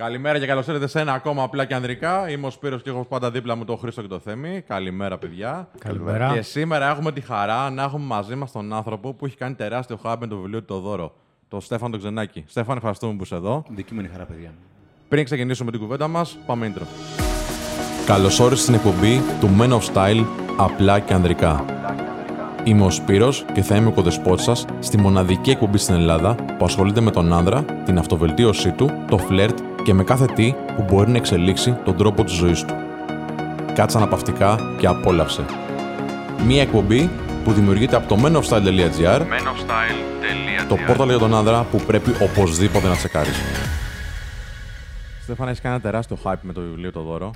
Καλημέρα και καλώς ήρθατε σε ένα ακόμα απλά και ανδρικά. Είμαι ο Σπύρος και έχω πάντα δίπλα μου τον Χρήστο και το Θέμη. Καλημέρα, παιδιά. Καλημέρα. Και σήμερα έχουμε τη χαρά να έχουμε μαζί μας τον άνθρωπο που έχει κάνει τεράστιο χάμπ με το βιβλίο του το δώρο. Το Στέφαν τον Ξενάκη. Στέφαν, ευχαριστούμε που είσαι εδώ. Δική μου είναι η χαρά, παιδιά. Πριν ξεκινήσουμε την κουβέντα μας, πάμε intro. Καλώς όρισες στην εκπομπή του Men of Style απλά και ανδρικά. Είμαι ο Σπύρος και θα είμαι ο κοδεσπότης σας στη μοναδική εκπομπή στην Ελλάδα που ασχολείται με τον άνδρα, την αυτοβελτίωσή του, το φλερτ και με κάθε τι που μπορεί να εξελίξει τον τρόπο της ζωής του. Κάτσε αναπαυτικά και απόλαυσε. Μία εκπομπή που δημιουργείται από το menofstyle.gr το πόρταλ για τον άνδρα που πρέπει οπωσδήποτε να τσεκάρεις. Στέφανα, έχεις κάνει ένα τεράστιο hype με το βιβλίο το δώρο.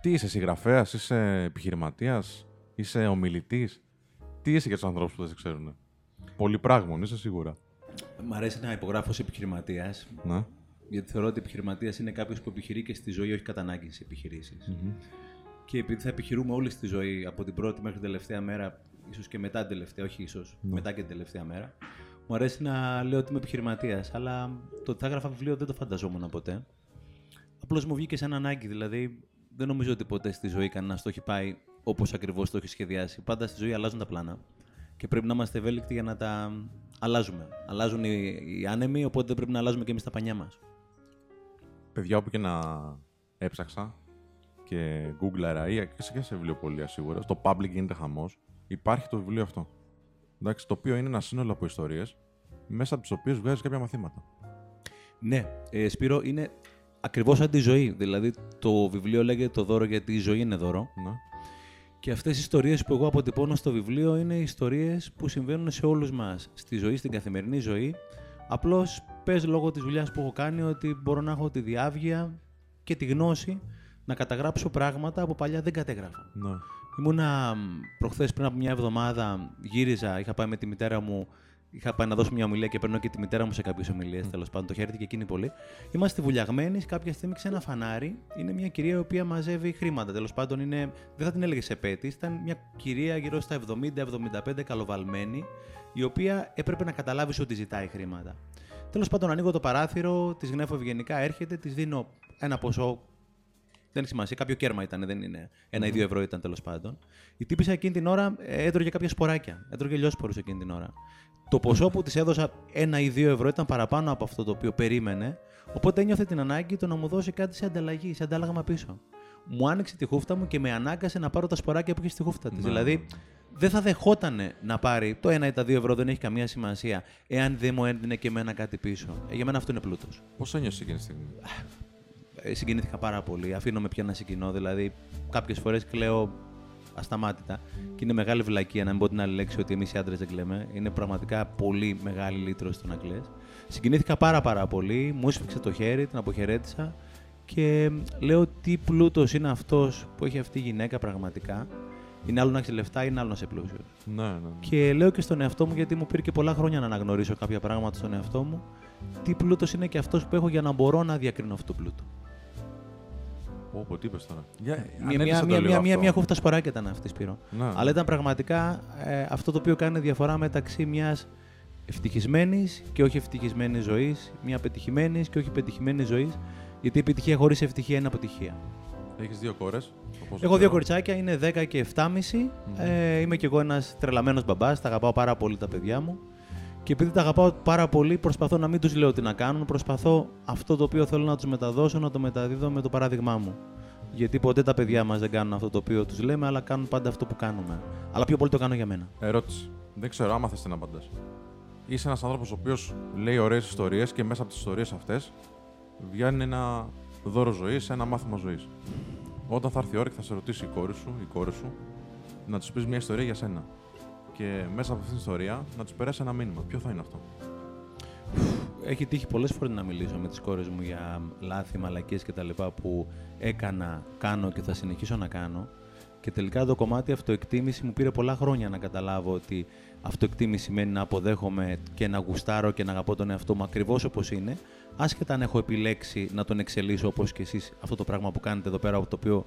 Τι είσαι, συγγραφέας, είσαι επιχειρηματίας, είσαι ομιλητής; Τι είσαι για τους ανθρώπους που δεν σε ξέρουν. Πολυπράγμων, είσαι σίγουρα. Μ' αρέσει να υπογράφω ως επιχειρηματίας, Ναι. Γιατί θεωρώ ότι επιχειρηματίας είναι κάποιος που επιχειρεί και στη ζωή, όχι κατά ανάγκη σε επιχειρήσεις. Και επειδή θα επιχειρούμε όλη στη ζωή, από την πρώτη μέχρι την τελευταία μέρα, ίσως και μετά την τελευταία, όχι ίσως, μετά και την τελευταία μέρα, μου αρέσει να λέω ότι είμαι επιχειρηματίας. Αλλά το ότι θα έγραφα βιβλίο δεν το φανταζόμουν ποτέ. Απλώς μου βγήκε σαν ανάγκη. Δηλαδή, δεν νομίζω ότι ποτέ στη ζωή κανένας το έχει πάει όπως ακριβώς το έχει σχεδιάσει. Πάντα στη ζωή αλλάζουν τα πλάνα. Και πρέπει να είμαστε ευέλικτοι για να τα αλλάζουμε. Αλλάζουν οι, οι άνεμοι, οπότε δεν πρέπει να αλλάζουμε και εμείς τα πανιά μας. Παιδιά, όπου και να έψαξα και Google ή και σε, και σε βιβλιοπολία σίγουρα, στο public γίνεται χαμός, υπάρχει το βιβλίο αυτό. Εντάξει, το οποίο είναι ένα σύνολο από ιστορίες, μέσα από τις οποίες βγάζεις κάποια μαθήματα. Ναι, ε, Σπύρο, είναι ακριβώς σαν τη ζωή. Δηλαδή, το βιβλίο λέγεται Το δώρο γιατί η ζωή είναι δώρο. Ναι. Και αυτές οι ιστορίες που εγώ αποτυπώνω στο βιβλίο είναι ιστορίες που συμβαίνουν σε όλους μας. Στη ζωή, στην καθημερινή ζωή. Απλώς πες λόγω της δουλειάς που έχω κάνει ότι μπορώ να έχω τη διάβγεια και τη γνώση να καταγράψω πράγματα που παλιά δεν κατέγραφα. ναι. Ήμουνα προχθές πριν από μια εβδομάδα, γύριζα, είχα πάει με τη μητέρα μου. Είχα πάει να δώσω μια ομιλία και παίρνω και τη μητέρα μου σε κάποιες ομιλίες. Τέλος πάντων, το χαίρεται και εκείνη πολύ. Είμαστε βουλιαγμένοι. Κάποια στιγμή σε ένα φανάρι είναι μια κυρία η οποία μαζεύει χρήματα. Τέλος πάντων, είναι, δεν θα την έλεγε σε πέτη. Ήταν μια κυρία γύρω στα 70-75 καλοβαλμένη, η οποία έπρεπε να καταλάβει ότι ζητάει χρήματα. Τέλος πάντων, ανοίγω το παράθυρο, της γνέφω ευγενικά, έρχεται, της δίνω ένα ποσό δεν έχει σημασία. Κάποιο κέρμα ήταν, δεν είναι. Ένα ή δύο ευρώ ήταν τέλος πάντων. Η τύπησα εκείνη την ώρα ε, έτρωγε κάποια σποράκια. Έτρωγε λιώσπορου εκείνη την ώρα. Το ποσό που της έδωσα, ένα ή δύο ευρώ, ήταν παραπάνω από αυτό το οποίο περίμενε. Οπότε ένιωθε την ανάγκη το να μου δώσει κάτι σε ανταλλαγή, σε αντάλλαγμα πίσω. Μου άνοιξε τη χούφτα μου και με ανάγκασε να πάρω τα σποράκια που είχε στη χούφτα της. Δηλαδή, δεν θα δεχότανε να πάρει το ένα ή τα δύο ευρώ, δεν έχει καμία σημασία, εάν δεν μου έδινε και εμένα κάτι πίσω. Ε, για μένα αυτό είναι πλούτος. Πώς ένιωσε εκείνη τη στιγμή; Ε, συγκινήθηκα πάρα πολύ. Αφήνομαι πια να συγκινώ. Δηλαδή, κάποιες φορές κλαίω ασταμάτητα. Και είναι μεγάλη βλακεία να μην πω την άλλη λέξη ότι εμείς οι άντρες δεν κλαίμε. Είναι πραγματικά πολύ μεγάλη λύτρωση το να κλαις. Συγκινήθηκα πάρα πάρα πολύ. Μου έσφιξε το χέρι, την αποχαιρέτησα. Και λέω τι πλούτος είναι αυτός που έχει αυτή η γυναίκα πραγματικά; Είναι άλλο να έχει λεφτά, είναι άλλο να είσαι πλούσιο; Ναι, ναι. ναι. Και λέω και στον εαυτό μου, γιατί μου πήρε και πολλά χρόνια να αναγνωρίσω κάποια πράγματα στον εαυτό μου, τι πλούτος είναι και αυτός που έχω για να μπορώ να διακρίνω αυτό το πλούτο; Πω, πω, τι είπες τώρα. Για, Μια, ανέλησε μια, το μια, λίγο μια, μια, αυτό. μια χούφτα σποράκια ήταν αυτή, Σπύρο. Ναι. Αλλά ήταν πραγματικά ε, αυτό το οποίο κάνει διαφορά μεταξύ μιας ευτυχισμένης και όχι ευτυχισμένης ζωής, μια πετυχημένης και όχι πετυχημένη ζωής. Γιατί η επιτυχία χωρίς ευτυχία είναι αποτυχία. Έχεις δύο κόρες. όπως Έχω δύο ξέρω. κοριτσάκια, είναι 10 και 7,5. Ε, είμαι κι εγώ ένας τρελαμένος μπαμπάς. Τα αγαπάω πάρα πολύ τα παιδιά μου. Και επειδή τα αγαπάω πάρα πολύ, προσπαθώ να μην τους λέω τι να κάνουν. Προσπαθώ αυτό το οποίο θέλω να τους μεταδώσω να το μεταδίδω με το παράδειγμά μου. Γιατί ποτέ τα παιδιά μας δεν κάνουν αυτό το οποίο τους λέμε, αλλά κάνουν πάντα αυτό που κάνουμε. Αλλά πιο πολύ το κάνω για μένα. Ερώτηση. Δεν ξέρω άμα θες την απαντάς. Είσαι ένας άνθρωπος ο οποίος λέει ωραίες ιστορίες και μέσα από τις ιστορίες αυτές βγαίνει ένα δώρο ζωής, ένα μάθημα ζωής. Όταν θα έρθει η ώρα και θα σε ρωτήσει η κόρη σου, η κόρη σου, να τους πεις μια ιστορία για σένα. Και μέσα από αυτήν την ιστορία να τους περάσει ένα μήνυμα. Ποιο θα είναι αυτό; Έχει τύχει πολλές φορές να μιλήσω με τις κόρες μου για λάθη, μαλακίες κτλ. που έκανα, κάνω και θα συνεχίσω να κάνω. Και τελικά το κομμάτι αυτοεκτίμηση μου πήρε πολλά χρόνια να καταλάβω ότι αυτοεκτίμηση σημαίνει να αποδέχομαι και να γουστάρω και να αγαπώ τον εαυτό μου ακριβώς όπως είναι, άσχετα αν έχω επιλέξει να τον εξελίσω όπως και εσείς αυτό το πράγμα που κάνετε εδώ πέρα, το οποίο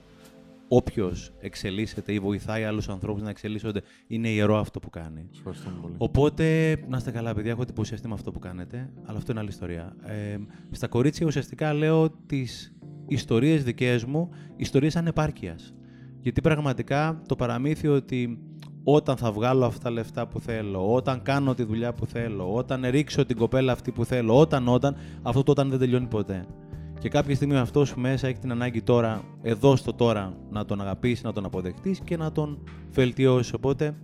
όποιος εξελίσσεται ή βοηθάει άλλους ανθρώπους να εξελίσσονται, είναι ιερό αυτό που κάνει. πολύ. Οπότε, να είστε καλά, παιδιά, έχω εντυπωσιαστεί με αυτό που κάνετε, αλλά αυτό είναι άλλη ιστορία. Ε, στα κορίτσια ουσιαστικά λέω τις ιστορίες δικές μου, ιστορίες ανεπάρκειας. Γιατί πραγματικά το παραμύθι ότι όταν θα βγάλω αυτά τα λεφτά που θέλω, όταν κάνω τη δουλειά που θέλω, όταν ρίξω την κοπέλα αυτή που θέλω, όταν, όταν, αυτό το όταν δεν τελειώνει ποτέ. Και κάποια στιγμή αυτό σου μέσα έχει την ανάγκη τώρα, εδώ στο τώρα, να τον αγαπήσεις, να τον αποδεχτείς και να τον βελτιώσεις. Οπότε,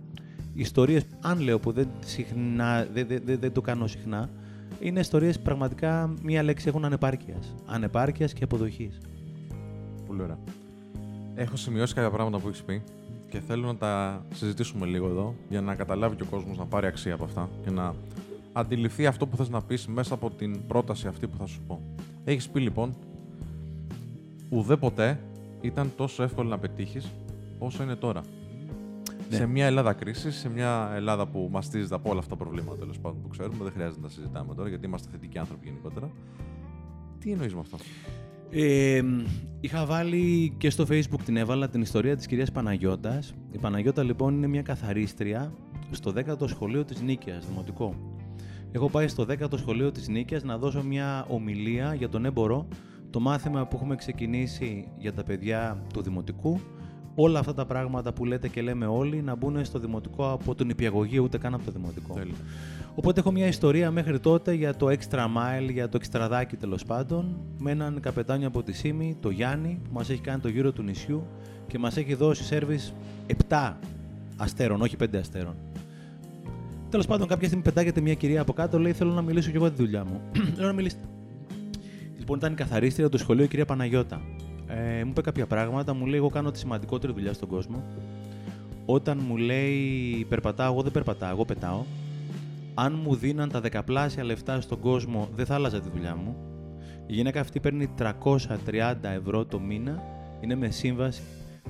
ιστορίες, αν λέω που δεν, συχνά, δεν, δεν, δεν το κάνω συχνά, είναι ιστορίες πραγματικά μία λέξη έχουν ανεπάρκειας. Ανεπάρκειας και αποδοχής. Πολύ ωραία. Έχω σημειώσει κάποια πράγματα που έχεις πει και θέλω να τα συζητήσουμε λίγο εδώ για να καταλάβει και ο κόσμος να πάρει αξία από αυτά και να αντιληφθεί αυτό που θες να πεις μέσα από την πρόταση αυτή που θα σου πω. Έχεις πει λοιπόν, ουδέποτε ήταν τόσο εύκολο να πετύχεις όσο είναι τώρα. Ναι. Σε μια Ελλάδα κρίσης, σε μια Ελλάδα που μαστίζεται από όλα αυτά τα προβλήματα τέλος πάντων που ξέρουμε, δεν χρειάζεται να τα συζητάμε τώρα γιατί είμαστε θετικοί άνθρωποι γενικότερα. Τι εννοείς με αυτό; Ε, είχα βάλει και στο facebook την έβαλα την ιστορία της κυρίας Παναγιώτας. Η Παναγιώτα λοιπόν είναι μια καθαρίστρια στο 10ο σχολείο της Νίκαιας, δημοτικό. Έχω πάει στο 10ο σχολείο της Νίκαιας να δώσω μια ομιλία για τον έμπορο, το μάθημα που έχουμε ξεκινήσει για τα παιδιά του δημοτικού, όλα αυτά τα πράγματα που λέτε και λέμε όλοι να μπουν στο δημοτικό από τον υπηαγωγείο, ούτε καν από το δημοτικό. Οπότε έχω μια ιστορία μέχρι τότε για το extra mile, για το εξτραδάκι τέλος πάντων, με έναν καπετάνιο από τη Σίμη, το Γιάννη, που μας έχει κάνει το γύρο του νησιού και μας έχει δώσει service 7 αστέρων, όχι 5 αστέρων. Τέλος πάντων, κάποια στιγμή πετάγεται μια κυρία από κάτω, λέει: Θέλω να μιλήσω κι εγώ τη δουλειά μου. Λέω να μιλήσετε. Λοιπόν, ήταν η καθαρίστρια του σχολείου, η κυρία Παναγιώτα. Ε, μου είπε κάποια πράγματα, μου λέει: Εγώ κάνω τη σημαντικότερη δουλειά στον κόσμο. Όταν μου λέει περπατάω, εγώ δεν περπατάω, εγώ πετάω αν μου δίναν τα δεκαπλάσια λεφτά στον κόσμο, δεν θα άλλαζα τη δουλειά μου. Η γυναίκα αυτή παίρνει 330 ευρώ το μήνα, είναι με σύμβαση,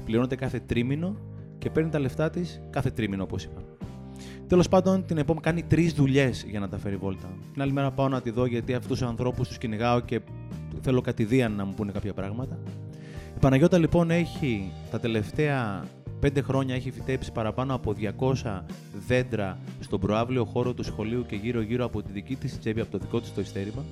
πληρώνεται κάθε τρίμηνο και παίρνει τα λεφτά της κάθε τρίμηνο, όπως είπα. Τέλος πάντων, την επόμενη κάνει τρεις δουλειές για να τα φέρει βόλτα. Την άλλη μέρα πάω να τη δω γιατί αυτούς τους ανθρώπους τους κυνηγάω και θέλω κατηδίαν να μου πούνε κάποια πράγματα. Η Παναγιώτα λοιπόν έχει τα τελευταία πέντε χρόνια έχει φυτέψει παραπάνω από 200 δέντρα στον προάβλιο χώρο του σχολείου και γύρω-γύρω από τη δική της τσέπη, από το δικό της το ειστέρημα.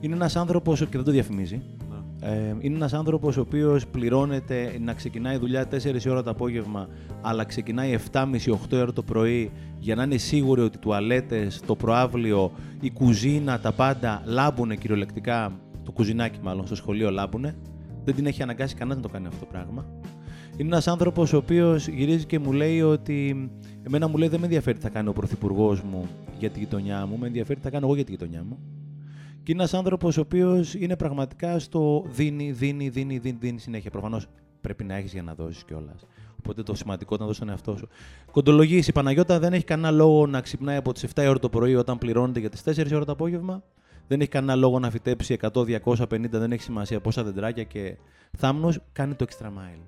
Είναι ένας άνθρωπος, και δεν το διαφημίζει, ναι. Ε, είναι ένας άνθρωπος ο οποίος πληρώνεται να ξεκινάει δουλειά 4 ώρα το απόγευμα, αλλά ξεκινάει 7.30-8 ώρα το πρωί για να είναι σίγουρο ότι οι τουαλέτες, το προάβλιο, η κουζίνα, τα πάντα λάμπουνε κυριολεκτικά. Το κουζινάκι, μάλλον στο σχολείο λάμπουνε. Δεν την έχει αναγκάσει κανένας να το κάνει αυτό το πράγμα. Είναι ένας άνθρωπος ο οποίος γυρίζει και μου λέει ότι. Εμένα μου λέει δεν με ενδιαφέρει τι θα κάνει ο πρωθυπουργός μου για τη γειτονιά μου, με ενδιαφέρει τι θα κάνω εγώ για τη γειτονιά μου. Και είναι ένας άνθρωπος ο οποίος είναι πραγματικά στο δίνει, δίνει, δίνει, δίνει, δίνει συνέχεια. Προφανώς πρέπει να έχεις για να δώσεις κιόλας. Οπότε το σημαντικό να δώσεις τον εαυτό σου. Κοντολογήσει. Η Παναγιώτα δεν έχει κανένα λόγο να ξυπνάει από τις 7 ώρα το πρωί όταν πληρώνεται για τις 4 ώρα το απόγευμα. Δεν έχει κανένα λόγο να φυτέψει 100, 250, δεν έχει σημασία πόσα δεντράκια και θάμνους. Κάνει το extra mile.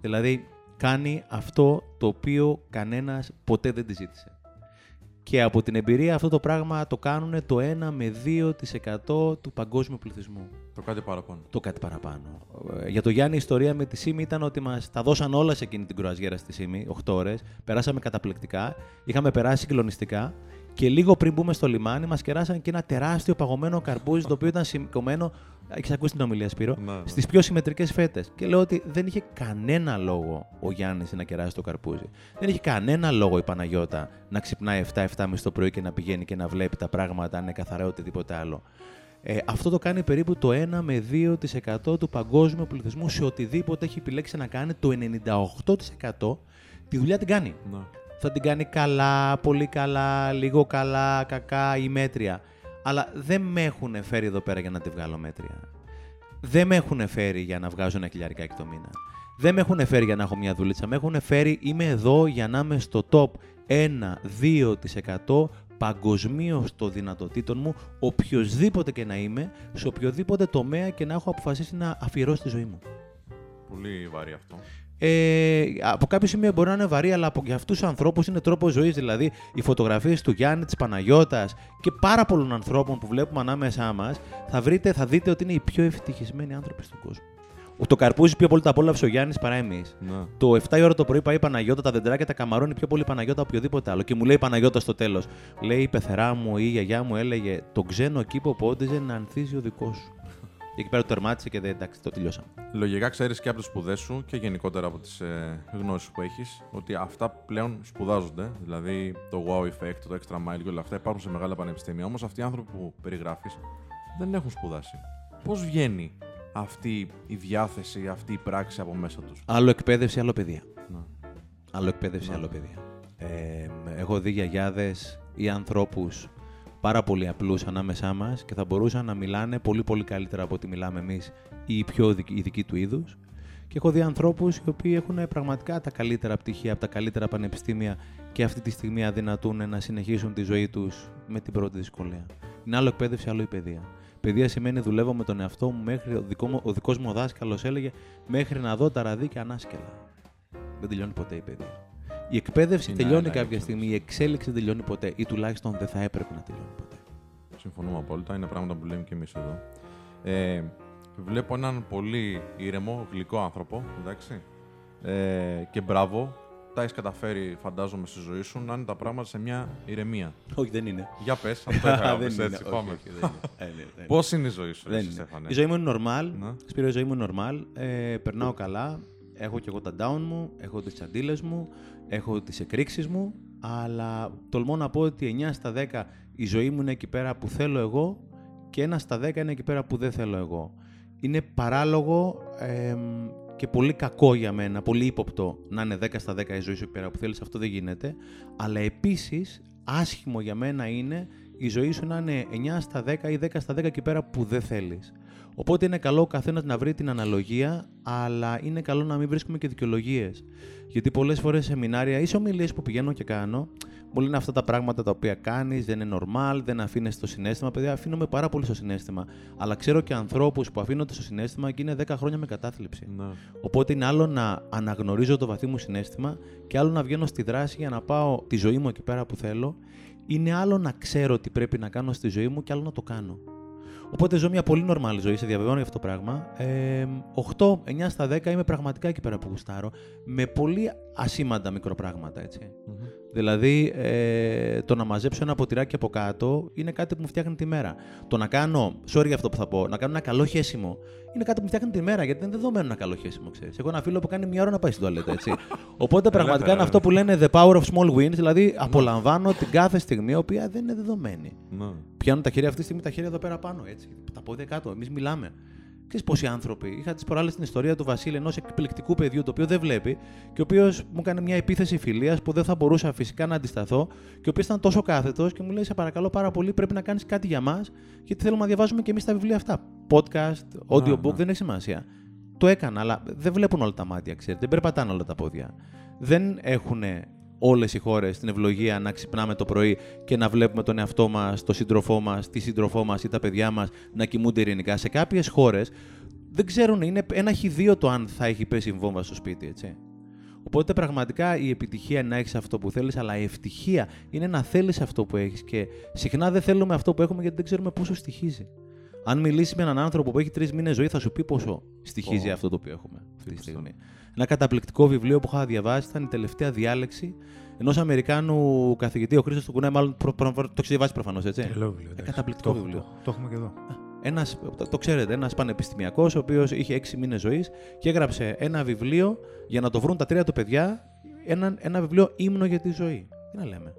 Δηλαδή, κάνει αυτό το οποίο κανένας ποτέ δεν τη ζήτησε. Και από την εμπειρία αυτό το πράγμα το κάνουν το 1 με 2% του παγκόσμιου πληθυσμού. Το κάτι παραπάνω. Το κάτι παραπάνω. Ε, για το Γιάννη η ιστορία με τη ΣΥΜΗ ήταν ότι μας τα δώσαν όλα σε εκείνη την κρουαζιέρα στη ΣΥΜΗ, 8 ώρες. Περάσαμε καταπληκτικά, είχαμε περάσει συγκλονιστικά και λίγο πριν μπούμε στο λιμάνι, μας κεράσαν και ένα τεράστιο παγωμένο καρπούζι το οποίο ήταν σηκωμένο. Έχεις ακούσει την ομιλία, Σπύρο; Ναι, ναι. Στις πιο συμμετρικές φέτες. Και λέω ότι δεν είχε κανένα λόγο ο Γιάννης να κεράσει το καρπούζι. Δεν είχε κανένα λόγο η Παναγιώτα να ξυπνάει 7-7.30 το πρωί και να πηγαίνει και να βλέπει τα πράγματα, αν είναι καθαρά οτιδήποτε άλλο. Ε, αυτό το κάνει περίπου το 1 με 2% του παγκόσμιου πληθυσμού σε οτιδήποτε έχει επιλέξει να κάνει. Το 98% τη δουλειά την κάνει. Ναι θα την κάνει καλά, πολύ καλά, λίγο καλά, κακά ή μέτρια. Αλλά δεν με έχουν φέρει εδώ πέρα για να τη βγάλω μέτρια. Δεν με έχουν φέρει για να βγάζω ένα χιλιαρικάκι το μήνα. Δεν με έχουν φέρει για να έχω μια δουλίτσα. Με έχουν φέρει, είμαι εδώ για να είμαι στο top 1-2% παγκοσμίως των δυνατοτήτων μου, οποιοδήποτε και να είμαι, σε οποιοδήποτε τομέα και να έχω αποφασίσει να αφιερώσω τη ζωή μου. Πολύ βαρύ αυτό. Ε, από κάποιο σημείο μπορεί να είναι βαρύ, αλλά από, για αυτούς τους ανθρώπους είναι τρόπος ζωής. Δηλαδή, οι φωτογραφίες του Γιάννη, της Παναγιώτας και πάρα πολλών ανθρώπων που βλέπουμε ανάμεσά μας, θα, θα δείτε ότι είναι οι πιο ευτυχισμένοι άνθρωποι στον κόσμο. Το καρπούζι πιο πολύ τα απόλαυσε ο Γιάννης παρά εμείς. Ναι. Το 7 η ώρα το πρωί πάει η Παναγιώτα, τα δεντράκια τα καμαρώνει πιο πολύ η Παναγιώτα από οποιοδήποτε άλλο. Και μου λέει η Παναγιώτα στο τέλος. Λέει η πεθερά μου ή η γιαγιά μου έλεγε Το ξένο κήπο πόντιζε να ανθίζει ο δικός σου. Και εκεί πέρα το τερμάτισε και δεν εντάξει, το τελειώσαμε. Λογικά ξέρεις και από τις σπουδές σου και γενικότερα από τις ε, γνώσεις που έχεις ότι αυτά πλέον σπουδάζονται. Δηλαδή το wow effect, το extra mile και όλα αυτά υπάρχουν σε μεγάλα πανεπιστήμια. Όμως αυτοί οι άνθρωποι που περιγράφεις δεν έχουν σπουδάσει. Πώς βγαίνει αυτή η διάθεση, αυτή η πράξη από μέσα τους; Άλλο εκπαίδευση, άλλο παιδεία. Να. Άλλο εκπαίδευση, Ναι. άλλο παιδεία. Ε, έχω δει γιαγιάδες ή ανθρώπους πάρα πολύ απλούς ανάμεσά μας και θα μπορούσαν να μιλάνε πολύ πολύ καλύτερα από ό,τι μιλάμε εμείς ή οι πιο ειδικοί- ειδικοί του είδους. Και έχω δει ανθρώπους οι οποίοι έχουν πραγματικά τα καλύτερα πτυχία από τα καλύτερα πανεπιστήμια και αυτή τη στιγμή αδυνατούν να συνεχίσουν τη ζωή τους με την πρώτη δυσκολία. Είναι άλλο εκπαίδευση, άλλο η παιδεία. Παιδεία σημαίνει δουλεύω με τον εαυτό μου μέχρι ο, δικό μου, ο δικός μου δάσκαλος έλεγε μέχρι να δω τα ραδίκια ανάσκελα. Δεν τελειώνει ποτέ η παιδεία. Η εκπαίδευση Είναι τελειώνει άλλα η κάποια εκπαίδευση. στιγμή, η εξέλιξη δεν τελειώνει ποτέ ή τουλάχιστον δεν θα έπρεπε να τελειώνει ποτέ. Συμφωνούμε απόλυτα. Είναι πράγματα που λέμε και εμείς εδώ. Ε, βλέπω έναν πολύ ήρεμο, γλυκό άνθρωπο. Εντάξει. Ε, και μπράβο. Τα έχεις καταφέρει, φαντάζομαι, στη ζωή σου να είναι τα πράγματα σε μια ηρεμία. Όχι, δεν είναι. Για πες, αυτό ήθελα να δεν πεις, είναι. έτσι. όχι, Πάμε. όχι, δεν είναι. Ε, ναι, ναι. Πώς είναι η ζωή σου, Δεν εσύ, είναι. Στέφανε; Η ζωή μου είναι normal. Ναι. Σπύρο, η ζωή μου είναι normal. Ε, περνάω καλά. Έχω και εγώ τα down μου, έχω τις αντίλες μου, έχω τις εκρήξεις μου, αλλά τολμώ να πω ότι 9 στα 10 η ζωή μου είναι εκεί πέρα που θέλω εγώ και 1 στα 10 είναι εκεί πέρα που δεν θέλω εγώ. Είναι παράλογο εμ, και πολύ κακό για μένα, πολύ ύποπτο να είναι 10 στα 10 η ζωή σου εκεί πέρα που θέλεις, αυτό δεν γίνεται, αλλά επίσης άσχημο για μένα είναι η ζωή σου να είναι 9 στα 10 ή 10 στα 10 εκεί πέρα που δεν θέλεις. Οπότε είναι καλό ο καθένας να βρει την αναλογία, αλλά είναι καλό να μην βρίσκουμε και δικαιολογίες. Γιατί πολλές φορές σε σεμινάρια ή σε ομιλίες που πηγαίνω και κάνω, μου λένε αυτά τα πράγματα τα οποία κάνεις, δεν είναι normal, δεν αφήνει το συνέστημα. Παιδιά, αφήνομαι πάρα πολύ στο συνέστημα. Αλλά ξέρω και ανθρώπους που αφήνονται στο συνέστημα και είναι 10 χρόνια με κατάθλιψη. Ναι. Οπότε είναι άλλο να αναγνωρίζω το βαθύ μου συνέστημα και άλλο να βγαίνω στη δράση για να πάω τη ζωή μου εκεί πέρα που θέλω. Είναι άλλο να ξέρω τι πρέπει να κάνω στη ζωή μου και άλλο να το κάνω. Οπότε ζω μια πολύ νορμάλη ζωή, σε διαβεβαιώνω για αυτό το πράγμα. Ε, 8-9 στα 10 είμαι πραγματικά εκεί πέρα που γουστάρω. Με πολύ ασήμαντα μικροπράγματα, έτσι. Μμμ. Δηλαδή, ε, το να μαζέψω ένα ποτηράκι από κάτω είναι κάτι που μου φτιάχνει τη μέρα. Το να κάνω, sorry για αυτό που θα πω, να κάνω ένα καλό χέσιμο είναι κάτι που μου φτιάχνει τη μέρα γιατί δεν είναι δεδομένο ένα καλό χέσιμο, ξέρεις. Έχω ένα φίλο που κάνει μια ώρα να πάει στην τουαλέτα, έτσι. Οπότε πραγματικά είναι Ελεύθερα, αυτό που λένε the power of small wins, δηλαδή απολαμβάνω την κάθε στιγμή, η οποία δεν είναι δεδομένη. Ναι. Πιάνουν τα χέρια αυτή τη στιγμή τα χέρια εδώ πέρα πάνω, έτσι. Τα πόδια κάτω. Εμείς μιλάμε. Ξέρεις πόσοι άνθρωποι. Είχα τις προάλλες την ιστορία του Βασίλη, ενός εκπληκτικού παιδιού, το οποίο δεν βλέπει και ο οποίος μου έκανε μια επίθεση φιλίας που δεν θα μπορούσα φυσικά να αντισταθώ και ο οποίος ήταν τόσο κάθετος και μου λέει: Σε παρακαλώ πάρα πολύ, πρέπει να κάνεις κάτι για μας, γιατί θέλουμε να διαβάζουμε και εμείς τα βιβλία αυτά. Podcast, audiobook, ναι. δεν έχει σημασία. Το έκανα, αλλά δεν βλέπουν όλα τα μάτια, ξέρετε. Δεν περπατάνε όλα τα πόδια. Δεν έχουν όλες οι χώρες την ευλογία να ξυπνάμε το πρωί και να βλέπουμε τον εαυτό μας, τον σύντροφό μας, τη σύντροφό μας ή τα παιδιά μας να κοιμούνται ειρηνικά. Σε κάποιες χώρες δεν ξέρουν, είναι ένα χιδίο το αν θα έχει πέσει η βόμβα στο σπίτι, έτσι. Οπότε πραγματικά η επιτυχία είναι να έχεις αυτό που θέλεις, αλλά η ευτυχία είναι να θέλεις αυτό που έχεις. Και συχνά δεν θέλουμε αυτό που έχουμε γιατί δεν ξέρουμε πόσο στοιχίζει. Αν μιλήσει με έναν άνθρωπο που έχει τρεις μήνες ζωή, θα σου πει πόσο στοιχίζει Πω. αυτό το οποίο έχουμε αυτή τη Σωστό. στιγμή. Ένα καταπληκτικό βιβλίο που είχα διαβάσει ήταν η τελευταία διάλεξη ενός Αμερικάνου καθηγητή, ο Χρήστος του Κουνέ, μάλλον προ, προ, προ- το έχει διαβάσει προφανώς, έτσι. Τρελό βιβλίο. εντάξει. καταπληκτικό Το- βιβλίο. Το, το έχουμε και εδώ. Ένας, το, το ξέρετε, ένας πανεπιστημιακός ο οποίος είχε έξι μήνες ζωής και έγραψε ένα βιβλίο για να το βρουν τα τρία του παιδιά, ένα, ένα βιβλίο ύμνο για τη ζωή. Τι να λέμε.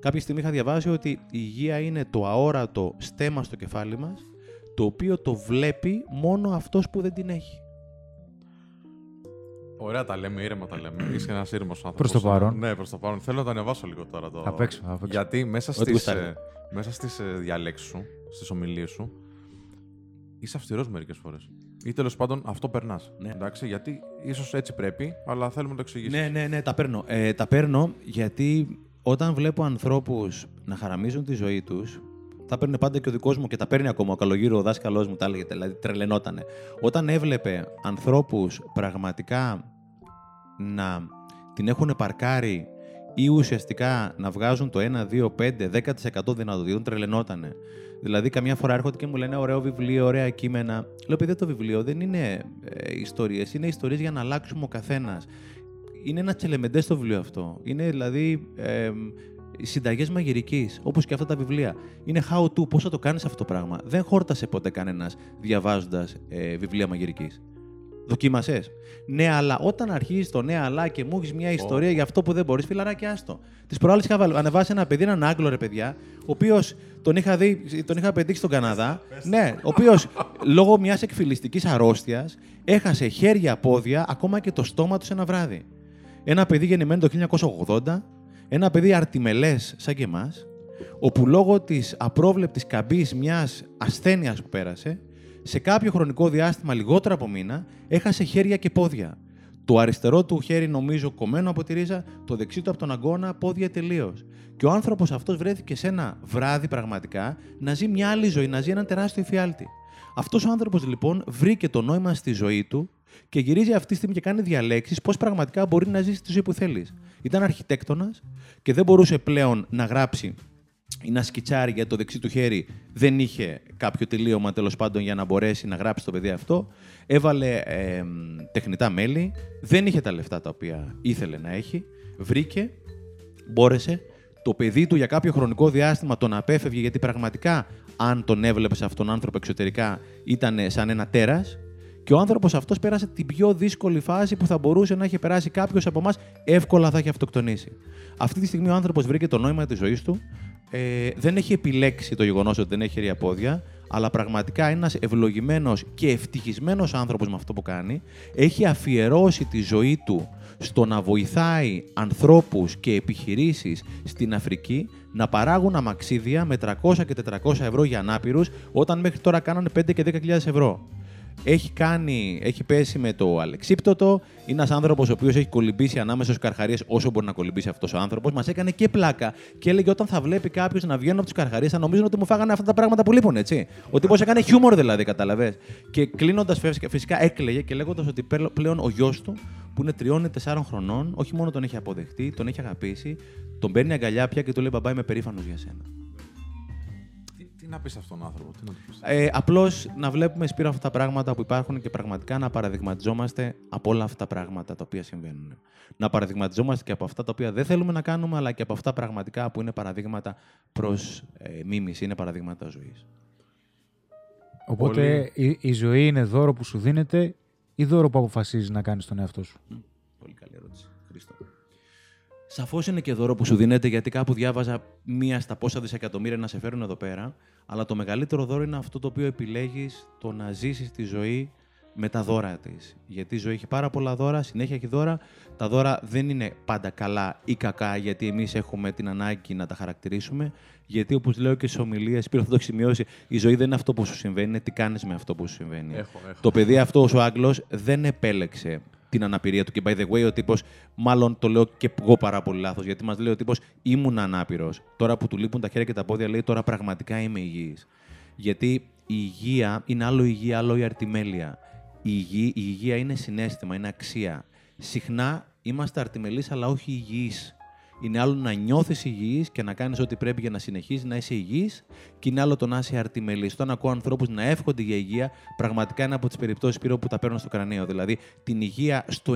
Κάποια στιγμή είχα διαβάσει ότι η υγεία είναι το αόρατο στέμα στο κεφάλι μας, το οποίο το βλέπει μόνο αυτός που δεν την έχει. Ωραία τα λέμε, ήρεμα τα λέμε. Είσαι ένας ήρεμος άνθρωπος. Προς το παρόν. Ναι, προς το παρόν. Θέλω να το ανεβάσω λίγο τώρα. Το... Απ' έξω, απ' έξω. Γιατί μέσα Ό,τι στις γουστάρει. μέσα στις, ε, διαλέξεις σου, στις ομιλίες σου, είσαι αυστηρός μερικές φορές. Ή τέλος πάντων αυτό περνάς. Ναι. Εντάξει, γιατί ίσως έτσι πρέπει, αλλά θέλουμε να το εξηγήσεις. Ναι, ναι, ναι, τα παίρνω. Ε, τα παίρνω γιατί όταν βλέπω ανθρώπους να χαραμίζουν τη ζωή τους, τα παίρνει πάντα και ο δικός μου και τα παίρνει ακόμα. Ο καλογύρο, ο δάσκαλός μου τα έλεγε, δηλαδή τρελαινότανε. Όταν έβλεπε ανθρώπους πραγματικά να την έχουν παρκάρει ή ουσιαστικά να βγάζουν το 1, 2, 5, 10% δυνατοτήτων, τρελαινότανε. Δηλαδή, καμιά φορά έρχονται και μου λένε ωραίο βιβλίο, ωραία κείμενα. Λέω, παιδί, το βιβλίο δεν είναι ε, ιστορίες. Είναι ιστορίες για να αλλάξουμε ο καθένας. Είναι ένα τσελεμεντές το βιβλίο αυτό. Είναι δηλαδή ε, συνταγές μαγειρικής, όπως και αυτά τα βιβλία. Είναι how to, πώς θα το κάνεις αυτό το πράγμα. Δεν χόρτασε ποτέ κανένας διαβάζοντας ε, βιβλία μαγειρικής. Δοκίμασες. Ναι, αλλά όταν αρχίζεις το ναι, αλλά και μου έχεις μια ιστορία για αυτό που δεν μπορείς, φιλαράκι, άστο. Τι προάλλε είχα ανεβάσει ένα παιδί, έναν Άγγλο ρε παιδιά, ο οποίος τον είχα, δει, τον είχα πετύχει στον Καναδά. ναι, ο οποίος λόγω μιας εκφυλιστικής αρρώστιας έχασε χέρια, πόδια, ακόμα και το στόμα του ένα βράδυ. Ένα παιδί γεννημένο το 1980, ένα παιδί αρτιμελές σαν και εμάς, όπου λόγω της απρόβλεπτης καμπής μιας ασθένειας που πέρασε, σε κάποιο χρονικό διάστημα, λιγότερο από μήνα, έχασε χέρια και πόδια. Το αριστερό του χέρι, νομίζω, κομμένο από τη ρίζα, το δεξί του από τον αγκώνα, πόδια τελείως. Και ο άνθρωπος αυτός βρέθηκε σε ένα βράδυ πραγματικά να ζει μια άλλη ζωή, να ζει έναν τεράστιο εφιάλτη. Αυτός ο άνθρωπος λοιπόν βρήκε το νόημα στη ζωή του και γυρίζει αυτή τη στιγμή και κάνει διαλέξεις πώς πραγματικά μπορεί να ζήσει τη ζωή που θέλεις. Ήταν αρχιτέκτονας και δεν μπορούσε πλέον να γράψει ή να σκιτσάρει για το δεξί του χέρι δεν είχε κάποιο τελείωμα τέλος πάντων για να μπορέσει να γράψει το παιδί αυτό. Έβαλε ε, τεχνητά μέλη, δεν είχε τα λεφτά τα οποία ήθελε να έχει. Βρήκε, μπόρεσε. Το παιδί του για κάποιο χρονικό διάστημα τον απέφευγε γιατί πραγματικά αν τον έβλεπες αυτόν τον άνθρωπο εξωτερικά ήταν σαν ένα τέρας και ο άνθρωπος αυτός πέρασε την πιο δύσκολη φάση που θα μπορούσε να έχει περάσει κάποιος από εμάς, εύκολα θα έχει αυτοκτονήσει. Αυτή τη στιγμή ο άνθρωπος βρήκε το νόημα της ζωής του, ε, δεν έχει επιλέξει το γεγονός ότι δεν έχει χέρια πόδια, αλλά πραγματικά είναι ένας ευλογημένος και ευτυχισμένος άνθρωπος με αυτό που κάνει. Έχει αφιερώσει τη ζωή του στο να βοηθάει ανθρώπους και επιχειρήσεις στην Αφρική να παράγουν αμαξίδια με 300 και 400 ευρώ για ανάπηρους, όταν μέχρι τώρα κάνανε 5 και 10.000 ευρώ έχει, κάνει, έχει πέσει με το αλεξίπτωτο. Είναι ένας άνθρωπος ο οποίος έχει κολυμπήσει ανάμεσα στους καρχαρίες όσο μπορεί να κολυμπήσει αυτός ο άνθρωπος. Μας έκανε και πλάκα και έλεγε όταν θα βλέπει κάποιος να βγαίνει από τους καρχαρίες θα νομίζουν ότι μου φάγανε αυτά τα πράγματα που λείπουν, έτσι. Ο τύπος έκανε χιούμορ δηλαδή, καταλαβέ. Και κλείνοντας φυσικά έκλαιγε και λέγοντας ότι πλέον ο γιος του που είναι τριών ή τεσσάρων χρονών, όχι μόνο τον έχει αποδεχτεί, τον έχει αγαπήσει, τον παίρνει αγκαλιά πια και του λέει Μπαμπά, είμαι περήφανος για σένα. Τι να πεις αυτόν τον άνθρωπο, τι να πεις. Ε, Απλώς να βλέπουμε σπίρα αυτά τα πράγματα που υπάρχουν και πραγματικά να παραδειγματιζόμαστε από όλα αυτά τα πράγματα τα οποία συμβαίνουν. Να παραδειγματιζόμαστε και από αυτά τα οποία δεν θέλουμε να κάνουμε, αλλά και από αυτά πραγματικά που είναι παραδείγματα προς ε, μίμηση, είναι παραδείγματα ζωής. Οπότε η, η ζωή είναι δώρο που σου δίνεται ή δώρο που αποφασίζεις να κάνεις τον εαυτό σου; Σαφώς είναι και δώρο που σου δίνεται, γιατί κάπου διάβαζα μία στα πόσα δισεκατομμύρια να σε φέρουν εδώ πέρα. Αλλά το μεγαλύτερο δώρο είναι αυτό το οποίο επιλέγεις το να ζήσεις τη ζωή με τα δώρα της. Γιατί η ζωή έχει πάρα πολλά δώρα, συνέχεια έχει δώρα. Τα δώρα δεν είναι πάντα καλά ή κακά, γιατί εμείς έχουμε την ανάγκη να τα χαρακτηρίσουμε. Γιατί όπως λέω και στι ομιλίες, πήρε αυτό το έχει σημειώσει, η ζωή δεν είναι αυτό που σου συμβαίνει, είναι τι κάνεις με αυτό που σου συμβαίνει. Έχω, έχω. Το παιδί αυτό, ο Άγγλος, δεν επέλεξε την αναπηρία του. Και by the way, ο τύπος, μάλλον το λέω και εγώ πάρα πολύ λάθος, γιατί μας λέει ο τύπος ήμουν ανάπηρος. Τώρα που του λείπουν τα χέρια και τα πόδια, λέει τώρα πραγματικά είμαι υγιής. Γιατί η υγεία είναι άλλο η υγεία, άλλο η αρτιμέλεια. Η υγεία, η υγεία είναι συνέστημα, είναι αξία. Συχνά είμαστε αρτιμελείς, αλλά όχι υγιείς. Είναι άλλο να νιώθεις υγιής και να κάνεις ό,τι πρέπει για να συνεχίζει να είσαι υγιής, και είναι άλλο το να είσαι αρτιμελής. Όταν ακούω ανθρώπους να εύχονται για υγεία, πραγματικά είναι από τις περιπτώσεις πύρο που τα παίρνω στο κρανίο. Δηλαδή την υγεία στο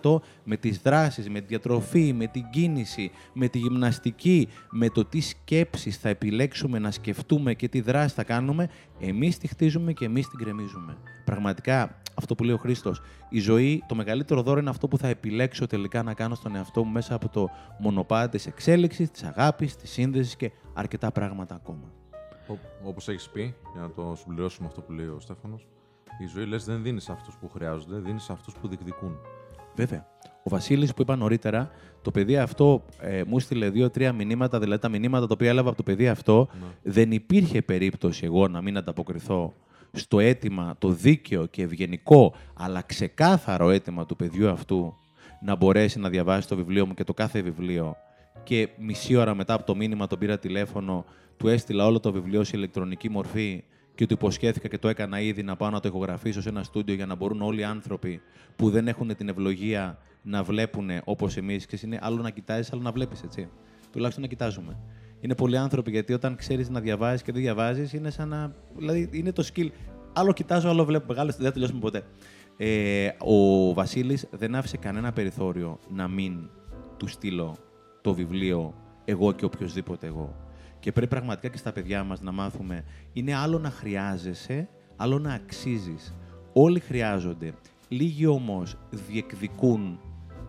90-95% με τις δράσεις, με τη διατροφή, με την κίνηση, με τη γυμναστική, με το τι σκέψεις θα επιλέξουμε να σκεφτούμε και τι δράση θα κάνουμε, εμείς τη χτίζουμε και εμείς την κρεμίζουμε. Πραγματικά αυτό που λέει ο Χρήστος. Η ζωή, το μεγαλύτερο δώρο είναι αυτό που θα επιλέξω τελικά να κάνω στον εαυτό μου μέσα από το μονοπάτι της εξέλιξης, της αγάπης, της σύνδεσης και αρκετά πράγματα ακόμα. Όπως έχεις πει, για να το συμπληρώσουμε αυτό που λέει ο Στέφανος, η ζωή λες δεν δίνεις σε αυτούς που χρειάζονται, δίνεις σε αυτούς που διεκδικούν. Βέβαια. Ο Βασίλης που είπα νωρίτερα, το παιδί αυτό ε, μου στείλε δύο-τρία μηνύματα, δηλαδή τα μηνύματα τα οποία έλαβα από το παιδί αυτό, Ναι. δεν υπήρχε περίπτωση εγώ να μην ανταποκριθώ στο αίτημα, το δίκαιο και ευγενικό, αλλά ξεκάθαρο αίτημα του παιδιού αυτού να μπορέσει να διαβάσει το βιβλίο μου και το κάθε βιβλίο. Και μισή ώρα μετά από το μήνυμα τον πήρα τηλέφωνο, του έστειλα όλο το βιβλίο σε ηλεκτρονική μορφή και του υποσχέθηκα και το έκανα ήδη να πάω να το ηχογραφήσω σε ένα στούντιο για να μπορούν όλοι οι άνθρωποι που δεν έχουν την ευλογία να βλέπουν όπως εμείς. Και είναι άλλο να κοιτάζεις, άλλο να βλέπεις, έτσι. Τουλάχιστον να κοιτάζουμε. Είναι πολλοί άνθρωποι γιατί όταν ξέρεις να διαβάζει και δεν διαβάζεις, είναι σαν να. Δηλαδή είναι το skill. Άλλο κοιτάζω, άλλο βλέπω. Μεγάλο δεν θα τελειώσουμε ποτέ. Ε, ο Βασίλης δεν άφησε κανένα περιθώριο να μην του στείλω το βιβλίο εγώ και οποιοδήποτε εγώ. Και πρέπει πραγματικά και στα παιδιά μας να μάθουμε. Είναι άλλο να χρειάζεσαι, άλλο να αξίζεις. Όλοι χρειάζονται. Λίγοι όμως διεκδικούν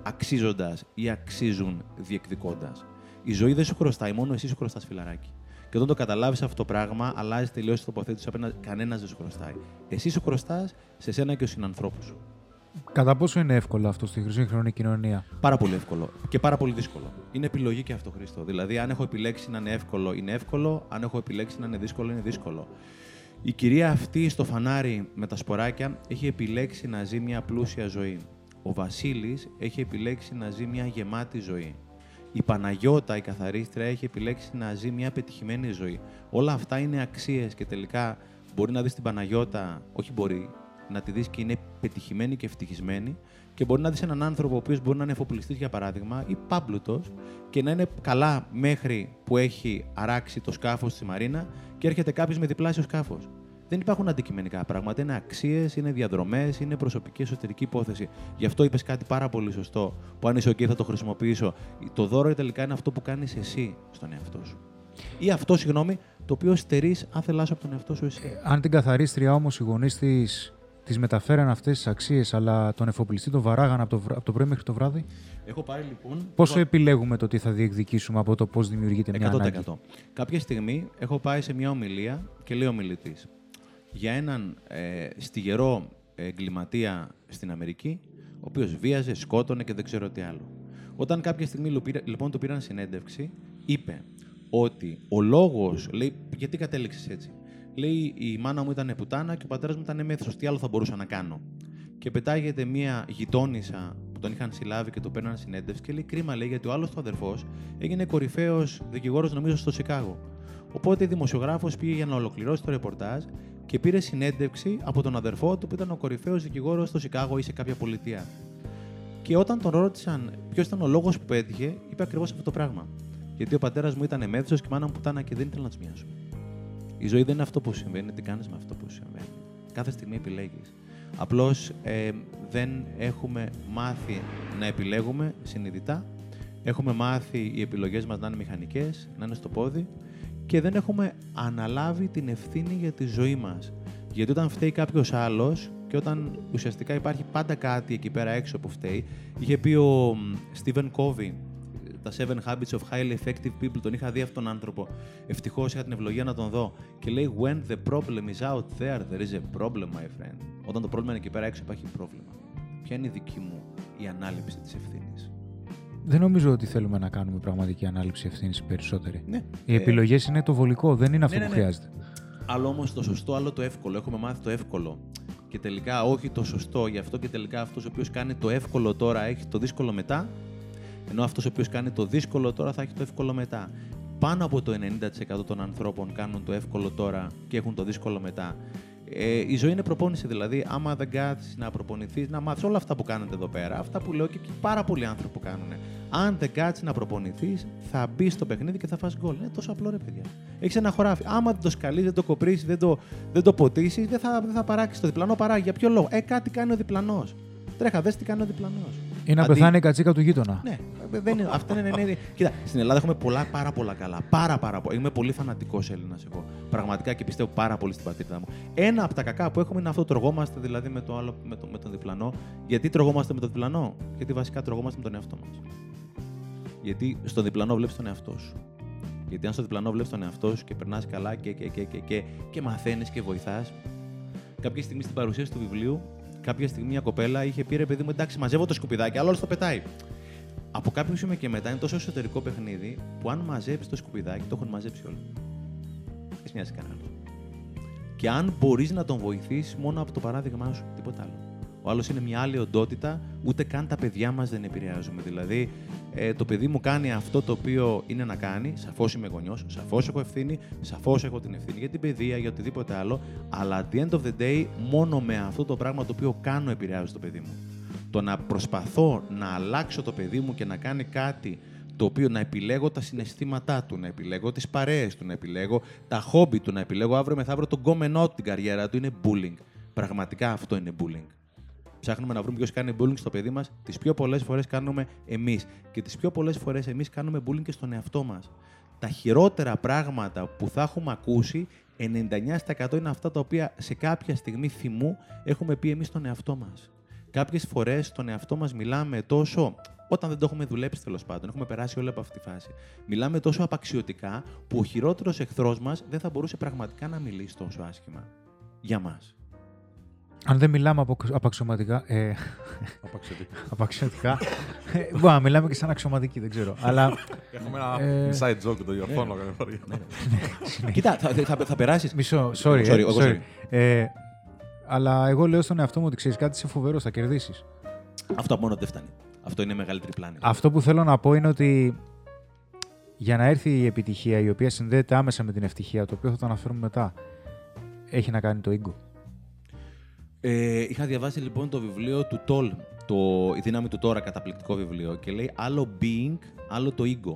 αξίζοντας ή αξίζουν διεκδικώντας. Η ζωή δεν σου χρωστάει, μόνο εσύ σου χρωστάς φιλαράκι. Και όταν το καταλάβεις αυτό το πράγμα, αλλάζει τελείως τη τοποθέτηση απέναντι. Κανένας δεν σου χρωστάει. Εσύ σου χρωστάς σε σένα και στους συνανθρώπους σου. Κατά πόσο είναι εύκολο αυτό στη σύγχρονη κοινωνία; Πάρα πολύ εύκολο και πάρα πολύ δύσκολο. Είναι επιλογή και αυτό, Χρήστο. Δηλαδή, αν έχω επιλέξει να είναι εύκολο, είναι εύκολο. Αν έχω επιλέξει να είναι δύσκολο, είναι δύσκολο. Η κυρία αυτή στο φανάρι με τα σποράκια έχει επιλέξει να ζει μια πλούσια ζωή. Ο Βασίλης έχει επιλέξει να ζει μια γεμάτη ζωή. Η Παναγιώτα, η καθαρίστρια, έχει επιλέξει να ζει μια πετυχημένη ζωή. Όλα αυτά είναι αξίες και τελικά μπορεί να δεις την Παναγιώτα, όχι μπορεί, να τη δεις και είναι πετυχημένη και ευτυχισμένη, και μπορεί να δεις έναν άνθρωπο ο οποίος μπορεί να είναι εφοπλιστής, για παράδειγμα, ή πάμπλουτος, και να είναι καλά μέχρι που έχει αράξει το σκάφος στη Μαρίνα και έρχεται κάποιος με διπλάσιο σκάφος. Δεν υπάρχουν αντικειμενικά πράγματα. Είναι αξίες, είναι διαδρομές, είναι προσωπική εσωτερική υπόθεση. Γι' αυτό είπες κάτι πάρα πολύ σωστό, που αν είσαι OK θα το χρησιμοποιήσω. Το δώρο τελικά είναι αυτό που κάνεις εσύ στον εαυτό σου. Ή αυτό, συγγνώμη, το οποίο στερείς άθελά σου από τον εαυτό σου εσύ. Ε, αν την καθαρίστρια όμως οι γονείς της τις μεταφέραν αυτές τις αξίες, αλλά τον εφοπλιστή τον βαράγαν από το, από το πρωί μέχρι το βράδυ; Έχω πάρει λοιπόν. Πόσο επιλέγουμε το τι θα διεκδικήσουμε από το πώς δημιουργείται μια 100%. ανάγκη; Κάποια στιγμή έχω πάει σε μια ομιλία και λέει ο μιλητής για έναν ε, στιγερό εγκληματία στην Αμερική, ο οποίος βίαζε, σκότωνε και δεν ξέρω τι άλλο. Όταν κάποια στιγμή λοιπόν του πήραν συνέντευξη, είπε ότι ο λόγος, λέει, γιατί κατέληξες έτσι. Λέει η μάνα μου ήταν πουτάνα και ο πατέρας μου ήταν μέθρο. Τι άλλο θα μπορούσα να κάνω. Και πετάγεται μία γειτόνισσα που τον είχαν συλλάβει και το παίρναν συνέντευξη και λέει κρίμα λέει γιατί ο άλλος του αδερφός έγινε κορυφαίος δικηγόρος νομίζω στο Σικάγο. Οπότε η δημοσιογράφος πήγε για να ολοκληρώσει το ρεπορτάζ και πήρε συνέντευξη από τον αδερφό του που ήταν ο κορυφαίος δικηγόρος στο Σικάγο ή σε κάποια πολιτεία. Και όταν τον ρώτησαν ποιος ήταν ο λόγος που πέτυχε, είπε ακριβώς αυτό το πράγμα. Γιατί ο πατέρας μου ήταν μέθο και η μάνα μου πουτάνα και δεν ήθελα να τους μοιάσω. Η ζωή δεν είναι αυτό που συμβαίνει, τι κάνεις με αυτό που συμβαίνει. Κάθε στιγμή επιλέγεις. Απλώς ε, δεν έχουμε μάθει να επιλέγουμε συνειδητά. Έχουμε μάθει οι επιλογές μας να είναι μηχανικές, να είναι στο πόδι και δεν έχουμε αναλάβει την ευθύνη για τη ζωή μας. Γιατί όταν φταίει κάποιος άλλος και όταν ουσιαστικά υπάρχει πάντα κάτι εκεί πέρα έξω που φταίει, είχε πει ο Στίβεν Κόβι τα 7 Habits of Highly Effective People. Τον είχα δει αυτόν τον άνθρωπο. Ευτυχώς είχα την ευλογία να τον δω. Και λέει: When the problem is out there, there is a problem, my friend. Όταν το πρόβλημα είναι εκεί πέρα έξω, υπάρχει πρόβλημα. Ποια είναι η δική μου η ανάληψη της ευθύνης; Δεν νομίζω ότι θέλουμε να κάνουμε πραγματική ανάληψη ευθύνης περισσότερη. Ναι. Οι ε... επιλογέ είναι το βολικό, δεν είναι αυτό ναι, ναι, που ναι. χρειάζεται. Άλλο όμως το σωστό, άλλο το εύκολο. Έχουμε μάθει το εύκολο. Και τελικά όχι το σωστό. Γι' αυτό και τελικά αυτός ο οποίος κάνει το εύκολο τώρα έχει το δύσκολο μετά ενώ αυτός ο οποίος κάνει το δύσκολο τώρα θα έχει το εύκολο μετά. Πάνω από το 90% των ανθρώπων κάνουν το εύκολο τώρα και έχουν το δύσκολο μετά. Ε, η ζωή είναι προπόνηση δηλαδή. Άμα δεν κάτσει να προπονηθείς, να μάθεις όλα αυτά που κάνετε εδώ πέρα, αυτά που λέω και, και πάρα πολλοί άνθρωποι που κάνουν. Αν δεν κάτσει να προπονηθείς, θα μπεις στο παιχνίδι και θα φας γκολ. Είναι τόσο απλό ρε παιδιά. Έχεις ένα χωράφι. Άμα δεν το σκαλείς, δεν το κοπρίσεις, δεν το, δεν το ποτίσεις, δεν θα, δεν θα παράξεις το διπλανό παράγει. Για ποιο λόγο; Ε, κάτι κάνει ο διπλανός. Τρέχα, δες τι κάνει ο διπλανός. Ή να Αντί... πεθάνει η κατσίκα του γείτονα. Ναι, δεν είναι, αυτά είναι, ναι, ναι. Κοίτα, στην Ελλάδα έχουμε πολλά πάρα πολλά καλά. Πάρα, πάρα πολλά. Είμαι πολύ φανατικός Έλληνας εγώ. Πραγματικά και πιστεύω πάρα πολύ στην πατρίδα μου. Ένα από τα κακά που έχουμε είναι αυτό. Τρογόμαστε δηλαδή με, το άλλο, με, το, με τον διπλανό. Γιατί τρογόμαστε με τον διπλανό, Γιατί βασικά τρογόμαστε με τον εαυτό μας. Γιατί στο διπλανό βλέπεις τον εαυτό σου. Γιατί αν στο διπλανό βλέπεις τον εαυτό σου και περνάς καλά και, και, και, και, και, και μαθαίνεις και βοηθάς. Κάποια στιγμή στην παρουσίαση του βιβλίου κάποια στιγμή μια κοπέλα είχε πει ρε παιδί μου, εντάξει, μαζεύω το σκουπιδάκι, αλλά όλο το πετάει. Από κάποιο σημείο και μετά είναι τόσο εσωτερικό παιχνίδι που αν μαζέψεις το σκουπιδάκι, το έχουν μαζέψει όλοι. Δεν μοιάζει κανένα. Και αν μπορείς να τον βοηθήσεις μόνο από το παράδειγμά σου, τίποτα άλλο. Ο άλλος είναι μια άλλη οντότητα, ούτε καν τα παιδιά μας δεν επηρεάζουμε. Δηλαδή, ε, το παιδί μου κάνει αυτό το οποίο είναι να κάνει, σαφώς είμαι γονιός, σαφώς έχω ευθύνη, σαφώς έχω την ευθύνη για την παιδεία, για οτιδήποτε άλλο, αλλά at the end of the day, μόνο με αυτό το πράγμα το οποίο κάνω επηρεάζω το παιδί μου. Το να προσπαθώ να αλλάξω το παιδί μου και να κάνει κάτι το οποίο να επιλέγω τα συναισθήματά του, να επιλέγω τις παρέες του, να επιλέγω τα χόμπι του, να επιλέγω αύριο μεθαύριο τον κόμενό του την καριέρα του, είναι bullying. Πραγματικά αυτό είναι bullying. Ψάχνουμε να βρούμε ποιος κάνει bullying στο παιδί μας. Τις πιο πολλές φορές κάνουμε εμείς. Και τις πιο πολλές φορές εμείς κάνουμε bullying και στον εαυτό μας. Τα χειρότερα πράγματα που θα έχουμε ακούσει, 99% είναι αυτά τα οποία σε κάποια στιγμή θυμού έχουμε πει εμείς στον εαυτό μας. Κάποιες φορές στον εαυτό μας μιλάμε τόσο όταν δεν το έχουμε δουλέψει τέλος πάντων, έχουμε περάσει όλη από αυτή τη φάση. Μιλάμε τόσο απαξιωτικά που ο χειρότερος εχθρός μας δεν θα μπορούσε πραγματικά να μιλήσει τόσο άσχημα. Για μας. Αν δεν μιλάμε από, απαξιωματικά. Ε, Απαξιωτικά. απαξιωτικά. ε, μπορεί να μιλάμε και σαν αξιωματικοί, δεν ξέρω. Αλλά. Έχουμε ένα Ε, inside joke, το διορθώνω καμιά φορά. Κοίτα, θα, θα, θα περάσεις. Μισό, sorry. Sorry, ε, εγώ sorry. sorry. Ε, αλλά εγώ λέω στον εαυτό μου ότι ξέρεις κάτι, είσαι φοβερός, θα κερδίσεις. Αυτό μόνο δεν φτάνει. Αυτό είναι μεγαλύτερη πλάνη. Αυτό που θέλω να πω είναι ότι για να έρθει η επιτυχία η οποία συνδέεται άμεσα με την ευτυχία, το οποίο θα το αναφέρουμε μετά, έχει να κάνει το ego. Ε, είχα διαβάσει λοιπόν το βιβλίο του Τόλ, το «Η δύναμη του τώρα», καταπληκτικό βιβλίο, και λέει άλλο being, άλλο το ego.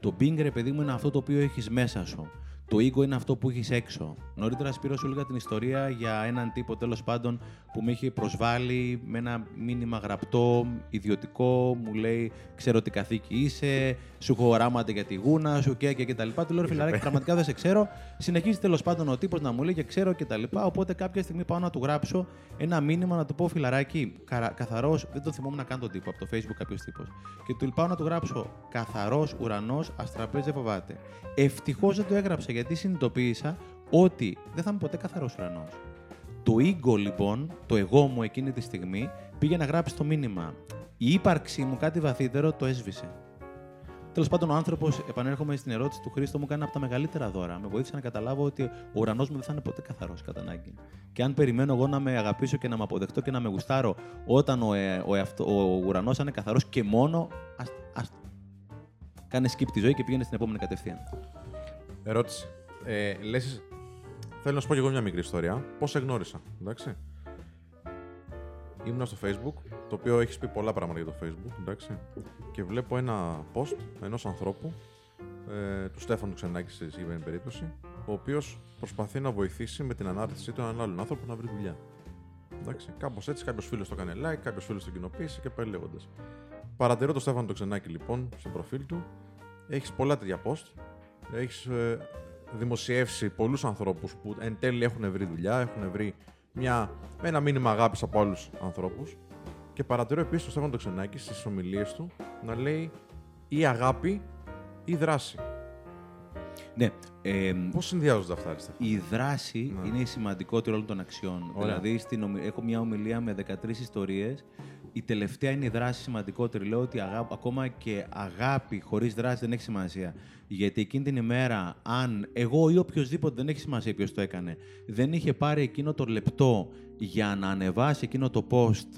Το being, ρε παιδί μου, είναι αυτό το οποίο έχεις μέσα σου. Το ego είναι αυτό που έχεις έξω. Νωρίτερα, Σπύρο, σου έλεγα την ιστορία για έναν τύπο, τέλος πάντων, που με είχε προσβάλει με ένα μήνυμα γραπτό, ιδιωτικό, μου λέει, ξέρω τι καθήκη είσαι, σου έχω οράματα για τη γούνα σου και, και, και τα λοιπά. Του λέω, ρε φιλαράκι, πραγματικά δεν σε ξέρω. Συνεχίζει τέλος πάντων ο τύπος να μου λέει και ξέρω και τα λοιπά. Οπότε κάποια στιγμή πάω να του γράψω ένα μήνυμα να του πω, φιλαράκι, καθαρός, δεν το θυμόμουν να κάνω τον τύπο από το facebook κάποιος τύπος. Και του πάω να του γράψω, καθαρός ουρανός, αστραπές δεν φοβάται. Ευτυχώς δεν το έγραψα γιατί συνειδητοποίησα ότι δεν θα είμαι ποτέ καθαρός ουρανός. Το ego λοιπόν, το εγώ μου εκείνη τη στιγμή, πήγε να γράψει το μήνυμα. Η ύπαρξή μου κάτι βαθύτερο το έσβησε. Τέλος πάντων, ο άνθρωπος, επανέρχομαι στην ερώτηση του Χρήστο, μου κάνει από τα μεγαλύτερα δώρα. Με βοήθησε να καταλάβω ότι ο ουρανός μου δεν θα είναι ποτέ καθαρός κατά ανάγκη. Και αν περιμένω εγώ να με αγαπήσω και να με αποδεχτώ και να με γουστάρω όταν ο, ε, ο, εαυτο- ο ουρανός θα είναι καθαρός και μόνο. Ας, ας, κάνε skip τη ζωή και πήγαινε στην επόμενη κατευθείαν. Ερώτηση. Ε, λες, θέλω να σου πω και εγώ μια μικρή ιστορία. Πώς σε γνώρισα, εντάξει. Ήμουνα στο Facebook, το οποίο έχεις πει πολλά πράγματα για το Facebook, εντάξει. Και βλέπω ένα post ενός ανθρώπου, ε, του Στέφανου Ξενάκη στη συγκεκριμένη περίπτωση, ο οποίος προσπαθεί να βοηθήσει με την ανάρτησή του έναν άλλον άνθρωπο να βρει δουλειά. Εντάξει. Κάπως έτσι, κάποιος φίλος το έκανε like, κάποιος φίλος το κοινοποίησε και πάει λέγοντας. Παρατηρώ τον Στέφανο το Ξενάκη λοιπόν στο προφίλ του. Έχεις πολλά τέτοια post. Έχεις ε, δημοσιεύσει πολλούς ανθρώπους που εν τέλει έχουν βρει δουλειά, έχουν βρει μια, με ένα μήνυμα αγάπης από άλλους ανθρώπους. Και παρατηρώ επίσης τον Στέφανο το Ξενάκη στις ομιλίες του να λέει ή αγάπη ή δράση. Ναι. Ε, Πώς συνδυάζονται αυτά, Αριστεία; η δράση Ναι. είναι η σημαντικότερη όλων των αξιών. Ωραία. Δηλαδή, στην, ομι- έχω μια ομιλία με 13 ιστορίες. Η τελευταία είναι η δράση σημαντικότερη. Λέω ότι αγά- ακόμα και αγάπη χωρίς δράση δεν έχει σημασία. Γιατί εκείνη την ημέρα, αν εγώ ή οποιοδήποτε δεν έχει σημασία ποιος το έκανε, δεν είχε πάρει εκείνο το λεπτό για να ανεβάσει εκείνο το post,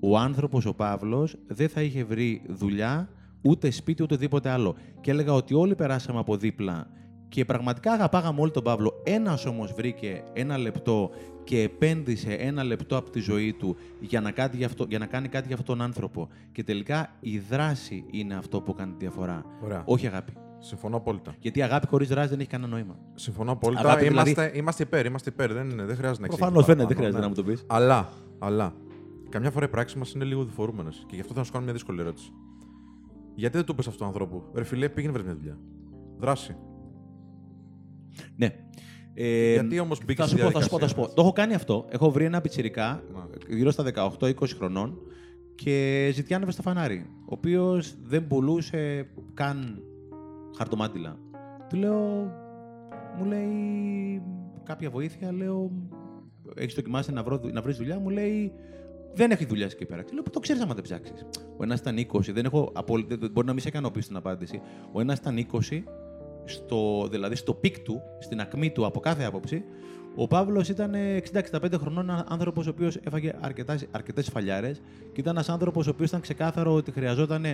ο άνθρωπος ο Παύλος δεν θα είχε βρει δουλειά, ούτε σπίτι, ούτε οτιδήποτε άλλο. Και έλεγα ότι όλοι περάσαμε από δίπλα και πραγματικά αγαπάγαμε όλοι τον Παύλο. Ένας όμως βρήκε ένα λεπτό και επένδυσε ένα λεπτό από τη ζωή του για να, κάτι για, αυτό, για να κάνει κάτι για αυτόν τον άνθρωπο. Και τελικά η δράση είναι αυτό που κάνει τη διαφορά. Ωραία. Όχι αγάπη. Συμφωνώ απόλυτα. Γιατί η αγάπη χωρίς δράση δεν έχει κανένα νόημα. Συμφωνώ απόλυτα. Αγάπη, δηλαδή- είμαστε, είμαστε υπέρ, είμαστε υπέρ. Δεν, είναι- δεν χρειάζεται να Προφανώς εξηγήσω φαίνεται, δεν παραπάνω, χρειάζεται ναι. να μου το πεις. Αλλά, αλλά, καμιά φορά οι πράξεις μας είναι λίγο διφορούμενες. Και γι' αυτό θέλω να σου κάνω μια δύσκολη ερώτηση. Γιατί δεν του πει αυτού του ανθρώπου, Ρε φιλέ, πήγαινε βρει μια δουλειά. Δράση. Ναι. Ε, Γιατί όμως μπήκε θα στη σου πω, θα σου πω, θα σου διαδικασία, πω. Το έχω κάνει αυτό. Έχω βρει ένα πιτσιρικά Να. γύρω στα 18-20 χρονών και ζητιάνευε στο φανάρι. Ο οποίος δεν πουλούσε καν χαρτομάντιλα. Του λέω, μου λέει κάποια βοήθεια, λέω, έχεις δοκιμάσει να, βρω, να βρεις δουλειά, μου λέει, δεν έχει δουλειά εκεί πέρα. Και λέω, το ξέρεις άμα δεν ψάξεις; Ο ένας ήταν 20, δεν έχω, απολύ- δεν- μπορεί να μην σε ικανοποιήσει την απάντηση. Ο ένας ήταν 20, στο, δηλαδή στο peak του, στην ακμή του από κάθε άποψη. Ο Παύλος ήταν 60-65 χρονών άνθρωπος ο οποίος έφαγε αρκετές φαλιάρες και ήταν ένας άνθρωπος ο οποίος ήταν ξεκάθαρο ότι χρειαζόταν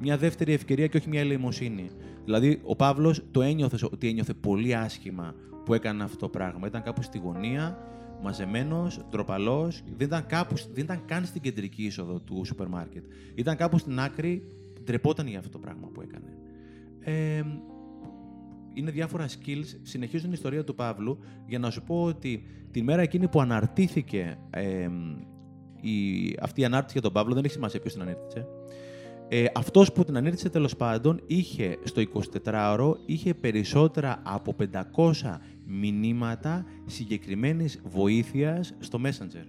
μια δεύτερη ευκαιρία και όχι μια ελεημοσύνη. Δηλαδή, ο Παύλος το ένιωθες ότι ένιωθε πολύ άσχημα που έκανε αυτό το πράγμα. Ήταν κάπου στη γωνία, μαζεμένος, ντροπαλός, δεν, ήταν κάπου, δεν ήταν καν στην κεντρική είσοδο του σούπερ μάρκετ. Ήταν κάπου στην άκρη, ντρεπόταν για αυτό το πράγμα που έκανε. ε, είναι διάφορα skills, συνεχίζουν την ιστορία του Παύλου για να σου πω ότι τη μέρα εκείνη που αναρτήθηκε ε, η, αυτή η ανάρτηση για τον Παύλο, δεν έχει σημασία ποιος την ανήρτησε. Ε, Αυτός που την ανήρτησε τέλος πάντων είχε στο 24ωρο είχε περισσότερα από 500 μηνύματα συγκεκριμένης βοήθειας στο Messenger.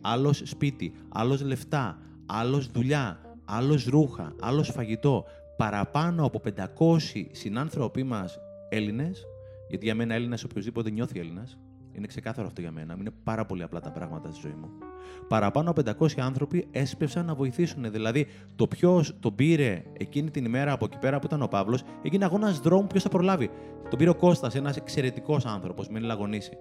Άλλος σπίτι, άλλος λεφτά, άλλος δουλειά, άλλος ρούχα, άλλος φαγητό. Παραπάνω από 500 συνάνθρωποι μας Έλληνες, γιατί για μένα Έλληνας οποιοδήποτε νιώθει Έλληνας, είναι ξεκάθαρο αυτό για μένα. Είναι πάρα πολύ απλά τα πράγματα στη ζωή μου. Παραπάνω από 500 άνθρωποι έσπευσαν να βοηθήσουν. Δηλαδή, το ποιος τον πήρε εκείνη την ημέρα από εκεί πέρα που ήταν ο Παύλος, έγινε αγώνας δρόμου ποιος θα προλάβει. Τον πήρε ο Κώστας, ένας εξαιρετικός άνθρωπος, με λαγωνίσει.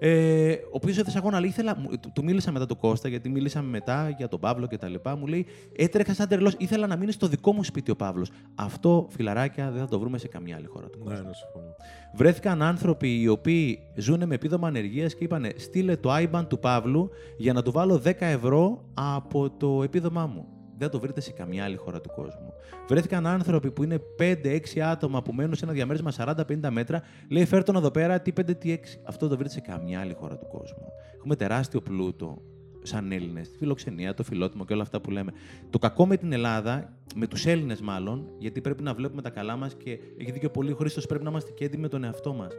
Ε, ο οποίος έθεσε αγώνα, ήθελα, του, του μίλησα μετά τον Κώστα, γιατί μίλησαμε μετά για τον Παύλο κτλ. Μου λέει, έτρεχα σαν τρελός, ήθελα να μείνει στο δικό μου σπίτι ο Παύλος. Αυτό, φιλαράκια, δεν θα το βρούμε σε καμία άλλη χώρα του Ναι, κόσμου. ναι, συμφωνώ. Βρέθηκαν άνθρωποι οι οποίοι ζουν με επίδομα ανεργίας και είπαν: Στείλε το IBAN του Παύλου για να του βάλω 10 ευρώ από το επίδομά μου. Δεν το βρείτε σε καμιά άλλη χώρα του κόσμου. Βρέθηκαν άνθρωποι που είναι 5-6 άτομα που μένουν σε ένα διαμέρισμα 40-50 μέτρα. Λέει: Φέρ τον εδώ πέρα, τι 5, τι 6. Αυτό δεν το βρείτε σε καμιά άλλη χώρα του κόσμου. Έχουμε τεράστιο πλούτο σαν Έλληνες, τη φιλοξενία, το φιλότιμο και όλα αυτά που λέμε. Το κακό με την Ελλάδα, με τους Έλληνες μάλλον, γιατί πρέπει να βλέπουμε τα καλά μας και έχει δίκιο πολύ ο Χρήστος, πρέπει να είμαστε και έντιμοι με τον εαυτό μας.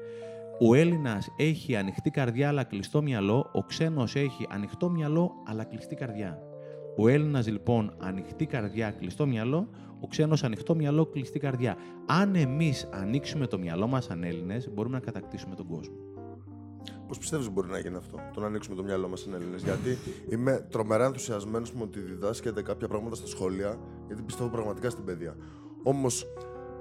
Ο Έλληνας έχει ανοιχτή καρδιά αλλά κλειστό μυαλό, ο ξένος έχει ανοιχτό μυαλό αλλά κλειστή καρδιά. Ο Έλληνας λοιπόν ανοιχτή καρδιά, κλειστό μυαλό, ο ξένος ανοιχτό μυαλό, κλειστή καρδιά. Αν εμείς ανοίξουμε το μυαλό μας σαν Έλληνες, μπορούμε να κατακτήσουμε τον κόσμο. Πώς πιστεύεις μπορεί να γίνει αυτό, το να ανοίξουμε το μυαλό μας σαν Έλληνες; Γιατί είμαι τρομερά ενθουσιασμένος με ότι διδάσκεται κάποια πράγματα στα σχολεία, γιατί πιστεύω πραγματικά στην παιδεία. Όμως,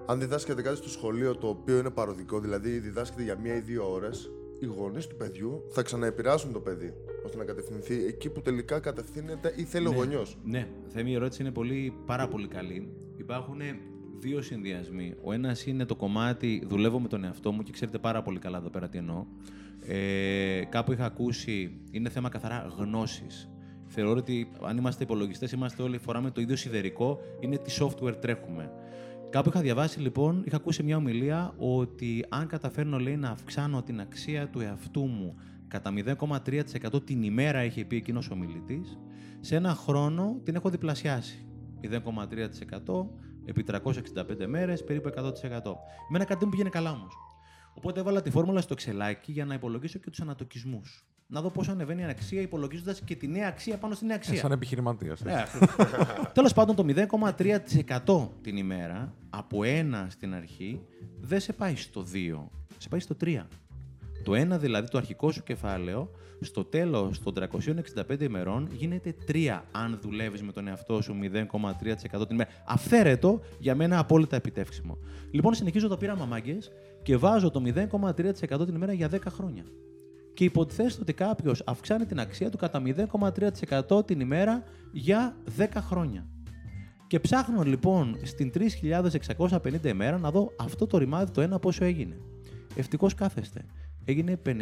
αν διδάσκεται κάτι στο σχολείο το οποίο είναι παροδικό, δηλαδή διδάσκεται για μία ή δύο ώρες, οι γονείς του παιδιού θα ξαναεπηρεάσουν το παιδί ώστε να κατευθυνθεί εκεί που τελικά κατευθύνεται ή θέλει ο γονιός. Ναι, Θέμη, η ερώτηση είναι πολύ, πάρα πολύ καλή. Υπάρχουν δύο συνδυασμοί. Ο ένας είναι το κομμάτι δουλεύω με τον εαυτό μου και ξέρετε πάρα πολύ καλά εδώ πέρα τι εννοώ. Ε, κάπου είχα ακούσει, είναι θέμα καθαρά γνώσης. Θεωρώ ότι αν είμαστε υπολογιστές, είμαστε όλοι φοράμε το ίδιο σιδερικό, είναι τι software τρέχουμε. Κάπου είχα διαβάσει λοιπόν, είχα ακούσει μια ομιλία ότι αν καταφέρνω λέει να αυξάνω την αξία του εαυτού μου κατά 0,3% την ημέρα, είχε πει εκείνος ο ομιλητής, σε ένα χρόνο την έχω διπλασιάσει. 0,3% επί 365 μέρες, περίπου 100%. Εμένα κάτι μου πήγαινε καλά όμως. Οπότε έβαλα τη φόρμουλα στο εξελάκι για να υπολογίσω και τους ανατοκισμούς. Να δω πόσο ανεβαίνει η αξία υπολογίζοντας και τη νέα αξία πάνω στη νέα Ε, αξία. σαν επιχειρηματίας. Ε, Τέλος πάντων, το 0,3% την ημέρα από 1 στην αρχή δεν σε πάει στο 2, σε πάει στο 3. Το 1 δηλαδή το αρχικό σου κεφάλαιο, στο τέλος των 365 ημερών γίνεται 3 αν δουλεύεις με τον εαυτό σου 0,3% την ημέρα. Αυθαίρετο για μένα απόλυτα επιτεύξιμο. Λοιπόν, συνεχίζω το πείραμα μάγκες και βάζω το 0,3% την ημέρα για 10 χρόνια. Και υποτιθέστε ότι κάποιος αυξάνει την αξία του κατά 0,3% την ημέρα για 10 χρόνια. Και ψάχνω λοιπόν στην 3.650 ημέρα να δω αυτό το ρημάδι το ένα πόσο έγινε. Ευτυχώς κάθεστε. Έγινε 57.000.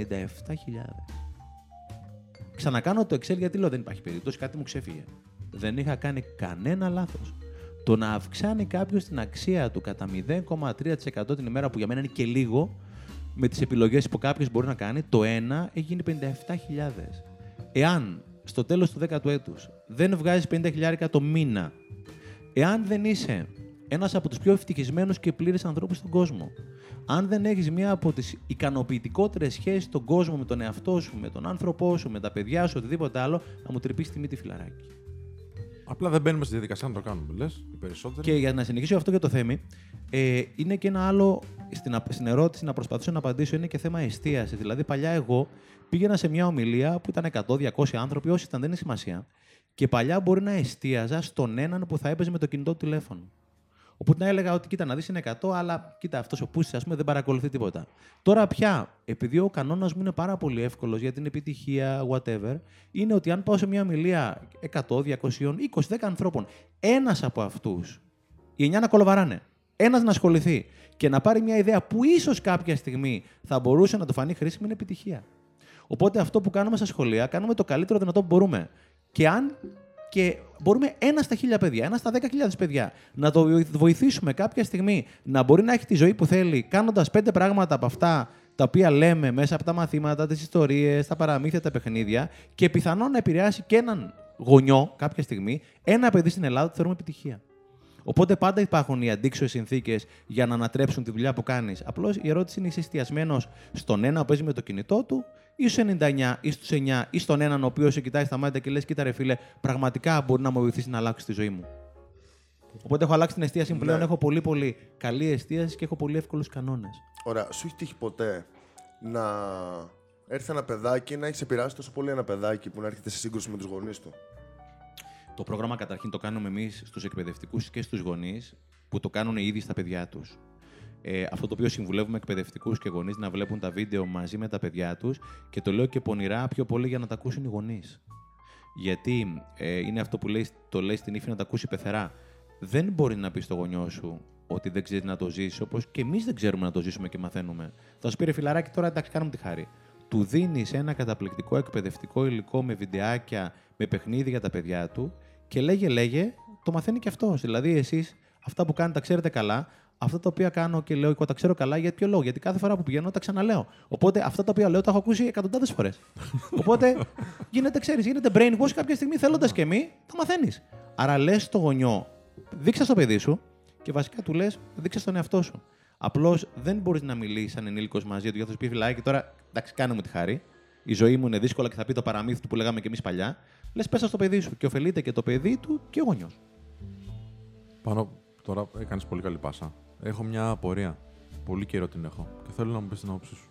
Ξανακάνω το Excel γιατί λέω δεν υπάρχει περίπτωση, κάτι μου ξέφυγε. Δεν είχα κάνει κανένα λάθος. Το να αυξάνει κάποιος την αξία του κατά 0,3% την ημέρα που για μένα είναι και λίγο, με τις επιλογές που κάποιος μπορεί να κάνει, το ένα έγινε 57.000. Εάν στο τέλος του 10ου έτους δεν βγάζεις 50.000 το μήνα, εάν δεν είσαι ένας από τους πιο ευτυχισμένους και πλήρες ανθρώπους στον κόσμο, αν δεν έχεις μία από τις ικανοποιητικότερες σχέσεις στον κόσμο με τον εαυτό σου, με τον άνθρωπό σου, με τα παιδιά σου, οτιδήποτε άλλο, θα μου τρυπήσει τη μύτη φιλαράκι. Απλά δεν μπαίνουμε στη διαδικασία να το κάνουμε, λες. Οι περισσότεροι. Και για να συνεχίσω αυτό για το θέμη, ε, είναι και ένα άλλο στην, απ- στην ερώτηση να προσπαθήσω να απαντήσω είναι και θέμα εστίαση. Δηλαδή, παλιά εγώ πήγαινα σε μια ομιλία που ήταν 100-200 άνθρωποι, όσοι ήταν δεν είναι σημασία, και παλιά μπορεί να εστίαζα στον έναν που θα έπαιζε με το κινητό του τηλέφωνο. Οπότε να έλεγα ότι κοίτα να δεις είναι 100, αλλά κοίτα αυτός ο Πούστη, ας πούμε, δεν παρακολουθεί τίποτα. Τώρα πια, επειδή ο κανόνας μου είναι πάρα πολύ εύκολος για την επιτυχία, whatever, είναι ότι αν πάω σε μια ομιλία 100, 200, 20, 10 ανθρώπων, ένας από αυτούς, οι 9 να κολοβαράνε, ένας να ασχοληθεί και να πάρει μια ιδέα που ίσως κάποια στιγμή θα μπορούσε να του φανεί χρήσιμη, είναι επιτυχία. Οπότε αυτό που κάνουμε στα σχολεία, κάνουμε το καλύτερο δυνατό που μπορούμε. Και αν και μπορούμε ένα στα χίλια παιδιά, ένα στα δέκα χιλιάδες παιδιά να το βοηθήσουμε κάποια στιγμή να μπορεί να έχει τη ζωή που θέλει, κάνοντας πέντε πράγματα από αυτά τα οποία λέμε μέσα από τα μαθήματα, τις ιστορίες, τα παραμύθια, τα παιχνίδια και πιθανόν να επηρεάσει και έναν γονιό κάποια στιγμή, ένα παιδί στην Ελλάδα το θεωρούμε επιτυχία. Οπότε πάντα υπάρχουν οι αντίξωες συνθήκες για να ανατρέψουν τη δουλειά που κάνεις. Απλώς η ερώτηση είναι: είσαι εστιασμένος στον ένα που παίζει με το κινητό του, ή στους 99 ή στους 9 ή στον έναν ο οποίος σε κοιτάει στα μάτια και λες: Κοίτα, ρε φίλε, πραγματικά μπορεί να μου βοηθήσει να αλλάξει τη ζωή μου. Οπότε έχω αλλάξει την εστίαση μου πλέον. Ναι. Έχω πολύ, πολύ καλή εστίαση και έχω πολύ εύκολους κανόνες. Ωραία, σου έχει τύχει ποτέ να έρθει ένα παιδάκι να έχει επηρεάσει τόσο πολύ ένα παιδάκι που να έρχεται σε σύγκρουση με τους γονείς του; Το πρόγραμμα καταρχήν το κάνουμε εμείς στους εκπαιδευτικούς και στους γονείς που το κάνουν ήδη στα παιδιά τους. Ε, αυτό το οποίο συμβουλεύουμε εκπαιδευτικούς και γονείς να βλέπουν τα βίντεο μαζί με τα παιδιά τους και το λέω και πονηρά πιο πολύ για να τα ακούσουν οι γονείς. Γιατί ε, είναι αυτό που λέει, το λέει στην ύφη να τα ακούσει πεθερά. Δεν μπορεί να πεις στο γονιό σου ότι δεν ξέρεις να το ζήσει, όπως και εμείς δεν ξέρουμε να το ζήσουμε και μαθαίνουμε. Θα σου πει ρε φιλαράκι, τώρα εντάξει, κάνουμε τη χάρη. Του δίνεις ένα καταπληκτικό εκπαιδευτικό υλικό με βιντεάκια, με παιχνίδι για τα παιδιά του και λέγε, λέγε, το μαθαίνει και αυτός. Δηλαδή, εσείς αυτά που κάνετε τα ξέρετε καλά. Αυτά τα οποία κάνω και λέω, εγώ τα ξέρω καλά, για ποιο λόγο; Γιατί κάθε φορά που πηγαίνω τα ξαναλέω. Οπότε αυτά τα οποία λέω τα έχω ακούσει εκατοντάδες φορές. Οπότε γίνεται, ξέρεις, γίνεται brainwash κάποια στιγμή θέλοντας και μη, τα μαθαίνεις. Άρα λες στο γονιό, δείξε στο παιδί σου και βασικά του λες, δείξε στον εαυτό σου. Απλώς δεν μπορείς να μιλήσεις σαν ενήλικος μαζί του για να σου πει φυλάκι τώρα, εντάξει, κάνε μου τη χάρη. Η ζωή μου είναι δύσκολα και θα πει το παραμύθι του που λέγαμε και εμείς παλιά. Λες, πέσα στο παιδί σου και ωφελείται και το παιδί του και ο γονιός. Πάνω, τώρα έκανες πολύ καλή πάσα. Έχω μια απορία. Πολύ καιρό την έχω. Και θέλω να μου πεις την άποψή σου.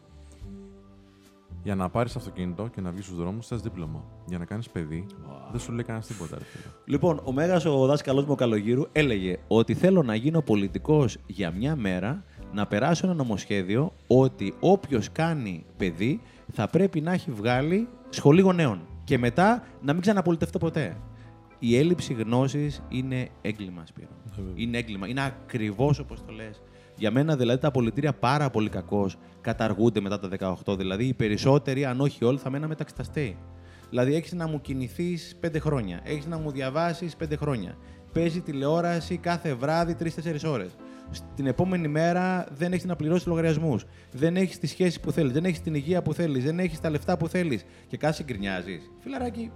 Για να πάρεις αυτοκίνητο και να βγεις στους δρόμους, θες δίπλωμα. Για να κάνεις παιδί, δεν σου λέει κανένας τίποτα. Ρε, φίλε. Λοιπόν, ο Μέγας ο δάσκαλός μου ο Καλογύρου έλεγε ότι θέλω να γίνω πολιτικός για μια μέρα, να περάσω ένα νομοσχέδιο ότι όποιος κάνει παιδί θα πρέπει να έχει βγάλει σχολή γονέων. Και μετά να μην ξαναπολιτευτώ ποτέ. Η έλλειψη γνώσης είναι έγκλημα, Σπύρο. Είναι έγκλημα. Είναι ακριβώς όπως το λες. Για μένα δηλαδή τα πολιτήρια πάρα πολύ κακώς καταργούνται μετά τα 18. Δηλαδή οι περισσότεροι, αν όχι όλοι, θα μέναμε ταξιταστέοι. Δηλαδή έχεις να μου κινηθείς πέντε χρόνια. Έχεις να μου διαβάσεις πέντε χρόνια. Παίζει τηλεόραση κάθε βράδυ 3-4 ώρες. Την επόμενη μέρα δεν έχεις να πληρώσεις λογαριασμούς. Δεν έχεις τη σχέση που θέλεις. Δεν έχεις την υγεία που θέλεις. Δεν έχεις τα λεφτά που θέλεις. Και κάτσε γκρινιάζει. Φιλαράκι.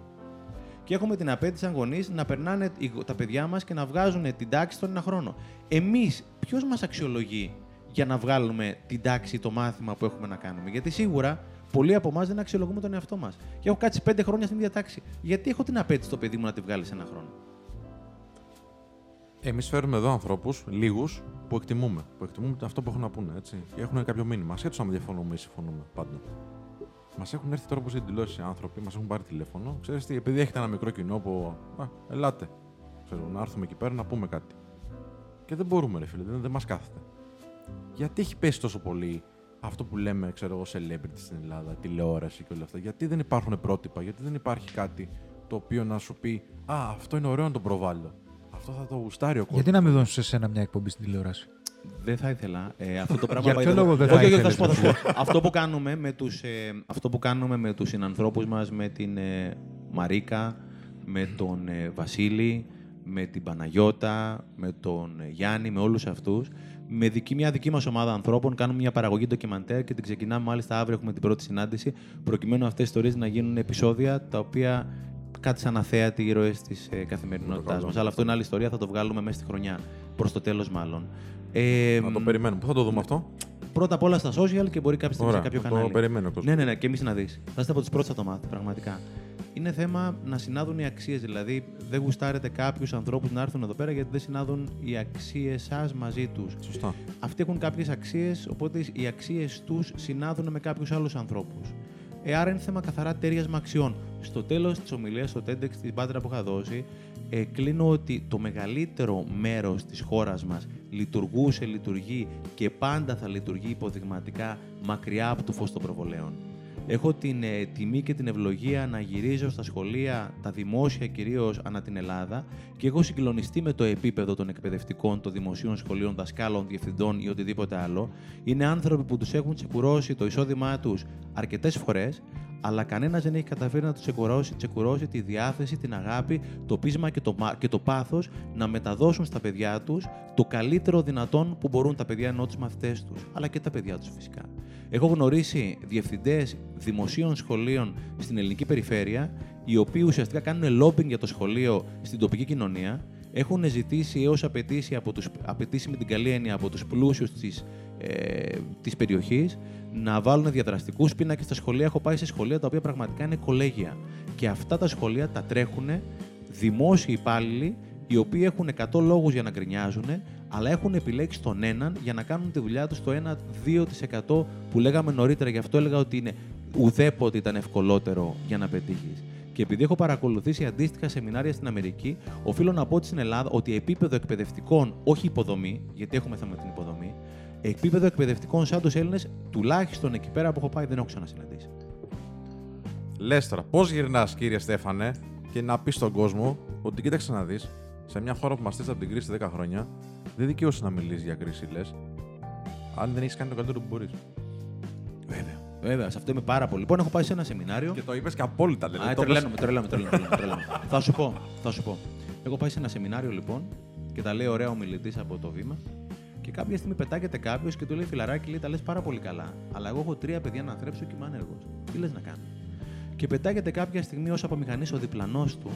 Και έχουμε την απέτηση σαν γονείς να περνάνε οι- τα παιδιά μας και να βγάζουν την τάξη στον ένα χρόνο. Εμείς, ποιος μας αξιολογεί για να βγάλουμε την τάξη, το μάθημα που έχουμε να κάνουμε; Γιατί σίγουρα πολλοί από εμάς δεν αξιολογούμε τον εαυτό μας. Και έχω κάτσει πέντε χρόνια στην ίδια τάξη. Γιατί έχω την απέτηση το παιδί μου να τη βγάλει σε ένα χρόνο; Εμείς φέρουμε εδώ ανθρώπους, λίγους, που εκτιμούμε. Που εκτιμούμε αυτό που έχουν να πούνε. Έτσι. Και έχουν κάποιο μήνυμα. Ασχέτως αν διαφωνούμε ή συμφωνούμε πάντα. Μας έχουν έρθει τώρα που στην τηλεόραση άνθρωποι, μας έχουν πάρει τηλέφωνο. Ξέρετε, τι, επειδή έχετε ένα μικρό κοινό που. Α, ελάτε. Ξέρω, να έρθουμε εκεί πέρα να πούμε κάτι. Και δεν μπορούμε, ρε φίλε, δεν, δεν μας κάθεται. Γιατί έχει πέσει τόσο πολύ αυτό που λέμε, ξέρω εγώ, celebrity στην Ελλάδα, τηλεόραση και όλα αυτά; Γιατί δεν υπάρχουν πρότυπα, γιατί δεν υπάρχει κάτι το οποίο να σου πει Α, αυτό είναι ωραίο να το προβάλλω. Αυτό θα το γουστάρει ο κόσμο. Γιατί να μην δώσουν σε σένα μια εκπομπή στην τηλεόραση; Δεν θα ήθελα. Ε, αυτό το πράγμα Για πάει ποιο εδώ- λόγο δεν Όχι, θα όχι, ήθελες, θα σου πω, θα να σου πω. αυτό που κάνουμε με τους, ε, αυτό που κάνουμε με τους συνανθρώπους μας, με την ε, Μαρίκα, με τον ε, Βασίλη, με την Παναγιώτα, με τον ε, Γιάννη, με όλους αυτούς, με δική, μια δική μας ομάδα ανθρώπων κάνουμε μια παραγωγή ντοκιμαντέρ και την ξεκινάμε μάλιστα αύριο έχουμε την πρώτη συνάντηση προκειμένου αυτές οι ιστορίες να γίνουν επεισόδια τα οποία κάτι σαν αθέατοι ήρωες της ε, καθημερινότητάς καλό. μας. Αλλά αυτό είναι άλλη ιστορία, θα το βγάλουμε μέσα στη χρονιά. Προς το τέλος, μάλλον. Ε, Να το περιμένουμε. Πού θα το δούμε αυτό; Πρώτα απ' όλα στα social και μπορεί κάποια στιγμή σε Ωραία, κάποιο το κανάλι. περιμένει ο κόσμος. Ναι, ναι, ναι, και εμείς να δεις. Θα είστε από του πρώτου θα το μάθετε, πραγματικά. Είναι θέμα να συνάδουν οι αξίες. Δηλαδή, δεν γουστάρετε κάποιους ανθρώπους να έρθουν εδώ πέρα γιατί δεν συνάδουν οι αξίες σας μαζί τους. Σωστά. Αυτοί έχουν κάποιες αξίες, οπότε οι αξίες τους συνάδουν με κάποιους άλλους ανθρώπους. Ε, άρα είναι θέμα καθαρά τέριασμα αξιών. Στο τέλος της ομιλίας, στο TEDx, την πάντρα που είχα δώσει, ε, κλείνω ότι το μεγαλύτερο μέρος της χώρας μας λειτουργούσε, λειτουργεί και πάντα θα λειτουργεί υποδειγματικά μακριά από το φως των προβολέων. Έχω την ε, τιμή και την ευλογία να γυρίζω στα σχολεία, τα δημόσια κυρίως ανά την Ελλάδα και έχω συγκλονιστεί με το επίπεδο των εκπαιδευτικών, των δημοσίων σχολείων, δασκάλων, διευθυντών ή οτιδήποτε άλλο. Είναι άνθρωποι που τους έχουν τσεκουρώσει το εισόδημά τους αρκετές φορές, αλλά κανένας δεν έχει καταφέρει να τους τσεκουρώσει, τσεκουρώσει τη διάθεση, την αγάπη, το πείσμα και το, μα- και το πάθος να μεταδώσουν στα παιδιά τους το καλύτερο δυνατόν που μπορούν τα παιδιά ενώ του μαθητέ τους, αλλά και τα παιδιά τους φυσικά. Έχω γνωρίσει διευθυντές δημοσίων σχολείων στην ελληνική περιφέρεια, οι οποίοι ουσιαστικά κάνουν lobbying για το σχολείο στην τοπική κοινωνία, έχουν ζητήσει έως απαιτήσει, από τους, απαιτήσει με την καλή έννοια από τους πλούσιους της ε, της περιοχής να βάλουν διαδραστικούς πίνακες στα σχολεία. Έχω πάει σε σχολεία τα οποία πραγματικά είναι κολέγια. Και αυτά τα σχολεία τα τρέχουν δημόσιοι υπάλληλοι οι οποίοι έχουν 100 λόγους για να γκρινιάζουν, αλλά έχουν επιλέξει τον έναν για να κάνουν τη δουλειά τους το 1-2% που λέγαμε νωρίτερα. Γι' αυτό έλεγα ότι είναι ουδέποτε ήταν ευκολότερο για να πετύχεις. Και επειδή έχω παρακολουθήσει αντίστοιχα σεμινάρια στην Αμερική, οφείλω να πω ότι στην Ελλάδα ότι επίπεδο εκπαιδευτικών, όχι υποδομή, γιατί έχουμε θέμα με την υποδομή, επίπεδο εκπαιδευτικών σαν τους Έλληνες, τουλάχιστον εκεί πέρα που έχω πάει, δεν έχω ξανασυναντήσει. Λες τώρα, πώς γυρνάς, κύριε Στέφανε, και να πεις στον κόσμο ότι κοίταξε να δεις, σε μια χώρα που μας από την κρίση 10 χρόνια, δεν δικαιούσε να μιλήσεις για κρίση, λες. Αν δεν έχεις κάνει το καλύτερο που μπορείς. Βέβαια. Βέβαια, σε αυτό είμαι πάρα πολύ. Λοιπόν, έχω πάει σε ένα σεμινάριο. Και το είπες και απόλυτα, δηλαδή. Α, το τρελαίνομαι, τρελαίνομαι, τρελαίνομαι, τρελαίνομαι. θα σου πω, θα σου πω. Έχω πάει σε ένα σεμινάριο λοιπόν και τα λέει ωραία ο μιλητής από το βήμα και κάποια στιγμή πετάγεται κάποιος και του λέει φιλαράκι, λέει, τα λες πάρα πολύ καλά. Αλλά εγώ έχω τρία παιδιά να θρέψω και είμαι άνεργος. Τι λες να κάνω; Και πετάγεται κάποια στιγμή ως απομηχανής ο διπλανός του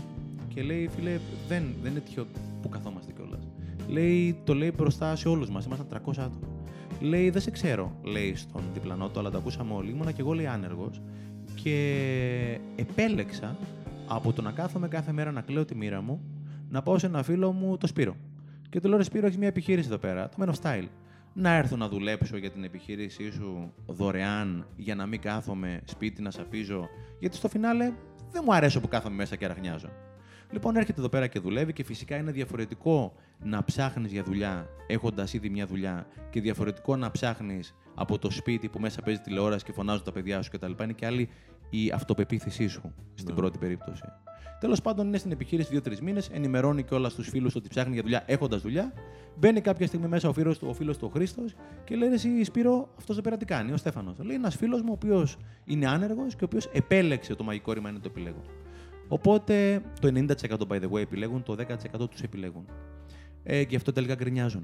και λέει, φίλε, δεν, δεν είναι τυχαίο που καθόμαστε κιόλας. Λέει, το λέει μπροστά σε όλους μας, ήμασταν 300 άτομα. Λέει, δεν σε ξέρω, λέει στον διπλανό του, αλλά το ακούσαμε όλοι. Ήμουνα κι εγώ, λέει, άνεργος και επέλεξα από το να κάθομαι κάθε μέρα να κλαίω τη μοίρα μου, να πάω σε ένα φίλο μου, το Σπύρο. Και του λέω: Ρε Σπύρο, έχεις μια επιχείρηση εδώ πέρα, το Men of Style. Να έρθω να δουλέψω για την επιχείρησή σου δωρεάν, για να μην κάθομαι σπίτι να σαπίζω, γιατί στο φινάλε δεν μου αρέσει που κάθομαι μέσα και αραχνιάζω. Λοιπόν, έρχεται εδώ πέρα και δουλεύει και φυσικά είναι διαφορετικό να ψάχνεις για δουλειά έχοντας ήδη μια δουλειά και διαφορετικό να ψάχνεις από το σπίτι που μέσα παίζει τηλεόραση και φωνάζουν τα παιδιά σου κτλ. Είναι και άλλη η αυτοπεποίθησή σου στην πρώτη περίπτωση. Τέλος πάντων, είναι στην επιχείρηση δύο-τρει μήνες, ενημερώνει και όλα τους φίλους ότι ψάχνει για δουλειά έχοντας δουλειά. Μπαίνει κάποια στιγμή μέσα ο φίλος του, ο φίλος του ο Χρήστος και λέει: Εσύ, Σπύρο, αυτός εδώ πέρα τι κάνει, ο Στέφανος. Λέει ένας φίλος μου ο οποίος είναι άνεργος και ο οποίος επέλεξε το μαγικό ρήμα είναι το επιλέγω. Οπότε το 90% by the way επιλέγουν, το 10% τους επιλέγουν. Ε, και αυτό τελικά γκρινιάζουν.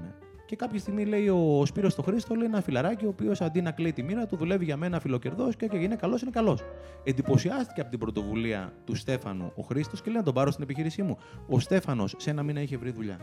Και κάποια στιγμή λέει ο Σπύρος στο Χρήστο, λέει ένα φιλαράκι, ο οποίος αντί να κλαίει τη μοίρα του, δουλεύει για μένα φιλοκερδός και, και είναι καλός, είναι καλός. Εντυπωσιάστηκε από την πρωτοβουλία του Στέφανου ο Χρήστος και λέει να τον πάρω στην επιχείρησή μου. Ο Στέφανος σε ένα μήνα είχε βρει δουλειά.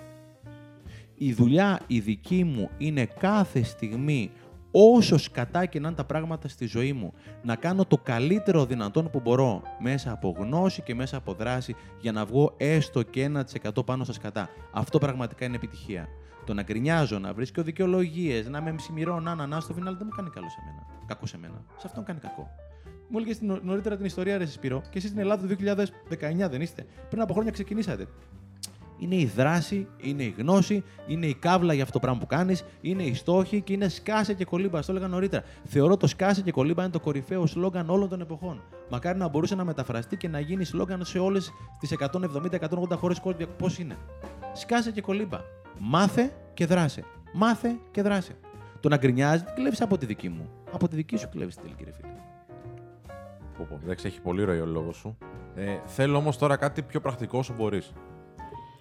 Η δουλειά η δική μου είναι κάθε στιγμή όσο σκατά και να είναι τα πράγματα στη ζωή μου, να κάνω το καλύτερο δυνατόν που μπορώ μέσα από γνώση και μέσα από δράση για να βγω έστω και 1% πάνω στα σκατά. Αυτό πραγματικά είναι επιτυχία. Το να γκρινιάζω, να βρίσκω δικαιολογίες, να μεμψιμοιρώ, να, να, να, στο φινάλε δεν μου κάνει καλό σε μένα. Κακό σε μένα. Σε αυτόν κάνει κακό. Μου έλεγε νωρίτερα την ιστορία, Ρε Σπύρο, και εσείς στην Ελλάδα το 2019 δεν είστε. Πριν από χρόνια ξεκινήσατε. Είναι η δράση, είναι η γνώση, είναι η κάβλα για αυτό το πράγμα που κάνεις, είναι οι στόχοι και είναι σκάσε και κολύμπα. Το έλεγα νωρίτερα. Θεωρώ το σκάσε και κολύμπα είναι το κορυφαίο σλόγκαν όλων των εποχών. Μακάρι να μπορούσε να μεταφραστεί και να γίνει σλόγκαν σε όλες τις 170-180 χώρες κόσμου. Πώς είναι; Σκάσε και κολύμπα. Μάθε και δράσε. Μάθε και δράσε. Το να γκρινιάζεις δεν κλέβεις από τη δική μου. Από τη δική σου κλέβεις την τελική ρε φίλε. Πω, πω, εντάξει, έχει πολύ ροή ο λόγος σου. Ε, θέλω όμως τώρα κάτι πιο πρακτικό όσο μπορείς.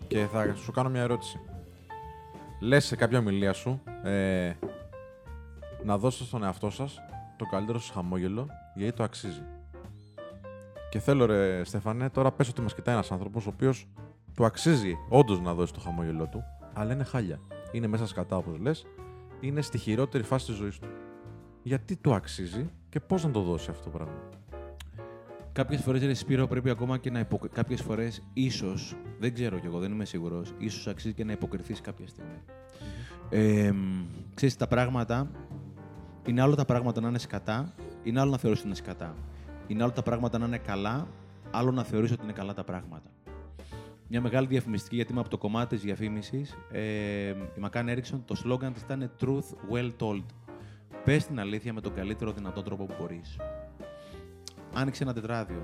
Και θα σου κάνω μια ερώτηση. Λες σε κάποια ομιλία σου ε, να δώσετε στον εαυτό σας το καλύτερο σου χαμόγελο γιατί το αξίζει. Και θέλω ρε Στέφανε, τώρα πες ότι μας κοιτάει ένας άνθρωπος ο οποίος του αξίζει όντως να δώσει το χαμόγελό του, αλλά είναι χάλια. Είναι μέσα σκατά όπως λες, είναι στη χειρότερη φάση της ζωής του. Γιατί του αξίζει και πώς να το δώσει αυτό το πράγμα; Κάποιες φορές, ρε Σπύρο, πρέπει ακόμα και να υποκριθεί. Κάποιες φορές, ίσως, δεν ξέρω κι εγώ, δεν είμαι σίγουρος, ίσως αξίζει και να υποκριθείς κάποια στιγμή. Ε, ξέρεις, τα πράγματα. Είναι άλλο τα πράγματα να είναι σκατά, είναι άλλο να θεωρείς ότι είναι σκατά. Είναι άλλο τα πράγματα να είναι καλά, άλλο να θεωρείς ότι είναι καλά τα πράγματα. Μια μεγάλη διαφημιστική, γιατί είμαι από το κομμάτι της διαφήμισης, ε, η McCann Erickson, το σλόγκαν της ήταν Truth Well Told. Πες την αλήθεια με τον καλύτερο δυνατό τρόπο που μπορείς. Άνοιξε ένα τετράδιο.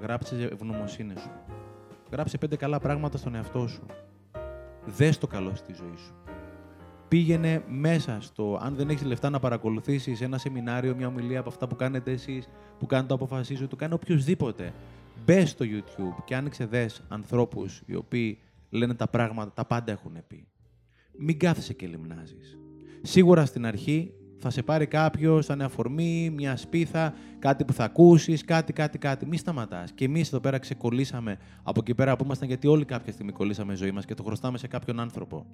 Γράψε ευγνωμοσύνη σου. Γράψε πέντε καλά πράγματα στον εαυτό σου. Δες το καλό στη ζωή σου. πήγαινε μέσα στο. Αν δεν έχεις λεφτά να παρακολουθήσεις ένα σεμινάριο, μια ομιλία από αυτά που κάνετε εσείς, που κάνετε το αποφασίζω, το κάνει οποιοδήποτε. Μπες στο YouTube και άνοιξε δες ανθρώπους οι οποίοι λένε τα πράγματα, τα πάντα έχουν πει. Μην κάθεσαι και λιμνάζεις. Σίγουρα στην αρχή θα σε πάρει κάποιος, θα είναι αφορμή, μια σπίθα, κάτι που θα ακούσεις, κάτι, κάτι, κάτι. Μη σταματάς. Και εμείς εδώ πέρα ξεκολλήσαμε από εκεί πέρα που ήμασταν, γιατί όλοι κάποια στιγμή κολλήσαμε ζωή μας και το χρωστάμε σε κάποιον άνθρωπο.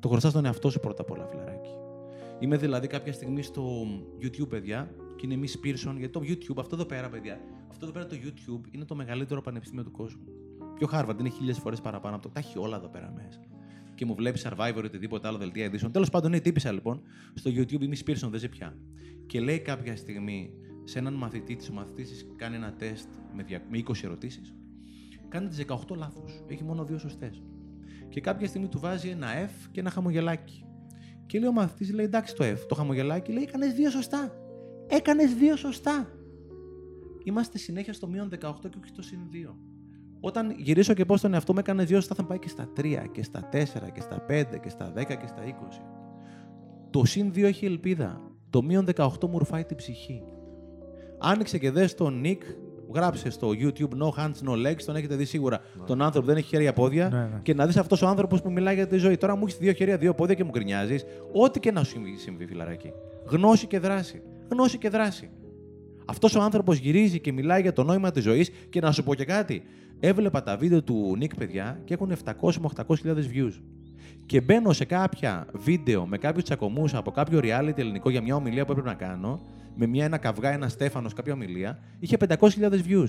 Το χρωστάς στον εαυτό σου πρώτα απ' όλα, φιλαράκι. Είμαι δηλαδή κάποια στιγμή στο YouTube, παιδιά, και είναι Miss Pearson, γιατί το YouTube, αυτό εδώ πέρα, παιδιά, αυτό εδώ πέρα το YouTube είναι το μεγαλύτερο πανεπιστήμιο του κόσμου. Πιο Harvard είναι χίλιες φορές παραπάνω από το. Τα έχει όλα εδώ πέρα μέσα. Και μου βλέπει Survivor ή οτιδήποτε άλλο δελτία edition. Τέλος πάντων, είναι τύπησα λοιπόν στο YouTube η Miss Pearson, δεν sé πια. Και λέει κάποια στιγμή σε έναν μαθητή της, ο μαθητή κάνει ένα τεστ με 20 ερωτήσεις. Κάνει τις 18 λάθος. Έχει μόνο δύο σωστές. Και κάποια στιγμή του βάζει ένα F και ένα χαμογελάκι. Και λέει ο μαθητής, λέει εντάξει το F. Το χαμογελάκι λέει έκανε δύο σωστά. Έκανες δύο σωστά. Είμαστε συνέχεια στο μείον 18 και όχι στο συν 2. Όταν γυρίσω και πω στον εαυτό μου έκανε δύο σωστά, θα πάει και στα 3 και στα 4 και στα 5 και στα 10 και στα 20. Το συν 2 έχει ελπίδα. Το μείον 18 μου ρουφάει την ψυχή. Άνοιξε και δες τον Nick γράψε στο YouTube No Hands No Legs, τον έχετε δει σίγουρα. Ναι. Τον άνθρωπο δεν έχει χέρια πόδια. Ναι, ναι. Και να δεις αυτός ο άνθρωπος που μιλάει για τη ζωή. Τώρα μου έχεις δύο χέρια, δύο πόδια και μου γκρινιάζεις. Ό,τι και να σου συμβεί, φιλαράκι. Γνώση και δράση. Γνώση και δράση. Αυτός ο άνθρωπος γυρίζει και μιλάει για το νόημα της ζωής και να σου πω και κάτι. Έβλεπα τα βίντεο του Νίκ, παιδιά, και έχουν 700 με 800 views. Και μπαίνω σε κάποια βίντεο με κάποιους τσακωμούς από κάποιο reality ελληνικό για μια ομιλία που έπρεπε να κάνω με μια, ένα καυγά, ένα Στέφανος, κάποια ομιλία, είχε 500.000 views.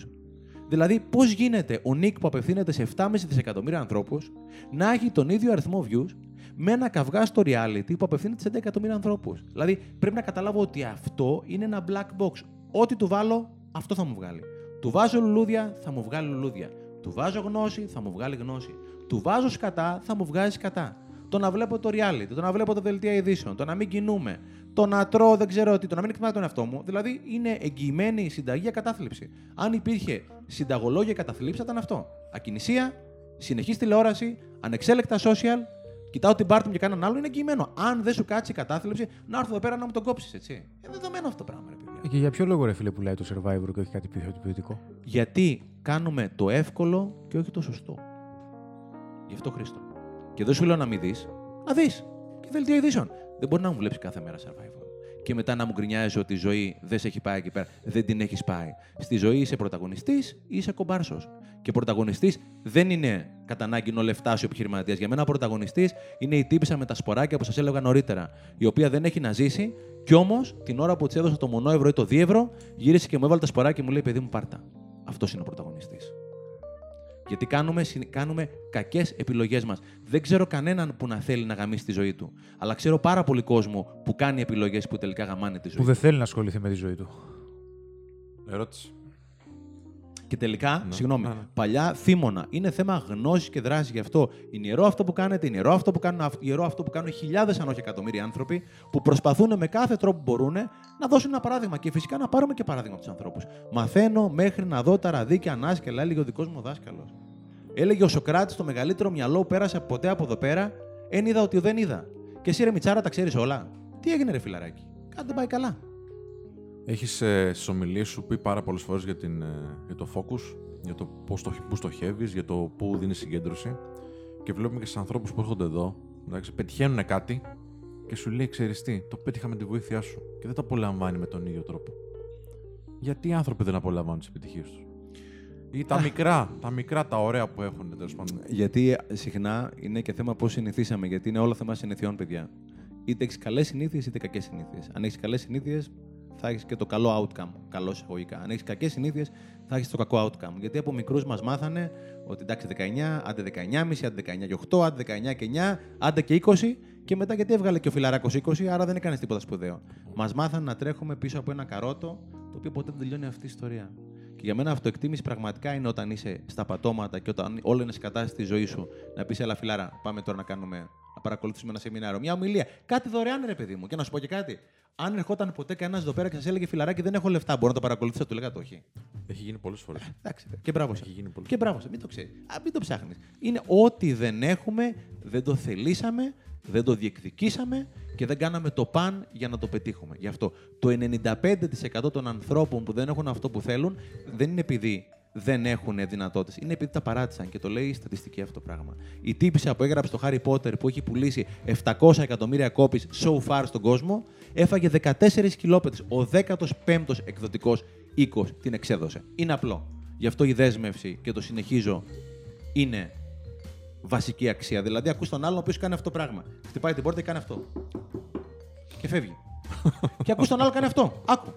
Δηλαδή, πώς γίνεται ο Νίκ που απευθύνεται σε 7,5 δισεκατομμύρια ανθρώπους να έχει τον ίδιο αριθμό views με ένα καυγά στο reality που απευθύνεται σε 10 εκατομμύρια ανθρώπους. Δηλαδή, πρέπει να καταλάβω ότι αυτό είναι ένα black box. Ό,τι του βάλω, αυτό θα μου βγάλει. Του βάζω λουλούδια, θα μου βγάλει λουλούδια. Του βάζω γνώση, θα μου βγάλει γνώση. Του βάζω σκατά, θα μου βγάζει σκατά. Το να βλέπω το reality, το να βλέπω τα δελτία ειδήσεων, το να μην κινούμε, το να τρώω δεν ξέρω τι, το να μην εκτιμάω τον εαυτό μου. Δηλαδή είναι εγγυημένη η συνταγή για κατάθλιψη. Αν υπήρχε συνταγολόγια καταθλίψη, θα ήταν αυτό. Ακινησία, συνεχής τηλεόραση, ανεξέλεκτα social, κοιτάω την πάρτι μου και κανέναν άλλο, είναι εγγυημένο. Αν δεν σου κάτσει η κατάθλιψη, να έρθω εδώ πέρα να μου τον κόψεις, έτσι. Είναι δεδομένο αυτό το πράγμα, ρε παιδιά. Και για ποιο λόγο, ρε φίλε, που λέει το survivor και όχι κάτι πιο ποιοτικό; Γιατί κάνουμε το εύκολο και όχι το σωστό. Γι' αυτό Χρήστο. Και δεν σου λέω να μην δεις, να δεις. Και δελτία ειδήσεων. Δεν μπορεί να μου βλέπεις κάθε μέρα survivor. Και μετά να μου γκρινιάζει ότι η ζωή δεν σε έχει πάει εκεί πέρα. Δεν την έχεις πάει. Στη ζωή είσαι πρωταγωνιστής ή είσαι κομπάρσος. Και πρωταγωνιστής δεν είναι κατά ανάγκη ο λεφτά ο επιχειρηματίας. Για μένα, πρωταγωνιστής είναι η τύπησα με τα σποράκια που σας έλεγα νωρίτερα. Η οποία δεν έχει να ζήσει, κι όμως την ώρα που της έδωσα το μονό ευρώ ή το δίευρο, γύρισε και μου έβαλε τα σποράκια και μου λέει: Παιδί μου, πάρτα. Αυτός είναι ο πρωταγωνιστής. Γιατί κάνουμε, κάνουμε κακές επιλογές μας. Δεν ξέρω κανέναν που να θέλει να γαμίσει τη ζωή του. Αλλά ξέρω πάρα πολύ κόσμο που κάνει επιλογές που τελικά γαμάνε τη ζωή Που δεν θέλει να ασχοληθεί με τη ζωή του. Ερώτηση. Και τελικά, ναι, συγγνώμη, ναι, ναι. παλιά θύμωνα. Είναι θέμα γνώση και δράσης γι' αυτό. Είναι ιερό αυτό που κάνετε, είναι ιερό αυτό που κάνουν, ιερό αυτό που κάνουν χιλιάδες, αν όχι εκατομμύρια άνθρωποι, που προσπαθούν με κάθε τρόπο που μπορούν να δώσουν ένα παράδειγμα. Και φυσικά να πάρουμε και παράδειγμα από τους ανθρώπους. Μαθαίνω μέχρι να δω τα ραδίκια ανάσκελα, έλεγε ο δικός μου δάσκαλος. Έλεγε ο Σοκράτης, το μεγαλύτερο μυαλό που πέρασε ποτέ από εδώ πέρα, εν είδα ότι δεν είδα. Και εσύ ρε Μιτσάρα τα ξέρεις όλα. Τι έγινε, ρε φιλαράκι. Κάτι δεν πάει καλά. Έχεις ε, στις ομιλίες σου πει πάρα πολλές φορές για, ε, για το focus, για το πώς το, πού στοχεύεις, για το πού δίνεις συγκέντρωση. Και βλέπουμε και στους ανθρώπους που έρχονται εδώ, εντάξει, πετυχαίνουν κάτι και σου λέει: Ξέρεις τι, το πέτυχα με τη βοήθειά σου. Και δεν το απολαμβάνει με τον ίδιο τρόπο. Γιατί οι άνθρωποι δεν απολαμβάνουν τις επιτυχίες τους; Ή τα μικρά, τα μικρά, τα ωραία που έχουν τέλος πάντων. Γιατί συχνά είναι και θέμα πώς συνηθίσαμε. Γιατί είναι όλα θέμα συνηθιών, παιδιά. Είτε έχεις καλές συνήθειες είτε κακές συνήθειες. Αν έχεις καλές συνήθειες, θα έχεις και το καλό outcome. Καλό εισαγωγικά. Αν έχεις κακές συνήθειες, θα έχεις το κακό outcome. Γιατί από μικρούς μας μάθανε ότι εντάξει 19, άντε 19,5, άντε 19 και 8, άντε 19 και 9, άντε και 20. Και μετά γιατί έβγαλε και ο φιλαράκος 20, άρα δεν έκανες τίποτα σπουδαίο. Μας μάθανε να τρέχουμε πίσω από ένα καρότο, το οποίο ποτέ δεν τελειώνει αυτή η ιστορία. Και για μένα αυτοεκτίμηση πραγματικά είναι όταν είσαι στα πατώματα και όταν όλα είναι σε κατάσταση στη ζωή σου. Να πεις, Ελά, φιλάρα, πάμε τώρα να κάνουμε να παρακολουθήσουμε ένα σεμινάριο, μια ομιλία. Κάτι δωρεάν, ρε παιδί μου. Και να σου πω και κάτι. Αν ερχόταν ποτέ κανένας εδώ πέρα και σας έλεγε φιλαράκι, δεν έχω λεφτά, μπορώ να το παρακολουθήσω, του λέγα το όχι. Έχει γίνει πολλές φορές. Εντάξει. Και μπράβο Έχει σας. γίνει πολύ. Και μπράβο σας. Μην το ξέρει. Α, μην το ψάχνεις. Είναι ό,τι δεν έχουμε, δεν το θελήσαμε, δεν το διεκδικήσαμε και δεν κάναμε το παν για να το πετύχουμε. Γι' αυτό το 95% των ανθρώπων που δεν έχουν αυτό που θέλουν δεν είναι επειδή δεν έχουν δυνατότητες. Είναι επειδή τα παράτησαν και το λέει η στατιστική αυτό το πράγμα. Η τύπησα που έγραψε το Harry Potter που έχει πουλήσει 700 εκατομμύρια κόπης so far στον κόσμο, έφαγε 14 κιλόπετρες. Ο 15ο εκδοτικός οίκος την εξέδωσε. Είναι απλό. Γι' αυτό η δέσμευση και το συνεχίζω είναι βασική αξία. Δηλαδή, ακούς τον άλλον ο οποίος κάνει αυτό το πράγμα. Χτυπάει την πόρτα και κάνει αυτό. Και φεύγει. και ακούς τον άλλο κάνει αυτό. Άκου.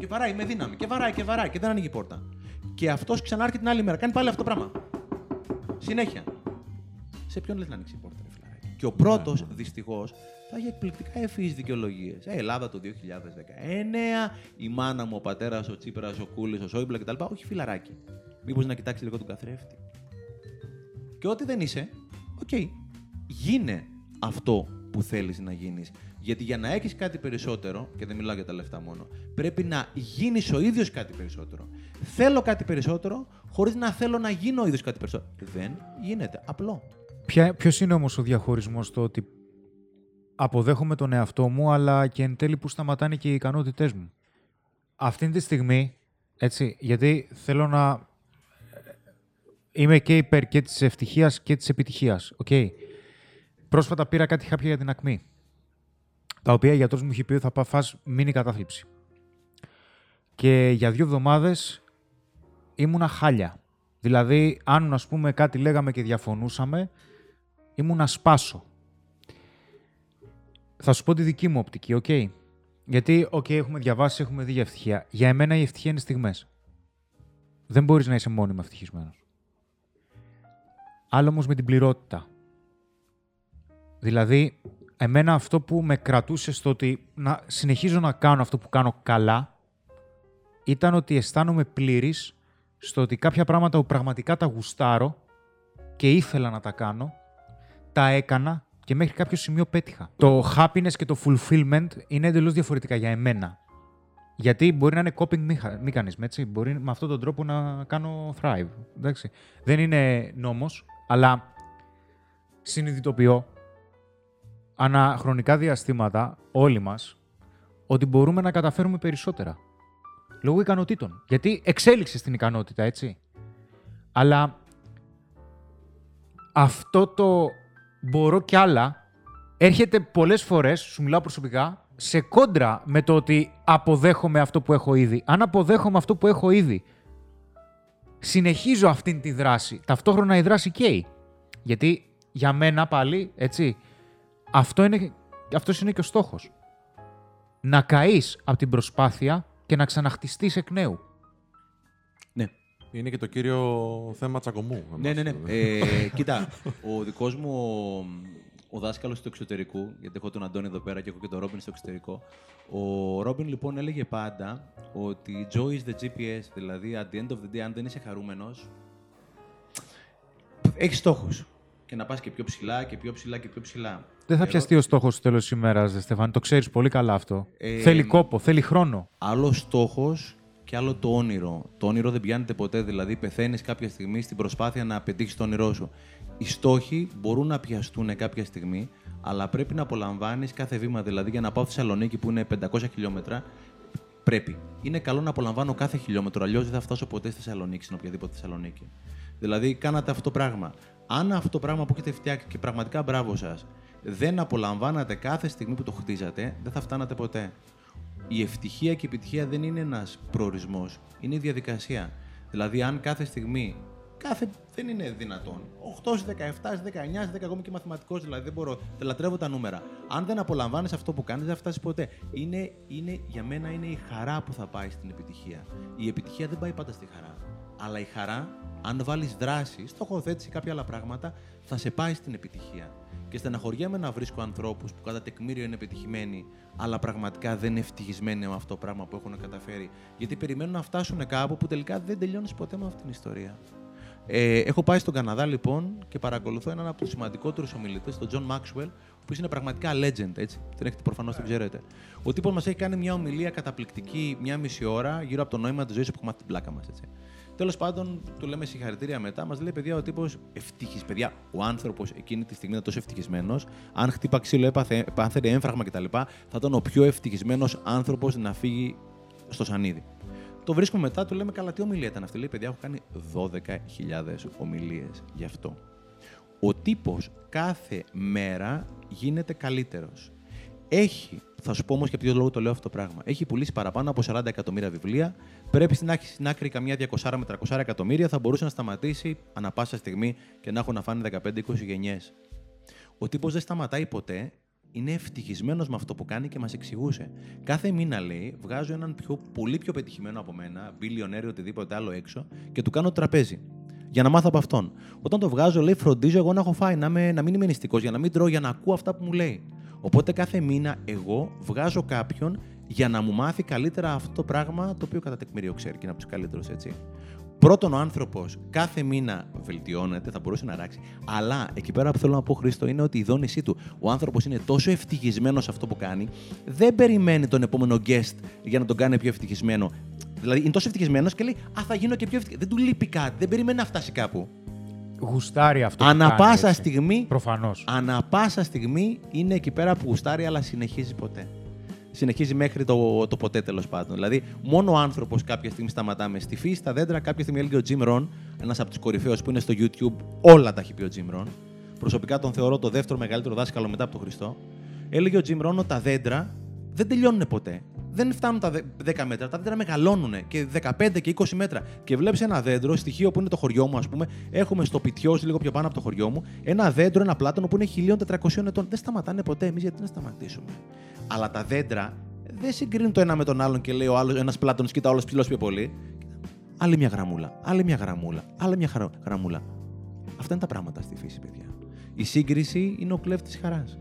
Και βαράει με δύναμη. Και βαράει και βαράει και δεν ανοίγει η πόρτα. Και αυτός ξανάρχεται την άλλη μέρα. Κάνει πάλι αυτό το πράγμα. Συνέχεια. Σε ποιον λες να ανοίξει η πόρτα, ρε φιλαράκι; Και ο πρώτος, δυστυχώς, θα έχει εκπληκτικά ευφυεί δικαιολογίες. Ε, Ελλάδα το 2019, η μάνα μου, ο πατέρας, ο Τσίπρας, ο Κούλης, ο Σόιμπλε κτλ. Όχι φιλαράκι. Μήπως να κοιτάξει λίγο τον καθρέφτη. Και ό,τι δεν είσαι, οκ. Γίνε αυτό που θέλεις να γίνεις. Γιατί για να έχεις κάτι περισσότερο, και δεν μιλάω για τα λεφτά μόνο, πρέπει να γίνεις ο ίδιος κάτι περισσότερο. Θέλω κάτι περισσότερο, χωρίς να θέλω να γίνω ο ίδιος κάτι περισσότερο. Δεν γίνεται. Απλό. Ποια, ποιος είναι όμως ο διαχωρισμός στο ότι αποδέχομαι τον εαυτό μου, αλλά και εν τέλει που σταματάνε και οι ικανότητές μου; Αυτή τη στιγμή, έτσι, γιατί θέλω να... Είμαι και υπέρ και της ευτυχίας και της επιτυχίας, οκ. Πρόσφατα πήρα κάτι χάπια για την ακμή, τα οποία ο γιατρός μου είχε πει ότι θα πά- φας μίνι κατάθλιψη. Και για δύο εβδομάδες ήμουνα χάλια. Δηλαδή, αν ας πούμε κάτι λέγαμε και διαφωνούσαμε, ήμουνα σπάσω. Θα σου πω τη δική μου οπτική, οκ; Γιατί, οκ, έχουμε διαβάσει, έχουμε δει για ευτυχία. Για εμένα η ευτυχία είναι στιγμές. Δεν μπορείς να είσαι μόνιμα ευτυχισμένος. Άλλο όμως με την πληρότητα. Δηλαδή, εμένα αυτό που με κρατούσε στο ότι να συνεχίζω να κάνω αυτό που κάνω καλά, ήταν ότι αισθάνομαι πλήρης στο ότι κάποια πράγματα που πραγματικά τα γουστάρω και ήθελα να τα κάνω, τα έκανα και μέχρι κάποιο σημείο πέτυχα. Το happiness και το fulfillment είναι εντελώς διαφορετικά για εμένα. Γιατί μπορεί να είναι coping mecha- mechanism, έτσι. Μπορεί με αυτόν τον τρόπο να κάνω thrive. Εντάξει. Δεν είναι νόμος, αλλά συνειδητοποιώ αναχρονικά διαστήματα όλοι μας ότι μπορούμε να καταφέρουμε περισσότερα. Λόγω ικανοτήτων. Γιατί εξέλιξε στην ικανότητα, έτσι. Αλλά αυτό το μπορώ κι άλλα έρχεται πολλές φορές, σου μιλάω προσωπικά, σε κόντρα με το ότι αποδέχομαι αυτό που έχω ήδη. Αν αποδέχομαι αυτό που έχω ήδη, συνεχίζω αυτήν τη δράση. Ταυτόχρονα η δράση καίει. Γιατί για μένα πάλι, έτσι, αυτό είναι, αυτός είναι και ο στόχος. Να καείς από την προσπάθεια και να ξαναχτιστείς εκ νέου. Ναι. Είναι και το κύριο θέμα τσακωμού. Ναι, ναι, ναι. εμάς. Ε, κοίτα, ο δικός μου ο, ο δάσκαλος του εξωτερικού, γιατί έχω τον Αντώνη εδώ πέρα και έχω και τον Ρόμπιν στο εξωτερικό. Ο Ρόμπιν λοιπόν έλεγε πάντα ότι joy is the GPS, δηλαδή at the end of the day, αν δεν είσαι χαρούμενος, έχεις στόχους. Και να πας και πιο ψηλά και πιο ψηλά και πιο ψηλά. Δεν θα Ερώτηση. πιαστεί ο στόχος στο τέλος της ημέρας, δε Στεφάνη. Το ξέρεις πολύ καλά αυτό. Ε, θέλει κόπο, θέλει χρόνο. Άλλο στόχος και άλλο το όνειρο. Το όνειρο δεν πιάνεται ποτέ, δηλαδή πεθαίνεις κάποια στιγμή στην προσπάθεια να πετύχεις το όνειρό σου. Οι στόχοι μπορούν να πιαστούν κάποια στιγμή, αλλά πρέπει να απολαμβάνεις κάθε βήμα. Δηλαδή, για να πάω στη Θεσσαλονίκη που είναι 500 χιλιόμετρα, πρέπει. Είναι καλό να απολαμβάνω κάθε χιλιόμετρο, αλλιώς δεν θα φτάσω ποτέ στη Θεσσαλονίκη, στην οποιαδήποτε Θεσσαλονίκη. Δηλαδή, κάνατε αυτό το πράγμα. Αν αυτό το πράγμα που έχετε φτιάξει και πραγματικά μπράβο σας, δεν απολαμβάνατε κάθε στιγμή που το χτίζατε, δεν θα φτάνατε ποτέ. Η ευτυχία και η επιτυχία δεν είναι ένας προορισμός, είναι η διαδικασία. Δηλαδή, αν κάθε στιγμή. Κάθε δεν είναι δυνατόν. 8 στι 17, στι 19, στι 10, εγώ είμαι και μαθηματικός, δηλαδή δεν μπορώ. Τα λατρεύω τα νούμερα. Αν δεν απολαμβάνεις αυτό που κάνεις, δεν θα φτάσεις ποτέ. Είναι, είναι, για μένα είναι η χαρά που θα πάει στην επιτυχία. Η επιτυχία δεν πάει πάντα στη χαρά. Αλλά η χαρά, αν βάλεις δράση, στοχοθέτηση ή κάποια άλλα πράγματα, θα σε πάει στην επιτυχία. Και στεναχωριέμαι να βρίσκω ανθρώπους που κατά τεκμήριο είναι επιτυχημένοι, αλλά πραγματικά δεν είναι ευτυχισμένοι με αυτό το πράγμα που έχουν καταφέρει. Γιατί περιμένουν να φτάσουν κάπου που τελικά δεν τελειώνεις ποτέ με αυτήν την ιστορία. Ε, έχω πάει στον Καναδά λοιπόν και παρακολουθώ έναν από τους σημαντικότερους ομιλητές, τον John Maxwell, ο οποίος είναι πραγματικά legend, έτσι. Τον έχετε προφανώς τον ξέρετε. Ο τύπος μας έχει κάνει μια ομιλία καταπληκτική μια μισή ώρα γύρω από το νόημα της ζωής που έχουμε μάθει την πλάκα μας. Τέλος πάντων, του λέμε συγχαρητήρια μετά. Μας λέει, παιδιά, ο τύπος ευτυχής. Παιδιά, ο άνθρωπος εκείνη τη στιγμή ήταν τόσο ευτυχισμένος. Αν χτύπα ξύλο, έπαθε, πάθαινε έμφραγμα κτλ., θα ήταν ο πιο ευτυχισμένος άνθρωπος να φύγει στο σανίδι. Το βρίσκουμε μετά, του λέμε, καλά, τι ομιλία ήταν αυτή. Λέει, παιδιά, έχω κάνει 12.000 ομιλίες γι' αυτό. Ο τύπος κάθε μέρα γίνεται καλύτερος. Έχει, θα σου πω όμως για ποιο λόγο το λέω αυτό το πράγμα. Έχει πουλήσει παραπάνω από 40 εκατομμύρια βιβλία. Πρέπει στην άκρη, στην άκρη καμιά 200 με 300 εκατομμύρια. Θα μπορούσε να σταματήσει ανα πάσα στιγμή και να έχουν να φάνε 15-20 γενιές. Ο τύπος δεν σταματάει ποτέ. Είναι ευτυχισμένος με αυτό που κάνει και μας εξηγούσε. Κάθε μήνα λέει, βγάζω έναν πιο, πολύ πιο πετυχημένο από μένα, μπιλιονέρι οτιδήποτε άλλο έξω και του κάνω το τραπέζι. Για να μάθω από αυτόν. Όταν το βγάζω, λέει, φροντίζω εγώ να έχω φάει, να, με, να μην είμαι νηστικός, για να μην τρώω, για να ακούω αυτά που μου λέει. Οπότε κάθε μήνα εγώ βγάζω κάποιον για να μου μάθει καλύτερα αυτό το πράγμα το οποίο κατά τεκμήριο ξέρει και είναι από τους καλύτερους, έτσι. Πρώτον, ο άνθρωπος κάθε μήνα βελτιώνεται, θα μπορούσε να ράξει. Αλλά εκεί πέρα που θέλω να πω, Χρήστο, είναι ότι η δόνησή του. Ο άνθρωπος είναι τόσο ευτυχισμένος σε αυτό που κάνει, δεν περιμένει τον επόμενο guest για να τον κάνει πιο ευτυχισμένο. Δηλαδή είναι τόσο ευτυχισμένος και λέει Α, θα γίνω και πιο ευτυχισμένο. Δεν του λείπει κάτι, δεν περιμένει να φτάσει κάπου. Γουστάρει αυτό. που Ανά κάνει, πάσα έτσι. στιγμή Προφανώς. Ανά πάσα στιγμή είναι εκεί πέρα που γουστάρει, αλλά συνεχίζει ποτέ. Συνεχίζει μέχρι το, το ποτέ τέλος πάντων. Δηλαδή, μόνο ο άνθρωπος κάποια στιγμή σταματάμε στη φύση, στα δέντρα. Κάποια στιγμή έλεγε ο Jim Rohn, ένας από τους κορυφαίους που είναι στο YouTube, όλα τα έχει πει ο Jim Rohn. Προσωπικά τον θεωρώ το δεύτερο μεγαλύτερο δάσκαλο μετά από τον Χριστό. Έλεγε ο Jim Rohn ότι τα δέντρα δεν τελειώνουν ποτέ. Δεν φτάνουν τα δε- 10 μέτρα, τα δέντρα μεγαλώνουν και 15 και 20 μέτρα. Και βλέπεις ένα δέντρο, στοιχείο που είναι το χωριό μου, ας πούμε. Έχουμε στο πιτιός, λίγο πιο πάνω από το χωριό μου, ένα δέντρο, ένα πλάτανο που είναι 1400 ετών. Δεν σταματάνε ποτέ. Εμείς γιατί να σταματήσουμε. Αλλά τα δέντρα δεν συγκρίνουν το ένα με τον άλλον και λέει ο άλλος ένας πλάτανο, κοίτα όλο ψηλός πιο πολύ. Άλλη μια γραμμούλα, άλλη μια γραμμούλα, άλλη μια χαρα- γραμμούλα. Αυτά είναι τα πράγματα στη φύση, παιδιά. Η σύγκριση είναι ο κλέφτης χαράς.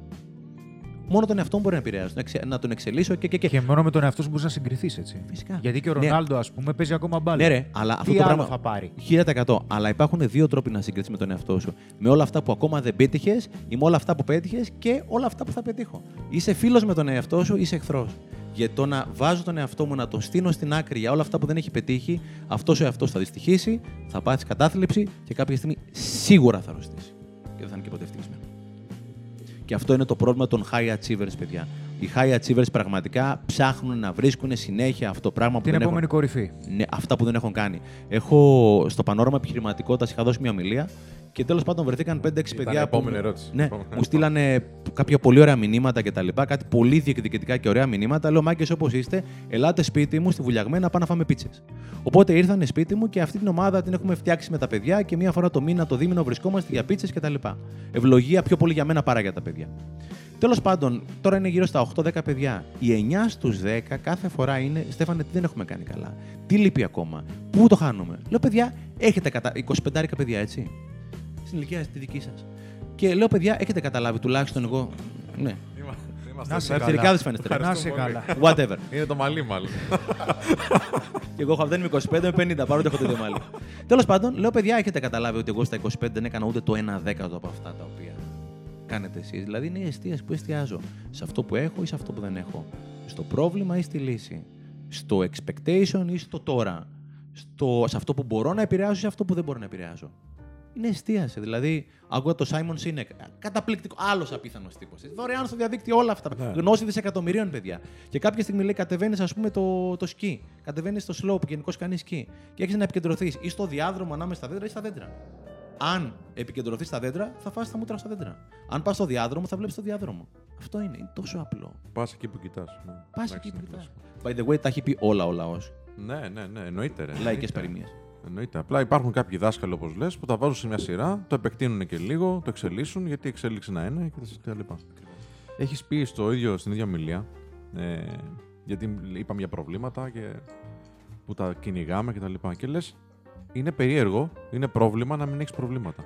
Μόνο τον εαυτό μου μπορεί να επηρεάσει. Να, εξε- να τον εξελίσω και. και, και. Και μόνο με τον εαυτό σου μπορείς να συγκριθείς έτσι. Φυσικά. Γιατί και ο Ναι. Ρονάλντο, ας πούμε, παίζει ακόμα μπάλα. Ναι, ρε, αλλά αυτό Τι το άλλο πράγμα. θα πάρει; 1000%. Αλλά υπάρχουν δύο τρόποι να συγκριθείς με τον εαυτό σου. Με όλα αυτά που ακόμα δεν πέτυχες ή με όλα αυτά που πέτυχες και όλα αυτά που θα πετύχω. Είσαι φίλος με τον εαυτό σου ή είσαι εχθρός. Γιατί το να βάζω τον εαυτό μου να τον στείνω στην άκρη για όλα αυτά που δεν έχει πετύχει, αυτός ο εαυτός θα δυστυχήσει, θα πάθεις κατάθλιψη και κάποια στιγμή σίγουρα θα αρρωστήσει. Και αυτό είναι το πρόβλημα των high achievers, παιδιά. Οι high achievers πραγματικά ψάχνουν να βρίσκουν συνέχεια αυτό το πράγμα που Την δεν επόμενη έχουν. κορυφή. Ναι, αυτά που δεν έχουν κάνει. Έχω στο πανόραμα επιχειρηματικότητας είχα δώσει μια ομιλία και τέλος πάντων βρεθήκαν 5-6 Ήταν παιδιά. που- επόμενη ερώτηση. Ναι, Επόμενη. μου στείλανε κάποια πολύ ωραία μηνύματα κτλ. Κάτι πολύ διεκδικητικά και ωραία μηνύματα. Λέω μάγκες όπως είστε, ελάτε σπίτι μου στη βουλιαγμένα να πάμε να φάμε πίτσες. Οπότε ήρθανε σπίτι μου και αυτή την ομάδα την έχουμε φτιάξει με τα παιδιά και μία φορά το μήνα, το δίμηνο βρισκόμαστε για πίτσες κτλ. Ευλογία πιο πολύ για μένα παρά για τα παιδιά. Τέλος πάντων, τώρα είναι γύρω στα 8-10 παιδιά. Οι 9 στους 10 κάθε φορά είναι Στέφανε, τι δεν έχουμε κάνει καλά. Τι λείπει ακόμα; Πού το χάνουμε; Λέω, παιδιά, έχετε κατα... 25 παιδιά, έτσι. Στην ηλικία τη δική σας. Και λέω, παιδιά, έχετε καταλάβει τουλάχιστον εγώ. Ναι. Είμαστε Να σε μέσα. καλά. Πιτσιρικάδες φαίνεστε. Να σε πολύ. καλά. Whatever. Είναι το μαλλί, μάλλον. Και εγώ δεν είμαι 25, είμαι 50, παρότι έχω το ίδιο μάλι. Τέλος πάντων, λέω, παιδιά, έχετε καταλάβει ότι εγώ στα 25 δεν έκανα ούτε το 1 δέκατο από αυτά τα οποία κάνετε εσείς. Δηλαδή, είναι η εστίαση που εστιάζω. Σε αυτό που έχω ή σε αυτό που δεν έχω. Στο πρόβλημα ή στη λύση. Στο expectation ή στο τώρα. Στο, σε αυτό που μπορώ να επηρεάσω ή σε αυτό που δεν μπορώ να επηρεάσω. Είναι εστίαση. Δηλαδή, άκουγα το Simon Sinek. Καταπληκτικό. Άλλος απίθανος τύπος. Δωρεάν στο διαδίκτυο όλα αυτά. Ναι. Γνώση δισεκατομμυρίων, παιδιά. Και κάποια στιγμή λέει κατεβαίνεις, ας πούμε, το, το σκι. Κατεβαίνεις στο slope, γενικώς κάνεις σκι. Και έχεις να επικεντρωθείς ή στο διάδρομο ανάμεσα στα δέντρα ή στα δέντρα. Αν επικεντρωθείς στα δέντρα, θα φάσει τα μούτρα στα δέντρα. Αν πας στο διάδρομο, θα βλέπεις το διάδρομο. Αυτό είναι. Είναι τόσο απλό. Πας εκεί που κοιτάς. Πας εκεί που κοιτάς. By the way, τα έχει πει όλα ο λαός. Ναι, ναι, ναι, εννοείται. Ρε. Λαϊκές παροιμίες. Εννοείται. Απλά υπάρχουν κάποιοι δάσκαλοι, όπως λες, που τα βάζουν σε μια σειρά, το επεκτείνουν και λίγο, το εξελίσσουν, γιατί η εξέλιξη να είναι και τα λοιπά. Έχεις πει στο ίδιο, στην ίδια ομιλία, ε, γιατί είπαμε για προβλήματα και που τα κυνηγάμε και τα λοιπά. Και λες, είναι περίεργο, είναι πρόβλημα να μην έχεις προβλήματα.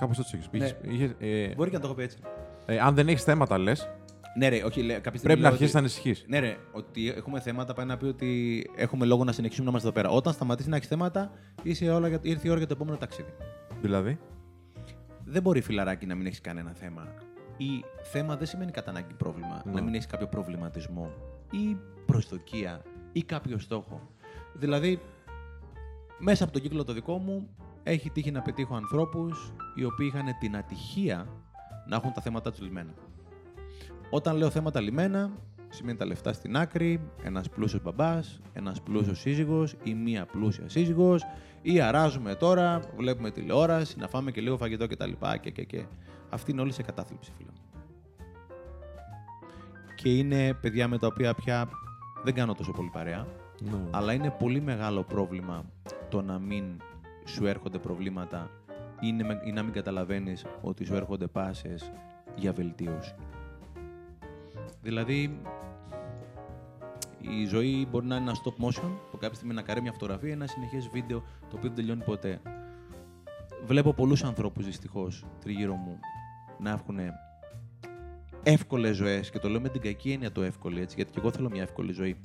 Κάπως έτσι έχεις πει. Ναι. Είχες- είχες, ε, Μπορεί και να το έχω πει έτσι. ε, αν δεν έχεις θέματα, λες, Ναι, ρε, όχι, λέει, κάποια στιγμή Πρέπει να λέω αρχίσεις να ότι- ανησυχείς. Ναι, ρε, ότι έχουμε θέματα πάει να πει ότι έχουμε λόγο να συνεχίσουμε να είμαστε εδώ πέρα. Όταν σταματήσει να έχει θέματα, είσαι όλα για... ήρθε η ώρα για το επόμενο ταξίδι. Δηλαδή; Δεν μπορεί φιλαράκι να μην έχεις κανένα θέμα. Ή θέμα δεν σημαίνει κατά ανάγκη πρόβλημα. Ναι. Να μην έχεις κάποιο προβληματισμό ή προσδοκία ή κάποιο στόχο. Δηλαδή, μέσα από τον κύκλο το δικό μου έχει τύχει να πετύχω ανθρώπους οι οποίοι είχαν την ατυχία να έχουν τα θέματα τους λιμένα. Όταν λέω θέματα λιμένα, σημαίνει τα λεφτά στην άκρη, ένας πλούσιος μπαμπάς, ένας πλούσιος σύζυγος ή μία πλούσια σύζυγος, ή αράζουμε τώρα, βλέπουμε τηλεόραση, να φάμε και λίγο φαγητό κτλ. Και, και, και. Αυτή είναι όλοι σε κατάθλιψη, φίλε. μου. Και είναι παιδιά με τα οποία πια δεν κάνω τόσο πολύ παρέα, Ναι. αλλά είναι πολύ μεγάλο πρόβλημα το να μην σου έρχονται προβλήματα ή, είναι- ή να μην καταλαβαίνεις ότι σου έρχονται πάσες για βελτίωση. Δηλαδή, η ζωή μπορεί να είναι ένα stop motion, που κάποια στιγμή να καρέ μια φωτογραφία ή ένα συνεχές βίντεο το οποίο δεν τελειώνει ποτέ. Βλέπω πολλούς ανθρώπους δυστυχώς τριγύρω μου να έχουν εύκολες ζωές και το λέω με την κακή έννοια το εύκολη, έτσι, γιατί και εγώ θέλω μια εύκολη ζωή.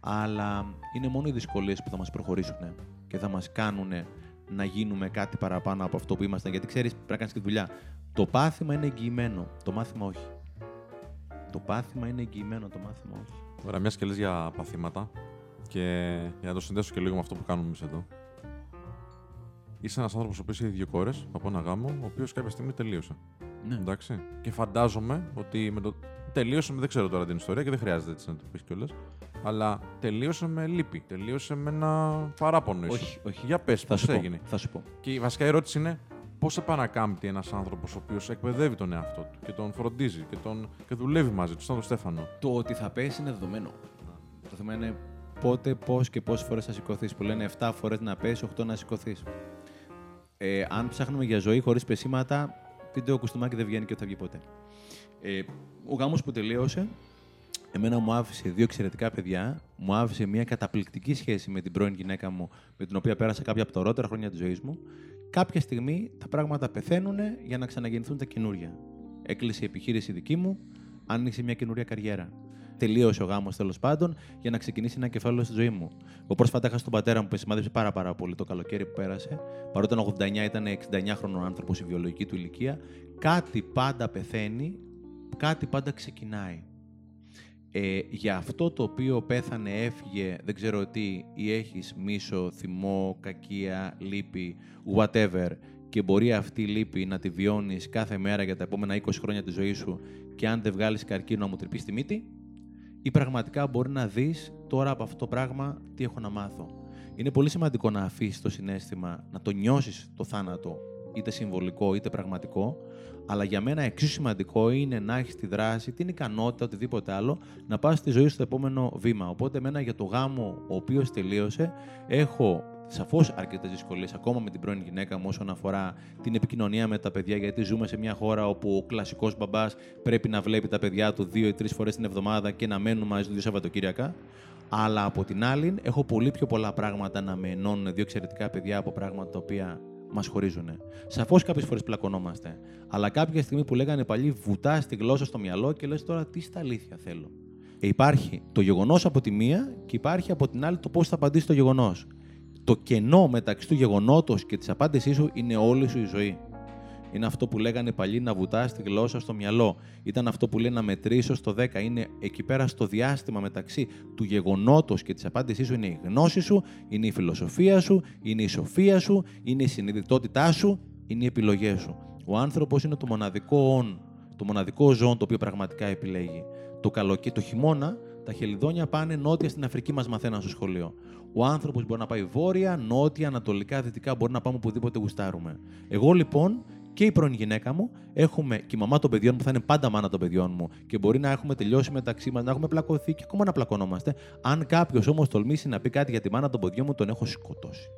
Αλλά είναι μόνο οι δυσκολίες που θα μας προχωρήσουν και θα μας κάνουν να γίνουμε κάτι παραπάνω από αυτό που ήμασταν. Γιατί ξέρεις, πρέπει να κάνεις τη δουλειά. Το πάθημα είναι εγγυημένο, το μάθημα όχι. Το πάθημα είναι εγγυημένο, το μάθημα όχι. Ωραία, μια και λες για παθήματα και για να το συνδέσω και λίγο με αυτό που κάνουμε εμείς εδώ. Είσαι ένας άνθρωπος ο οποίος έχει δύο κόρες από ένα γάμο, ο οποίος κάποια στιγμή τελείωσε. Ναι. Εντάξει. Και φαντάζομαι ότι με το. Τελείωσε με, δεν ξέρω τώρα την ιστορία και δεν χρειάζεται έτσι να το πεις κιόλας. Αλλά τελείωσε με λύπη. Τελείωσε με ένα παράπονο. ίσως. Όχι, όχι. Για πες, Θα πώς σου, πω, έγινε. θα σου πω. Και η βασικά ερώτηση είναι πώς επανακάμπτει ένας άνθρωπος ο οποίος εκπαιδεύει τον εαυτό του και τον φροντίζει και, τον, και δουλεύει μαζί του, σαν τον Στέφανο; Το ότι θα πέσει είναι δεδομένο. Το θέμα είναι πότε, πώς και πόσες φορές θα σηκωθείς. Που λένε 7 φορές να πέσει, 8 να σηκωθείς. Ε, αν ψάχνουμε για ζωή χωρίς πεσήματα, πείτε ο κουστούμάκι δεν βγαίνει και δεν θα βγει ποτέ. Ε, ο γάμος που τελείωσε, εμένα μου άφησε δύο εξαιρετικά παιδιά, μου άφησε μια καταπληκτική σχέση με την πρώην γυναίκα μου, με την οποία πέρασα κάποια από τα ωραιότερα χρόνια της ζωής μου. Κάποια στιγμή τα πράγματα πεθαίνουν για να ξαναγεννηθούν τα καινούρια. Έκλεισε η επιχείρηση δική μου, άνοιξε μια καινούρια καριέρα. Τελείωσε ο γάμος τέλος πάντων για να ξεκινήσει ένα κεφάλαιο στη ζωή μου. Εγώ πρόσφατα είχα στον πατέρα μου που σημάδεψε πάρα, πάρα πολύ το καλοκαίρι που πέρασε. Παρότι ήταν 89, ήταν 69χρονο άνθρωπος η βιολογική του ηλικία. Κάτι πάντα πεθαίνει, κάτι πάντα ξεκινάει. Ε, για αυτό το οποίο πέθανε, έφυγε, δεν ξέρω τι, ή έχεις μίσο, θυμό, κακία, λύπη, whatever, και μπορεί αυτή η λύπη να τη βιώνεις κάθε μέρα για τα επόμενα 20 χρόνια της ζωής σου και αν δεν βγάλεις καρκίνο να μου τρυπείς τη μύτη, ή πραγματικά μπορεί να δεις τώρα από αυτό το πράγμα τι έχω να μάθω. Είναι πολύ σημαντικό να αφήσεις το συνέστημα, να το νιώσεις το θάνατο, είτε συμβολικό είτε πραγματικό, αλλά για μένα εξίσου σημαντικό είναι να έχεις τη δράση, την ικανότητα, οτιδήποτε άλλο, να πας στη ζωή σου στο επόμενο βήμα. Οπότε, εμένα για το γάμο ο οποίος τελείωσε, έχω σαφώς αρκετές δυσκολίες ακόμα με την πρώην γυναίκα μου όσον αφορά την επικοινωνία με τα παιδιά, γιατί ζούμε σε μια χώρα όπου ο κλασικός μπαμπάς πρέπει να βλέπει τα παιδιά του δύο ή τρεις φορές την εβδομάδα και να μένουν μαζί του δύο Σαββατοκύριακα. Αλλά από την άλλη, έχω πολύ πιο πολλά πράγματα να με ενώνουν δύο εξαιρετικά παιδιά από πράγματα τα οποία μας χωρίζουν. Σαφώς κάποιες φορές πλακωνόμαστε. Αλλά κάποια στιγμή που λέγανε παλιοί, βουτά τη γλώσσα στο μυαλό και λες τώρα τι στα αλήθεια θέλω. Ε, υπάρχει το γεγονός από τη μία και υπάρχει από την άλλη το πώς θα απαντήσει το γεγονός. Το κενό μεταξύ του γεγονότος και της απάντησής σου είναι όλη σου η ζωή. Είναι αυτό που λέγανε παλιοί να βουτάς τη γλώσσα στο μυαλό. Ήταν αυτό που λένε να μετρήσω στο 10. Είναι εκεί πέρα στο διάστημα μεταξύ του γεγονότος και της απάντησής σου είναι η γνώση σου, είναι η φιλοσοφία σου, είναι η σοφία σου, είναι η συνειδητότητά σου, είναι οι επιλογές σου. Ο άνθρωπος είναι το μοναδικό όν, το μοναδικό ζώο το οποίο πραγματικά επιλέγει. Το καλοκαίρι, το χειμώνα, τα χελιδόνια πάνε νότια στην Αφρική, μας μαθαίναν στο σχολείο. Ο άνθρωπος μπορεί να πάει βόρεια, νότια, ανατολικά, δυτικά, μπορεί να πάμε οπουδήποτε γουστάρουμε. Εγώ λοιπόν και η πρώην γυναίκα μου έχουμε και η μαμά των παιδιών μου θα είναι πάντα μάνα των παιδιών μου και μπορεί να έχουμε τελειώσει μεταξύ μας, να έχουμε πλακωθεί και ακόμα να πλακωνόμαστε. Αν κάποιος όμως τολμήσει να πει κάτι για τη μάνα των παιδιών μου, τον έχω σκοτώσει.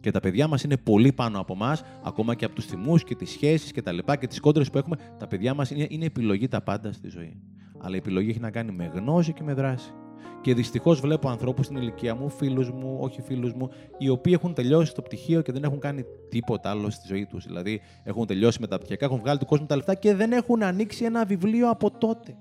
Και τα παιδιά μας είναι πολύ πάνω από εμά, ακόμα και από τους θυμούς και τις σχέσεις και τα λοιπά και τις κόντρες που έχουμε. Τα παιδιά μας είναι, είναι επιλογή τα πάντα στη ζωή. Αλλά η επιλογή έχει να κάνει με γνώση και με δράση. Και δυστυχώς βλέπω ανθρώπους στην ηλικία μου, φίλους μου, όχι φίλους μου, οι οποίοι έχουν τελειώσει το πτυχίο και δεν έχουν κάνει τίποτα άλλο στη ζωή τους. Δηλαδή έχουν τελειώσει με τα πτυχιακά, έχουν βγάλει του κόσμου τα λεφτά και δεν έχουν ανοίξει ένα βιβλίο από τότε.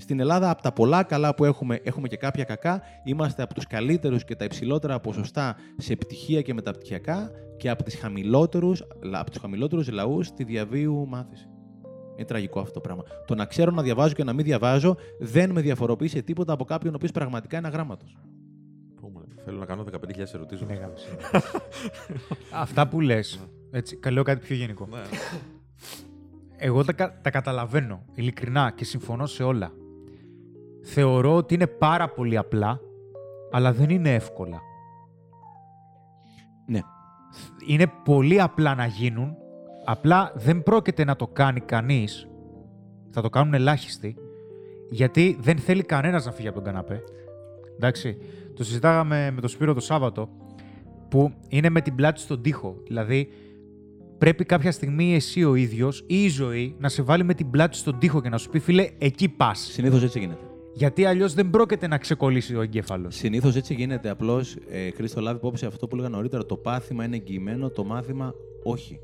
Στην Ελλάδα, από τα πολλά καλά που έχουμε, έχουμε και κάποια κακά. Είμαστε από τους καλύτερους και τα υψηλότερα ποσοστά σε πτυχία και μεταπτυχιακά και από, τις χαμηλότερους, από τους χαμηλότερους λαούς στη διαβίου μάθηση. Είναι τραγικό αυτό το πράγμα. Το να ξέρω να διαβάζω και να μην διαβάζω δεν με διαφοροποιεί σε τίποτα από κάποιον ο οποίος πραγματικά είναι αγράμματος. Θέλω να κάνω 15.000 ερωτήσεις. Αυτά που λες. Έτσι, λέω κάτι πιο γενικό. Ναι. Εγώ τα, τα καταλαβαίνω ειλικρινά και συμφωνώ σε όλα. Θεωρώ ότι είναι πάρα πολύ απλά, αλλά δεν είναι εύκολα. Ναι. Είναι πολύ απλά να γίνουν, απλά δεν πρόκειται να το κάνει κανείς, θα το κάνουν ελάχιστοι, γιατί δεν θέλει κανένας να φύγει από τον καναπέ. Εντάξει, το συζητάγαμε με τον Σπύρο το Σάββατο, που είναι με την πλάτη στον τοίχο. Δηλαδή, πρέπει κάποια στιγμή εσύ ο ίδιος ή η ζωή να σε βάλει με την πλάτη στον τοίχο και να σου πει, φίλε, εκεί πας. Συνήθως έτσι γίνεται. Γιατί αλλιώς δεν πρόκειται να ξεκολλήσει ο εγκέφαλος. Συνήθως έτσι γίνεται. Απλώς, ε, Χρήστο, λάβει υπόψη αυτό που έλεγα νωρίτερα. Το πάθημα είναι εγγυημένο, το μάθημα όχι.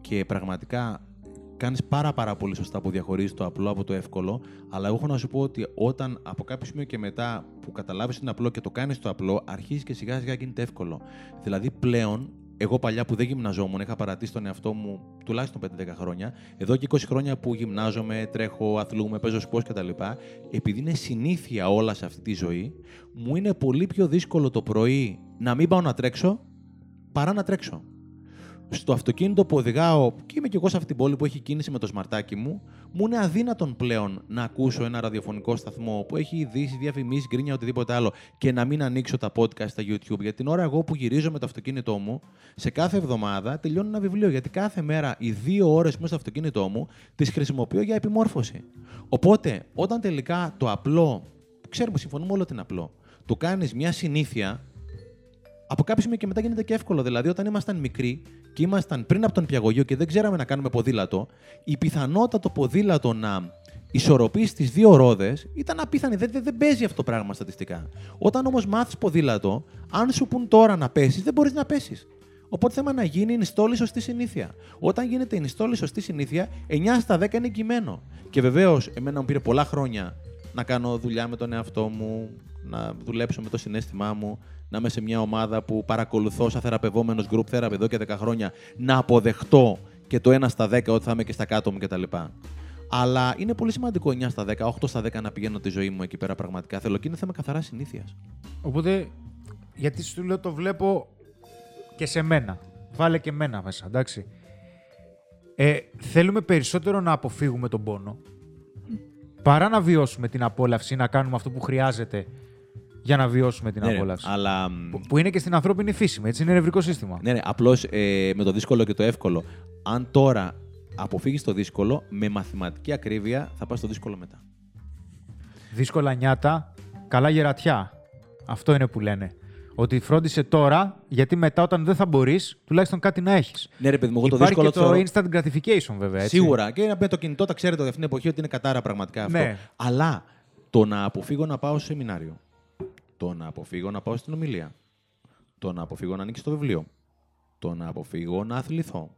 Και πραγματικά κάνεις πάρα, πάρα πολύ σωστά που διαχωρίζεις το απλό από το εύκολο. Αλλά εγώ έχω να σου πω ότι όταν από κάποιο σημείο και μετά που καταλάβεις ότι είναι απλό και το κάνεις το απλό, αρχίζεις και σιγά σιγά γίνεται εύκολο. Δηλαδή πλέον εγώ παλιά που δεν γυμναζόμουν, είχα παρατήσει τον εαυτό μου τουλάχιστον 5-10 χρόνια. Εδώ και 20 χρόνια που γυμνάζομαι, τρέχω, αθλούμε, παίζω σπορ κτλ. Επειδή είναι συνήθεια όλα σε αυτή τη ζωή, μου είναι πολύ πιο δύσκολο το πρωί να μην πάω να τρέξω παρά να τρέξω στο αυτοκίνητο που οδηγάω και είμαι και εγώ σε αυτή την πόλη που έχει κίνηση με το σμαρτάκι μου, μου είναι αδύνατον πλέον να ακούσω ένα ραδιοφωνικό σταθμό που έχει ειδήσει, διαφημίσει, γκρίνια, οτιδήποτε άλλο και να μην ανοίξω τα podcast στα YouTube. Για την ώρα εγώ που γυρίζω με το αυτοκίνητό μου, σε κάθε εβδομάδα τελειώνω ένα βιβλίο. Γιατί κάθε μέρα οι δύο ώρες που είμαι στο αυτοκίνητό μου τις χρησιμοποιώ για επιμόρφωση. Οπότε, όταν τελικά το απλό, ξέρουμε, συμφωνούμε όλο ότι είναι απλό, το κάνεις μια συνήθεια, από κάποιο σημείο και μετά γίνεται και εύκολο. Δηλαδή, όταν ήμασταν μικροί και ήμασταν πριν από τον πιαγωγείο και δεν ξέραμε να κάνουμε ποδήλατο, η πιθανότητα το ποδήλατο να ισορροπήσει τις δύο ρόδες ήταν απίθανη. Δεν, δεν, δεν παίζει αυτό το πράγμα στατιστικά. Όταν όμως μάθεις ποδήλατο, αν σου πούν τώρα να πέσεις, δεν μπορείς να πέσεις. Οπότε θέμα να γίνει η νηστόλη σωστή συνήθεια. Όταν γίνεται η νηστόλη σωστή συνήθεια, 9 στα 10 είναι κειμένο. Και βεβαίως, εμένα μου πήρε πολλά χρόνια να κάνω δουλειά με τον εαυτό μου, να δουλέψω με το συνέστημά μου, να είμαι σε μια ομάδα που παρακολουθώ σαν θεραπευόμενος group therapy εδώ και 10 χρόνια, να αποδεχτώ και το 1 στα 10 ότι θα είμαι και στα κάτω μου κτλ. Αλλά είναι πολύ σημαντικό 9 στα 10, 8 στα 10 να πηγαίνω τη ζωή μου εκεί πέρα πραγματικά. Θέλω και είναι θέμα καθαρά συνήθειας. Οπότε, γιατί σου λέω το βλέπω και σε μένα. Βάλε και μένα μέσα, εντάξει. Ε, θέλουμε περισσότερο να αποφύγουμε τον πόνο παρά να βιώσουμε την απόλαυση, να κάνουμε αυτό που χρειάζεται για να βιώσουμε την Ναι, ρε, απόλαυση. αλλά Που- Που είναι και στην ανθρώπινη φύση, έτσι, είναι νευρικό σύστημα. Ναι, ναι, απλώς ε, με το δύσκολο και το εύκολο. Αν τώρα αποφύγεις το δύσκολο, με μαθηματική ακρίβεια θα πας στο δύσκολο μετά. Δύσκολα νιάτα, καλά γερατιά. Αυτό είναι που λένε. Ότι φρόντισε τώρα, γιατί μετά όταν δεν θα μπορείς, τουλάχιστον κάτι να έχεις. Ναι, ρε παιδί μου, εγώ το Υπάρχει δύσκολο και το θεωρώ- instant gratification, βέβαια. Έτσι. Σίγουρα. Και με το κινητό τα ξέρετε αυτή την εποχή ότι είναι κατάρα πραγματικά αυτό. Ναι. Αλλά το να αποφύγω να πάω σε σεμινάριο. Το να αποφύγω να πάω στην ομιλία. Το να αποφύγω να ανοίξει το βιβλίο. Το να αποφύγω να αθληθώ.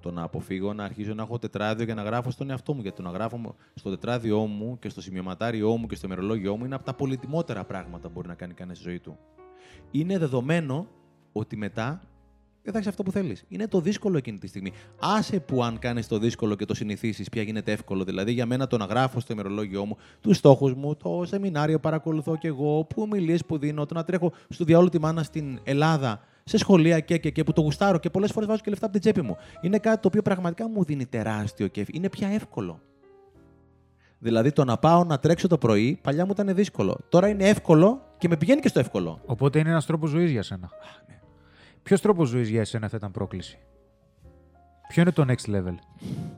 Το να αποφύγω να αρχίζω να έχω τετράδιο για να γράφω στον εαυτό μου. Γιατί το να γράφω στο τετράδιό μου και στο σημειωματάριό μου και στο ημερολόγιό μου είναι από τα πολυτιμότερα πράγματα που μπορεί να κάνει κανένα στη ζωή του. Είναι δεδομένο ότι μετά δεν θα έχεις αυτό που θέλεις. Είναι το δύσκολο εκείνη τη στιγμή. Άσε που αν κάνεις το δύσκολο και το συνηθίσεις, πια γίνεται εύκολο. Δηλαδή, για μένα το να γράφω στο ημερολόγιο μου τους στόχους μου, το σεμινάριο παρακολουθώ κι εγώ, που ομιλίες που δίνω, το να τρέχω στο διάολο τη μάνα στην Ελλάδα, σε σχολεία και, και, και που το γουστάρω και πολλές φορές βάζω και λεφτά από την τσέπη μου. Είναι κάτι το οποίο πραγματικά μου δίνει τεράστιο κέφι. Είναι πια εύκολο. Δηλαδή, το να πάω να τρέξω το πρωί, παλιά μου ήταν δύσκολο. Τώρα είναι εύκολο και με πηγαίνει και στο εύκολο. Οπότε είναι ένας τρόπος ζωής για σένα. Ποιος τρόπος ζωής για εσένα θα ήταν πρόκληση; Ποιο είναι το next level;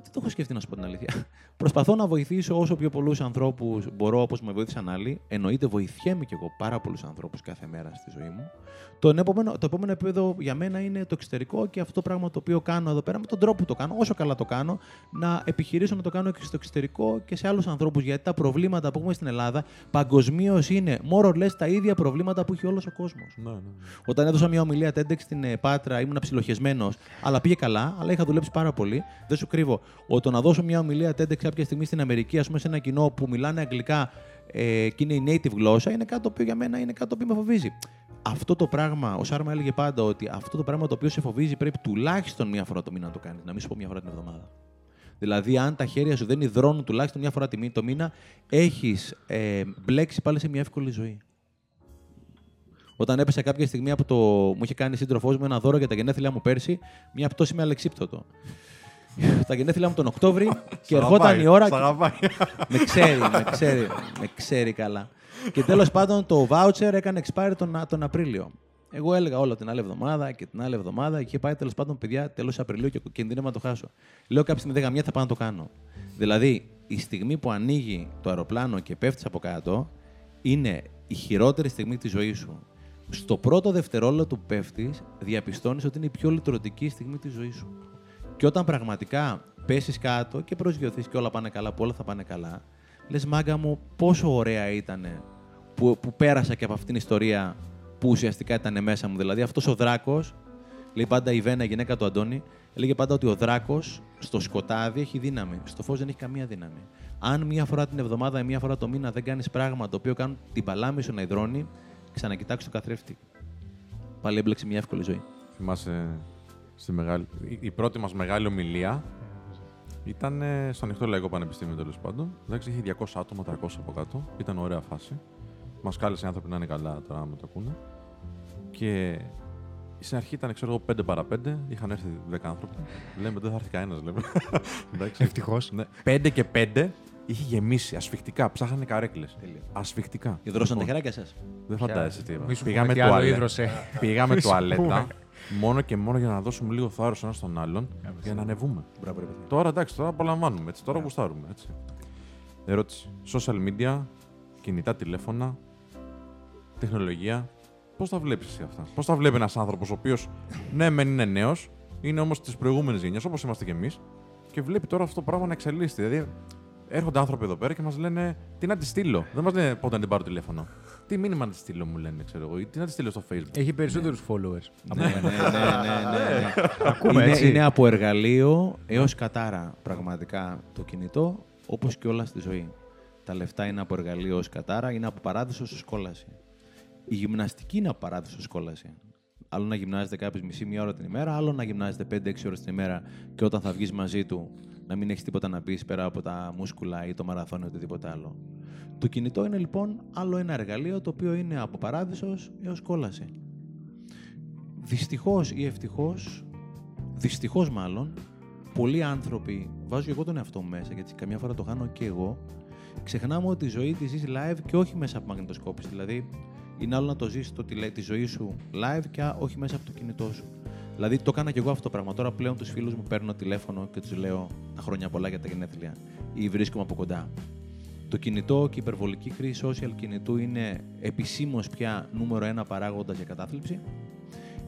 Δεν το έχω σκεφτεί να σου πω την αλήθεια. Προσπαθώ να βοηθήσω όσο πιο πολλούς ανθρώπους μπορώ, όπως με βοήθησαν άλλοι. Εννοείται, βοηθιέμαι κι εγώ πάρα πολλούς ανθρώπους κάθε μέρα στη ζωή μου. Το επόμενο, το επόμενο επίπεδο για μένα είναι το εξωτερικό και αυτό το πράγμα το οποίο κάνω εδώ πέρα, με τον τρόπο που το κάνω, όσο καλά το κάνω, να επιχειρήσω να το κάνω και στο εξωτερικό και σε άλλους ανθρώπους. Γιατί τα προβλήματα που έχουμε στην Ελλάδα παγκοσμίως είναι more or less τα ίδια προβλήματα που έχει όλος ο κόσμος. Ναι, ναι. Όταν έδωσα μια ομιλία TEDx στην ε, Πάτρα, ήμουν ψιλοχεσμένος, αλλά πήγε καλά, αλλά είχα δουλέψει πάρα πολύ. Δεν σου κρύβω. Ότι να δώσω μια ομιλία TEDx κάποια στιγμή στην Αμερική, ας πούμε, σε ένα κοινό που μιλάνε αγγλικά ε, και είναι η native γλώσσα, είναι κάτι το οποίο για μένα είναι κάτι το οποίο με φοβίζει. Αυτό το πράγμα, ο Σάρμα έλεγε πάντα ότι αυτό το πράγμα το οποίο σε φοβίζει πρέπει τουλάχιστον μία φορά το μήνα να το κάνεις. Να μην σου πω μία φορά την εβδομάδα. Δηλαδή, αν τα χέρια σου δεν υδρώνουν τουλάχιστον μία φορά το μήνα, έχεις ε, μπλέξει πάλι σε μια εύκολη ζωή. Όταν έπεσα κάποια στιγμή από το. μου είχε κάνει σύντροφός μου ένα δώρο για τα γενέθλιά μου πέρσι, μια πτώση με αλεξίπτωτο. τα γενέθλιά μου τον Οκτώβρη και ερχόταν η ώρα. με ξέρει, με ξέρει, με ξέρει καλά. και τέλος πάντων το voucher έκανε expire τον, τον Απρίλιο. Εγώ έλεγα όλα την άλλη εβδομάδα και την άλλη εβδομάδα και είχε πάει τέλος πάντων παιδιά τέλος Απριλίου και κινδύνευα να το χάσω. Λέω κάποια στιγμή 10 θα πάω να το κάνω. Δηλαδή η στιγμή που ανοίγει το αεροπλάνο και πέφτεις από κάτω είναι η χειρότερη στιγμή της ζωής σου. Στο πρώτο δευτερόλεπτο που πέφτεις, διαπιστώνεις ότι είναι η πιο λυτρωτική στιγμή της ζωής σου. Και όταν πραγματικά πέσεις κάτω και προσγειωθείς και όλα πάνε καλά, που όλα θα πάνε καλά, λες μάγκα μου, πόσο ωραία ήταν που, που πέρασα και από αυτήν την ιστορία που ουσιαστικά ήταν μέσα μου. Δηλαδή αυτός ο δράκος, λέει πάντα η Βένα, η γυναίκα του Αντώνη, έλεγε πάντα ότι ο δράκος στο σκοτάδι έχει δύναμη. Στο φως δεν έχει καμία δύναμη. Αν μία φορά την εβδομάδα ή μία φορά το μήνα δεν κάνεις πράγμα το οποίο κάνουν την παλάμη σου να υδρώνει, ξανακοιτάξει το καθρέφτη. Πάλι έμπλεξε μια εύκολη ζωή. Θυμάσαι στη μεγάλη... η πρώτη μας μεγάλη ομιλία ήταν στο ανοιχτό Λαϊκό Πανεπιστήμιο τέλος πάντων. Εντάξει, είχε 200 άτομα, 300 από κάτω. Ήταν ωραία φάση. Μας κάλεσε οι άνθρωποι να είναι καλά τώρα, να το ακούνε. Και στην αρχή ήταν, ξέρω εγώ, 5 παρα 5. Είχαν έρθει 10 άνθρωποι. Λέμε, δεν θα έρθει κανένας, λέμε. Ευτυχώς. Ναι. 5 και 5 είχε γεμίσει ασφιχτικά. Ψάχνανε καρέκλες. Ασφιχτικά. Ιδρώσαν τα χεράκια σας; Δεν φαντάζεσαι τι. Μη σου Πήγαμε πούμε τι άλλο τουαλέτα. ίδρωσε. Πήγαμε Μη σου τουαλέτα. πούμε. Μόνο και μόνο για να δώσουμε λίγο θάρρος ένας στον άλλον για να ανεβούμε. Μπράβο, ρε παιδιά. Τώρα εντάξει, τώρα απολαμβάνουμε. Έτσι, τώρα γουστάρουμε. Έτσι. Ερώτηση. Social media, κινητά τηλέφωνα, τεχνολογία. Πώς τα βλέπεις εσύ αυτά; Πώς τα βλέπει ένας άνθρωπος ο οποίος ναι, μεν είναι νέος, είναι όμως της προηγούμενης γενιάς όπως είμαστε κι εμείς και βλέπει τώρα αυτό το πράγμα να εξελίσσεται. Δηλαδή, έρχονται άνθρωποι εδώ πέρα και μας λένε τι να τη στείλω; Δεν μας λένε πότε να την πάρω τηλέφωνο; Τι μήνυμα να τη στείλω, μου λένε, ξέρω εγώ, ή τι να τη στείλω στο Facebook. Έχει περισσότερους followers. από Ναι, μένα. ναι, ναι, ναι, ναι. Ακούμε είναι, έτσι. είναι από εργαλείο έως κατάρα πραγματικά το κινητό, όπως και όλα στη ζωή. Τα λεφτά είναι από εργαλείο ω κατάρα, είναι από παράδεισο ως κόλαση. Η γυμναστική είναι από παράδεισο ως κόλαση. Άλλο να γυμνάζεται κάποιος μισή μία ώρα την ημέρα, άλλο να γυμνάζεται 5-6 ώρες την ημέρα και όταν θα βγεις μαζί του να μην έχεις τίποτα να πεις πέρα από τα μούσκουλα ή το μαραθώνιο ή οτιδήποτε άλλο. Το κινητό είναι λοιπόν άλλο ένα εργαλείο το οποίο είναι από παράδεισος έως κόλαση. Δυστυχώς ή ευτυχώς, δυστυχώς μάλλον, πολλοί άνθρωποι, βάζω και εγώ τον εαυτό μου μέσα, γιατί καμιά φορά το χάνω και εγώ, ξεχνάμε ότι η ζωή τη ζεις live και όχι μέσα από μαγνητοσκόπηση. Δηλαδή, είναι άλλο να το ζήσει το τηλε- τη ζωή σου live και α- όχι μέσα από το κινητό σου. Δηλαδή, το έκανα και εγώ αυτό το πράγμα. Τώρα πλέον τους φίλους μου παίρνω τηλέφωνο και τους λέω τα χρόνια πολλά για τα γενέθλια ή βρίσκομαι από κοντά. Το κινητό και η υπερβολική χρήση social κινητού είναι επισήμως πια νούμερο ένα παράγοντας για κατάθλιψη.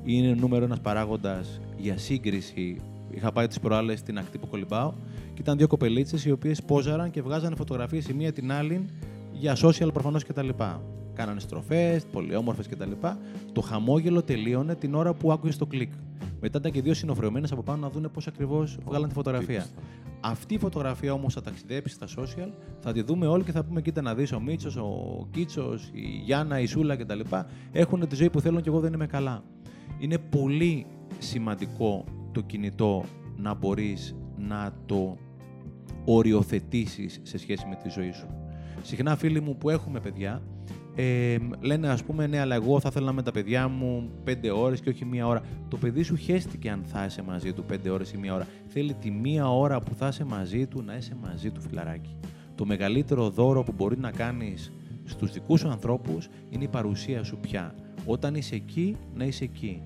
Είναι νούμερο ένας παράγοντας για σύγκριση. Είχα πάει τις προάλλες στην ακτή που κολυμπάω και ήταν δύο κοπελίτσες οι οποίες πόζαραν και βγάζανε φωτογραφίες η μία την άλλη για social προφανώς κτλ. Κάνανε στροφές, πολύ όμορφες κτλ. Το χαμόγελο τελείωνε την ώρα που άκουγες το κλικ. Μετά ήταν και δύο συνοφρεωμένε από πάνω να δουν πώς ακριβώς βγάλαν τη φωτογραφία. Αυτή η φωτογραφία όμως θα ταξιδέψει στα social, θα τη δούμε όλοι και θα πούμε: Κοίτα να δεις ο Μίτσος, ο Κίτσος, η Γιάννα, η Σούλα κτλ. Έχουν τη ζωή που θέλουν και εγώ δεν είμαι καλά. Είναι πολύ σημαντικό το κινητό να μπορείς να το οριοθετήσεις σε σχέση με τη ζωή σου. Συχνά φίλοι μου που έχουμε παιδιά ε, λένε ας πούμε ναι αλλά εγώ θα ήθελα με τα παιδιά μου πέντε ώρες και όχι μία ώρα. Το παιδί σου χέστηκε αν θα είσαι μαζί του πέντε ώρες ή μία ώρα. Θέλει τη μία ώρα που θα είσαι μαζί του να είσαι μαζί του φιλαράκι. Το μεγαλύτερο δώρο που μπορεί να κάνεις στους δικούς σου ανθρώπους είναι η παρουσία σου πια. Όταν είσαι εκεί, να είσαι εκεί.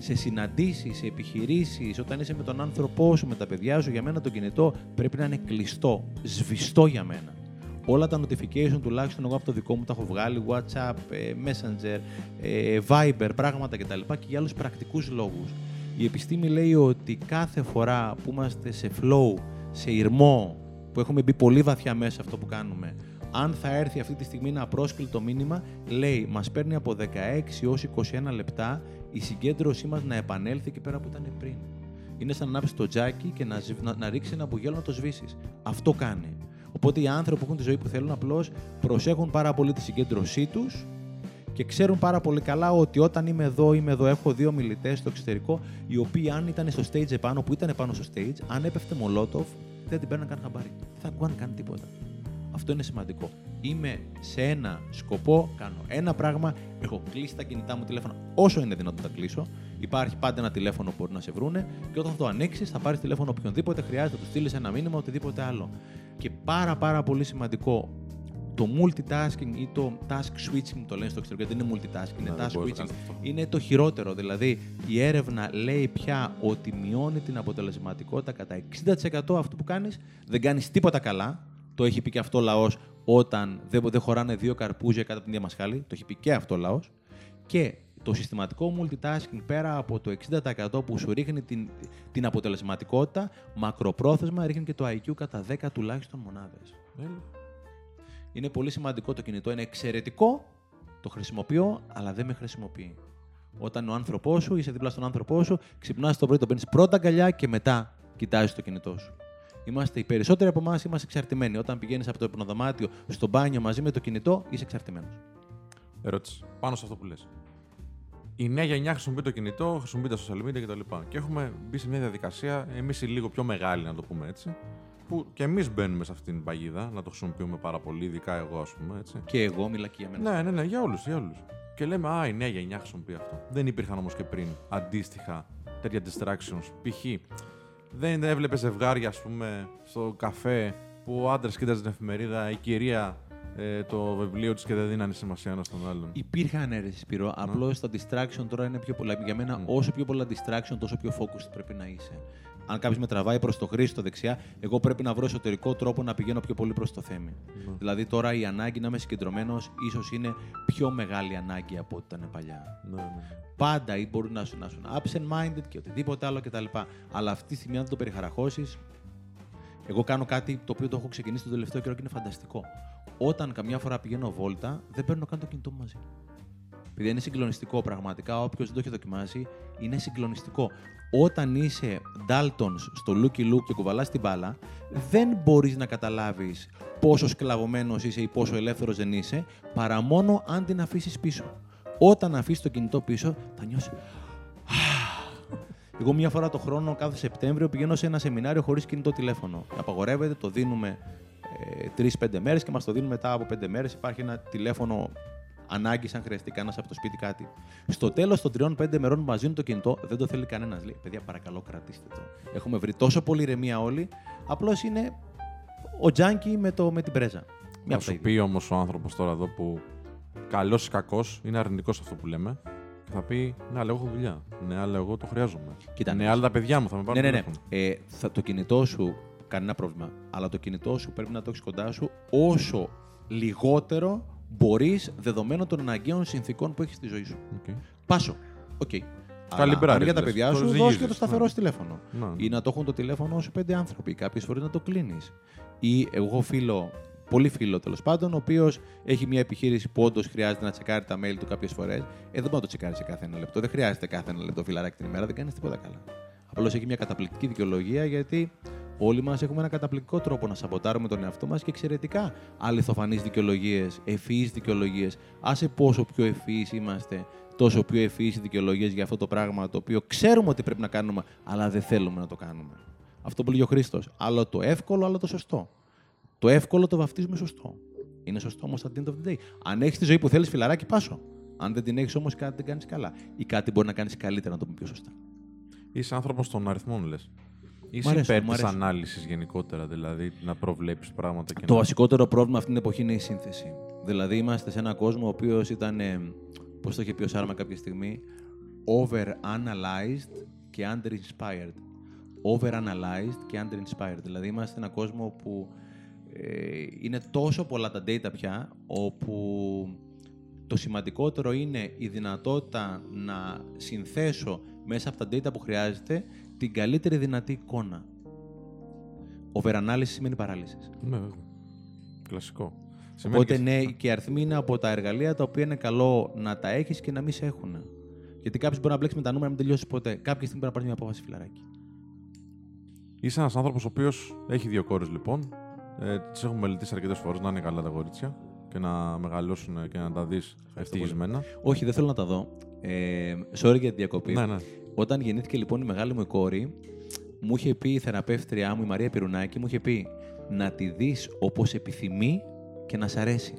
σε συναντήσεις, σε επιχειρήσεις, όταν είσαι με τον άνθρωπό σου, με τα παιδιά σου, για μένα το κινητό πρέπει να είναι κλειστό, σβηστό για μένα. Όλα τα notification τουλάχιστον εγώ από το δικό μου τα έχω βγάλει, WhatsApp, ε, Messenger, ε, Viber, πράγματα κτλ. και για άλλους πρακτικούς λόγους. Η επιστήμη λέει ότι κάθε φορά που είμαστε σε flow, σε ηρμό, που έχουμε μπει πολύ βαθιά μέσα σε αυτό που κάνουμε, αν θα έρθει αυτή τη στιγμή ένα απρόσκλητο μήνυμα, λέει, μας παίρνει από 16 έως 21 λεπτά η συγκέντρωσή μας να επανέλθει εκεί πέρα που ήταν πριν. Είναι σαν να ανάψεις το τζάκι και να, να, να ρίξεις ένα μπουγέλο να το σβήσεις. Αυτό κάνει. Οπότε οι άνθρωποι που έχουν τη ζωή που θέλουν απλώς προσέχουν πάρα πολύ τη συγκέντρωσή τους και ξέρουν πάρα πολύ καλά ότι όταν είμαι εδώ, είμαι εδώ, έχω δύο μιλητές στο εξωτερικό, οι οποίοι αν ήταν στο stage επάνω, που ήταν επάνω στο stage, αν έπεφτε μολότοφ, δεν την παίρναν καν χαμπάρι. Δεν θα ακούγαν καν τίποτα. Αυτό είναι σημαντικό. Είμαι σε ένα σκοπό, κάνω ένα πράγμα, έχω κλείσει τα κινητά μου τηλέφωνα όσο είναι δυνατόν να τα κλείσω. Υπάρχει πάντα ένα τηλέφωνο που μπορεί να σε βρούνε και όταν θα το ανοίξεις, θα πάρεις τηλέφωνο οποιονδήποτε χρειάζεται, θα του στείλεις ένα μήνυμα, οτιδήποτε άλλο. Και πάρα πάρα πολύ σημαντικό, το multitasking ή το task switching το λένε στο εξωτερικό, δεν είναι multitasking, είναι Ναι, δεν task μπορείς να switching. κάνεις αυτό. Είναι το χειρότερο. Δηλαδή, η έρευνα λέει πια ότι μειώνει την αποτελεσματικότητα κατά 60% αυτού που κάνεις. Δεν κάνεις τίποτα καλά. Το έχει πει και αυτό ο λαός όταν δεν, δεν χωράνε δύο καρπούζια κάτω από την ίδια μασχάλη. Το έχει πει και αυτό ο λαός. Και το συστηματικό multitasking πέρα από το 60% που σου ρίχνει την, την αποτελεσματικότητα, μακροπρόθεσμα ρίχνει και το IQ κατά 10 τουλάχιστον μονάδες. Είναι πολύ σημαντικό το κινητό, είναι εξαιρετικό, το χρησιμοποιώ, αλλά δεν με χρησιμοποιεί. Όταν ο άνθρωπός σου, είσαι δίπλα στον άνθρωπό σου, ξυπνάς το πρωί, το παίρνεις πρώτα αγκαλιά και μετά κοιτάζεις το κινητό σου. Είμαστε οι περισσότεροι από εμάς είμαστε εξαρτημένοι. Όταν πηγαίνεις από το υπνοδωμάτιο στο μπάνιο μαζί με το κινητό, είσαι εξαρτημένος. Ερώτηση. Πάνω σε αυτό που λες. Η νέα γενιά χρησιμοποιεί το κινητό, χρησιμοποιεί τα social media κτλ. Και έχουμε μπει σε μια διαδικασία, εμείς οι λίγο πιο μεγάλοι, να το πούμε έτσι, που και εμείς μπαίνουμε σε αυτήν την παγίδα, να το χρησιμοποιούμε πάρα πολύ, ειδικά εγώ, ας πούμε. Έτσι. Και εγώ μιλά και για μένα. Ναι, ναι, ναι, για όλους, για όλους. Και λέμε, Α, η νέα γενιά χρησιμοποιεί αυτό. Δεν υπήρχαν όμως και πριν αντίστοιχα τέτοια distractions. Π.χ. δεν έβλεπες ζευγάρια, ας πούμε, στο καφέ που ο άντρας κοίταζε την εφημερίδα, η κυρία ε, το βιβλίο της και δεν δίνανε σημασία ένα στον άλλον. Υπήρχαν αίρεση, Σπύρο. Απλώς τα distraction τώρα είναι πιο πολλά. Για μένα, Μμ. όσο πιο πολλά distraction, τόσο πιο focused πρέπει να είσαι. Αν κάποιος με τραβάει προς το χρήσι, δεξιά, εγώ πρέπει να βρω εσωτερικό τρόπο να πηγαίνω πιο πολύ προς το θέμη. Δηλαδή τώρα η ανάγκη να είμαι συγκεντρωμένος ίσως είναι πιο μεγάλη ανάγκη από ό,τι ήταν παλιά. Ναι, ναι. Πάντα ή μπορεί να σου να σου absent minded και οτιδήποτε άλλο κτλ. Αλλά αυτή τη στιγμή, αν δεν το περιχαραχώσεις, εγώ κάνω κάτι το οποίο το έχω ξεκινήσει τον τελευταίο καιρό και είναι φανταστικό. Όταν καμιά φορά πηγαίνω βόλτα, δεν παίρνω καν το κινητό μου μαζί. Επειδή είναι συγκλονιστικό πραγματικά, όποιος δεν το έχει δοκιμάσει, είναι συγκλονιστικό. Όταν είσαι Daltons στο Looky Look και κουβαλάς την μπάλα, δεν μπορείς να καταλάβεις πόσο σκλαβωμένος είσαι ή πόσο ελεύθερος δεν είσαι, παρά μόνο αν την αφήσεις πίσω. Όταν αφήσεις το κινητό πίσω, θα νιώσεις. Εγώ μία φορά το χρόνο, κάθε Σεπτέμβριο, πηγαίνω σε ένα σεμινάριο χωρίς κινητό τηλέφωνο. Απαγορεύεται, το δίνουμε ε, τρει-πέντε μέρες και μας το δίνουν μετά από πέντε μέρες. Υπάρχει ένα τηλέφωνο ανάγκης, αν χρειαστεί κανένας από το σπίτι κάτι. Στο τέλος των τριών-πέντε μερών που μας δίνουν το κινητό, δεν το θέλει κανένας. Λέει: Παιδιά, παρακαλώ, κρατήστε το. Έχουμε βρει τόσο πολύ ηρεμία όλοι. Απλώς είναι ο τζάνκι με, το, με την πρέζα. Θα Μια από τα σου ίδια. πει όμως ο άνθρωπος τώρα εδώ που καλός ή κακός είναι αρνητικός αυτό που λέμε. Και θα πει Ναι, αλλά εγώ έχω δουλειά. Ναι, αλλά εγώ το χρειάζομαι. Κοίτα, ναι, αλλά τα παιδιά μου θα με πάρουν. Ναι, ναι, ναι. τηλέφωνο. Ε, θα, το κινητό σου, κανένα πρόβλημα. Αλλά το κινητό σου πρέπει να το έχεις κοντά σου όσο λιγότερο μπορείς δεδομένων των αναγκαίων συνθήκων που έχεις στη ζωή σου. Οκ. Πάσο. Οκ. Καλή Αλλά μπράβη, αν για τα λες. παιδιά Το σου, ζυγίζεις, δώσει και το σταθερό ναι. σου τηλέφωνο. Να, ναι. Ή να το έχουν το τηλέφωνο σου πέντε άνθρωποι. Κάποιες φορές να το κλείνεις. Ή εγώ έχω φίλο, πολύ φίλο τέλος πάντων, ο οποίος έχει μια επιχείρηση που όντως χρειάζεται να τσεκάρει τα mail του κάποιες φορές. Ε, δεν μπορεί να το τσεκάρεις σε κάθε ένα λεπτό. Δεν χρειάζεται κάθε ένα λεπτό φιλαράκι την ημέρα, δεν κάνεις τίποτα καλά. Απλώς έχει μια καταπληκτική δικαιολογία γιατί όλοι μας έχουμε ένα καταπληκτικό τρόπο να σαμποτάρουμε τον εαυτό μας και εξαιρετικά αληθοφανείς δικαιολογίες, ευφυείς δικαιολογίες. Άσε πόσο πιο ευφυείς είμαστε, τόσο πιο ευφυείς οι δικαιολογίες για αυτό το πράγμα το οποίο ξέρουμε ότι πρέπει να κάνουμε, αλλά δεν θέλουμε να το κάνουμε. Αυτό που λέει ο Χρήστος. Άλλο το εύκολο, άλλο το σωστό. Το εύκολο το βαφτίζουμε σωστό. Είναι σωστό όμως at the end of the day. Αν έχεις τη ζωή που θέλεις, φιλαράκι, πάσο. Αν δεν την έχεις όμως, κάτι δεν κάνεις καλά. Ή κάτι μπορεί να κάνεις καλύτερα, να το πούμε πιο σωστά. Είσαι άνθρωπος των αριθμών, λες. Είσαι αρέσουν, υπέρ μου της αρέσουν. ανάλυσης γενικότερα, δηλαδή να προβλέπει πράγματα και Το να. βασικότερο πρόβλημα αυτή την εποχή είναι η σύνθεση. Δηλαδή, είμαστε σε έναν κόσμο ο οποίος ήταν. Πώς το είχε πει ο Σάρμα κάποια στιγμή, over-analyzed και under-inspired. Over-analyzed και under-inspired. Δηλαδή είμαστε ένα κόσμο που ε, είναι τόσο πολλά τα data πια, όπου το σημαντικότερο είναι η δυνατότητα να συνθέσω μέσα από τα data που χρειάζεται την καλύτερη δυνατή εικόνα. Overanalysis σημαίνει παράλυση. Ναι, βέβαια. Κλασικό. Οπότε και- ναι, και οι αριθμοί είναι από τα εργαλεία τα οποία είναι καλό να τα έχεις και να μην σε έχουν. Γιατί κάποιος μπορεί να μπλέξει με τα νούμερα να μην τελειώσει ποτέ. Κάποια στιγμή πρέπει να πάρεις μια απόφαση φιλαράκι. Είσαι ένας άνθρωπος ο οποίος έχει δύο κόρες λοιπόν. Ε, Τις έχουμε μελετήσει αρκετές φορές να είναι καλά τα κορίτσια και να μεγαλώσουν και να τα δεις ευτυχισμένα. Όχι, δεν θέλω να τα δω. Ε, sorry για τη διακοπή. Ναι, ναι. Όταν γεννήθηκε λοιπόν η μεγάλη μου κόρη, μου είχε πει η θεραπεύτριά μου, η Μαρία Πυρουνάκη, μου είχε πει να τη δεις όπως επιθυμεί και να σ' αρέσει.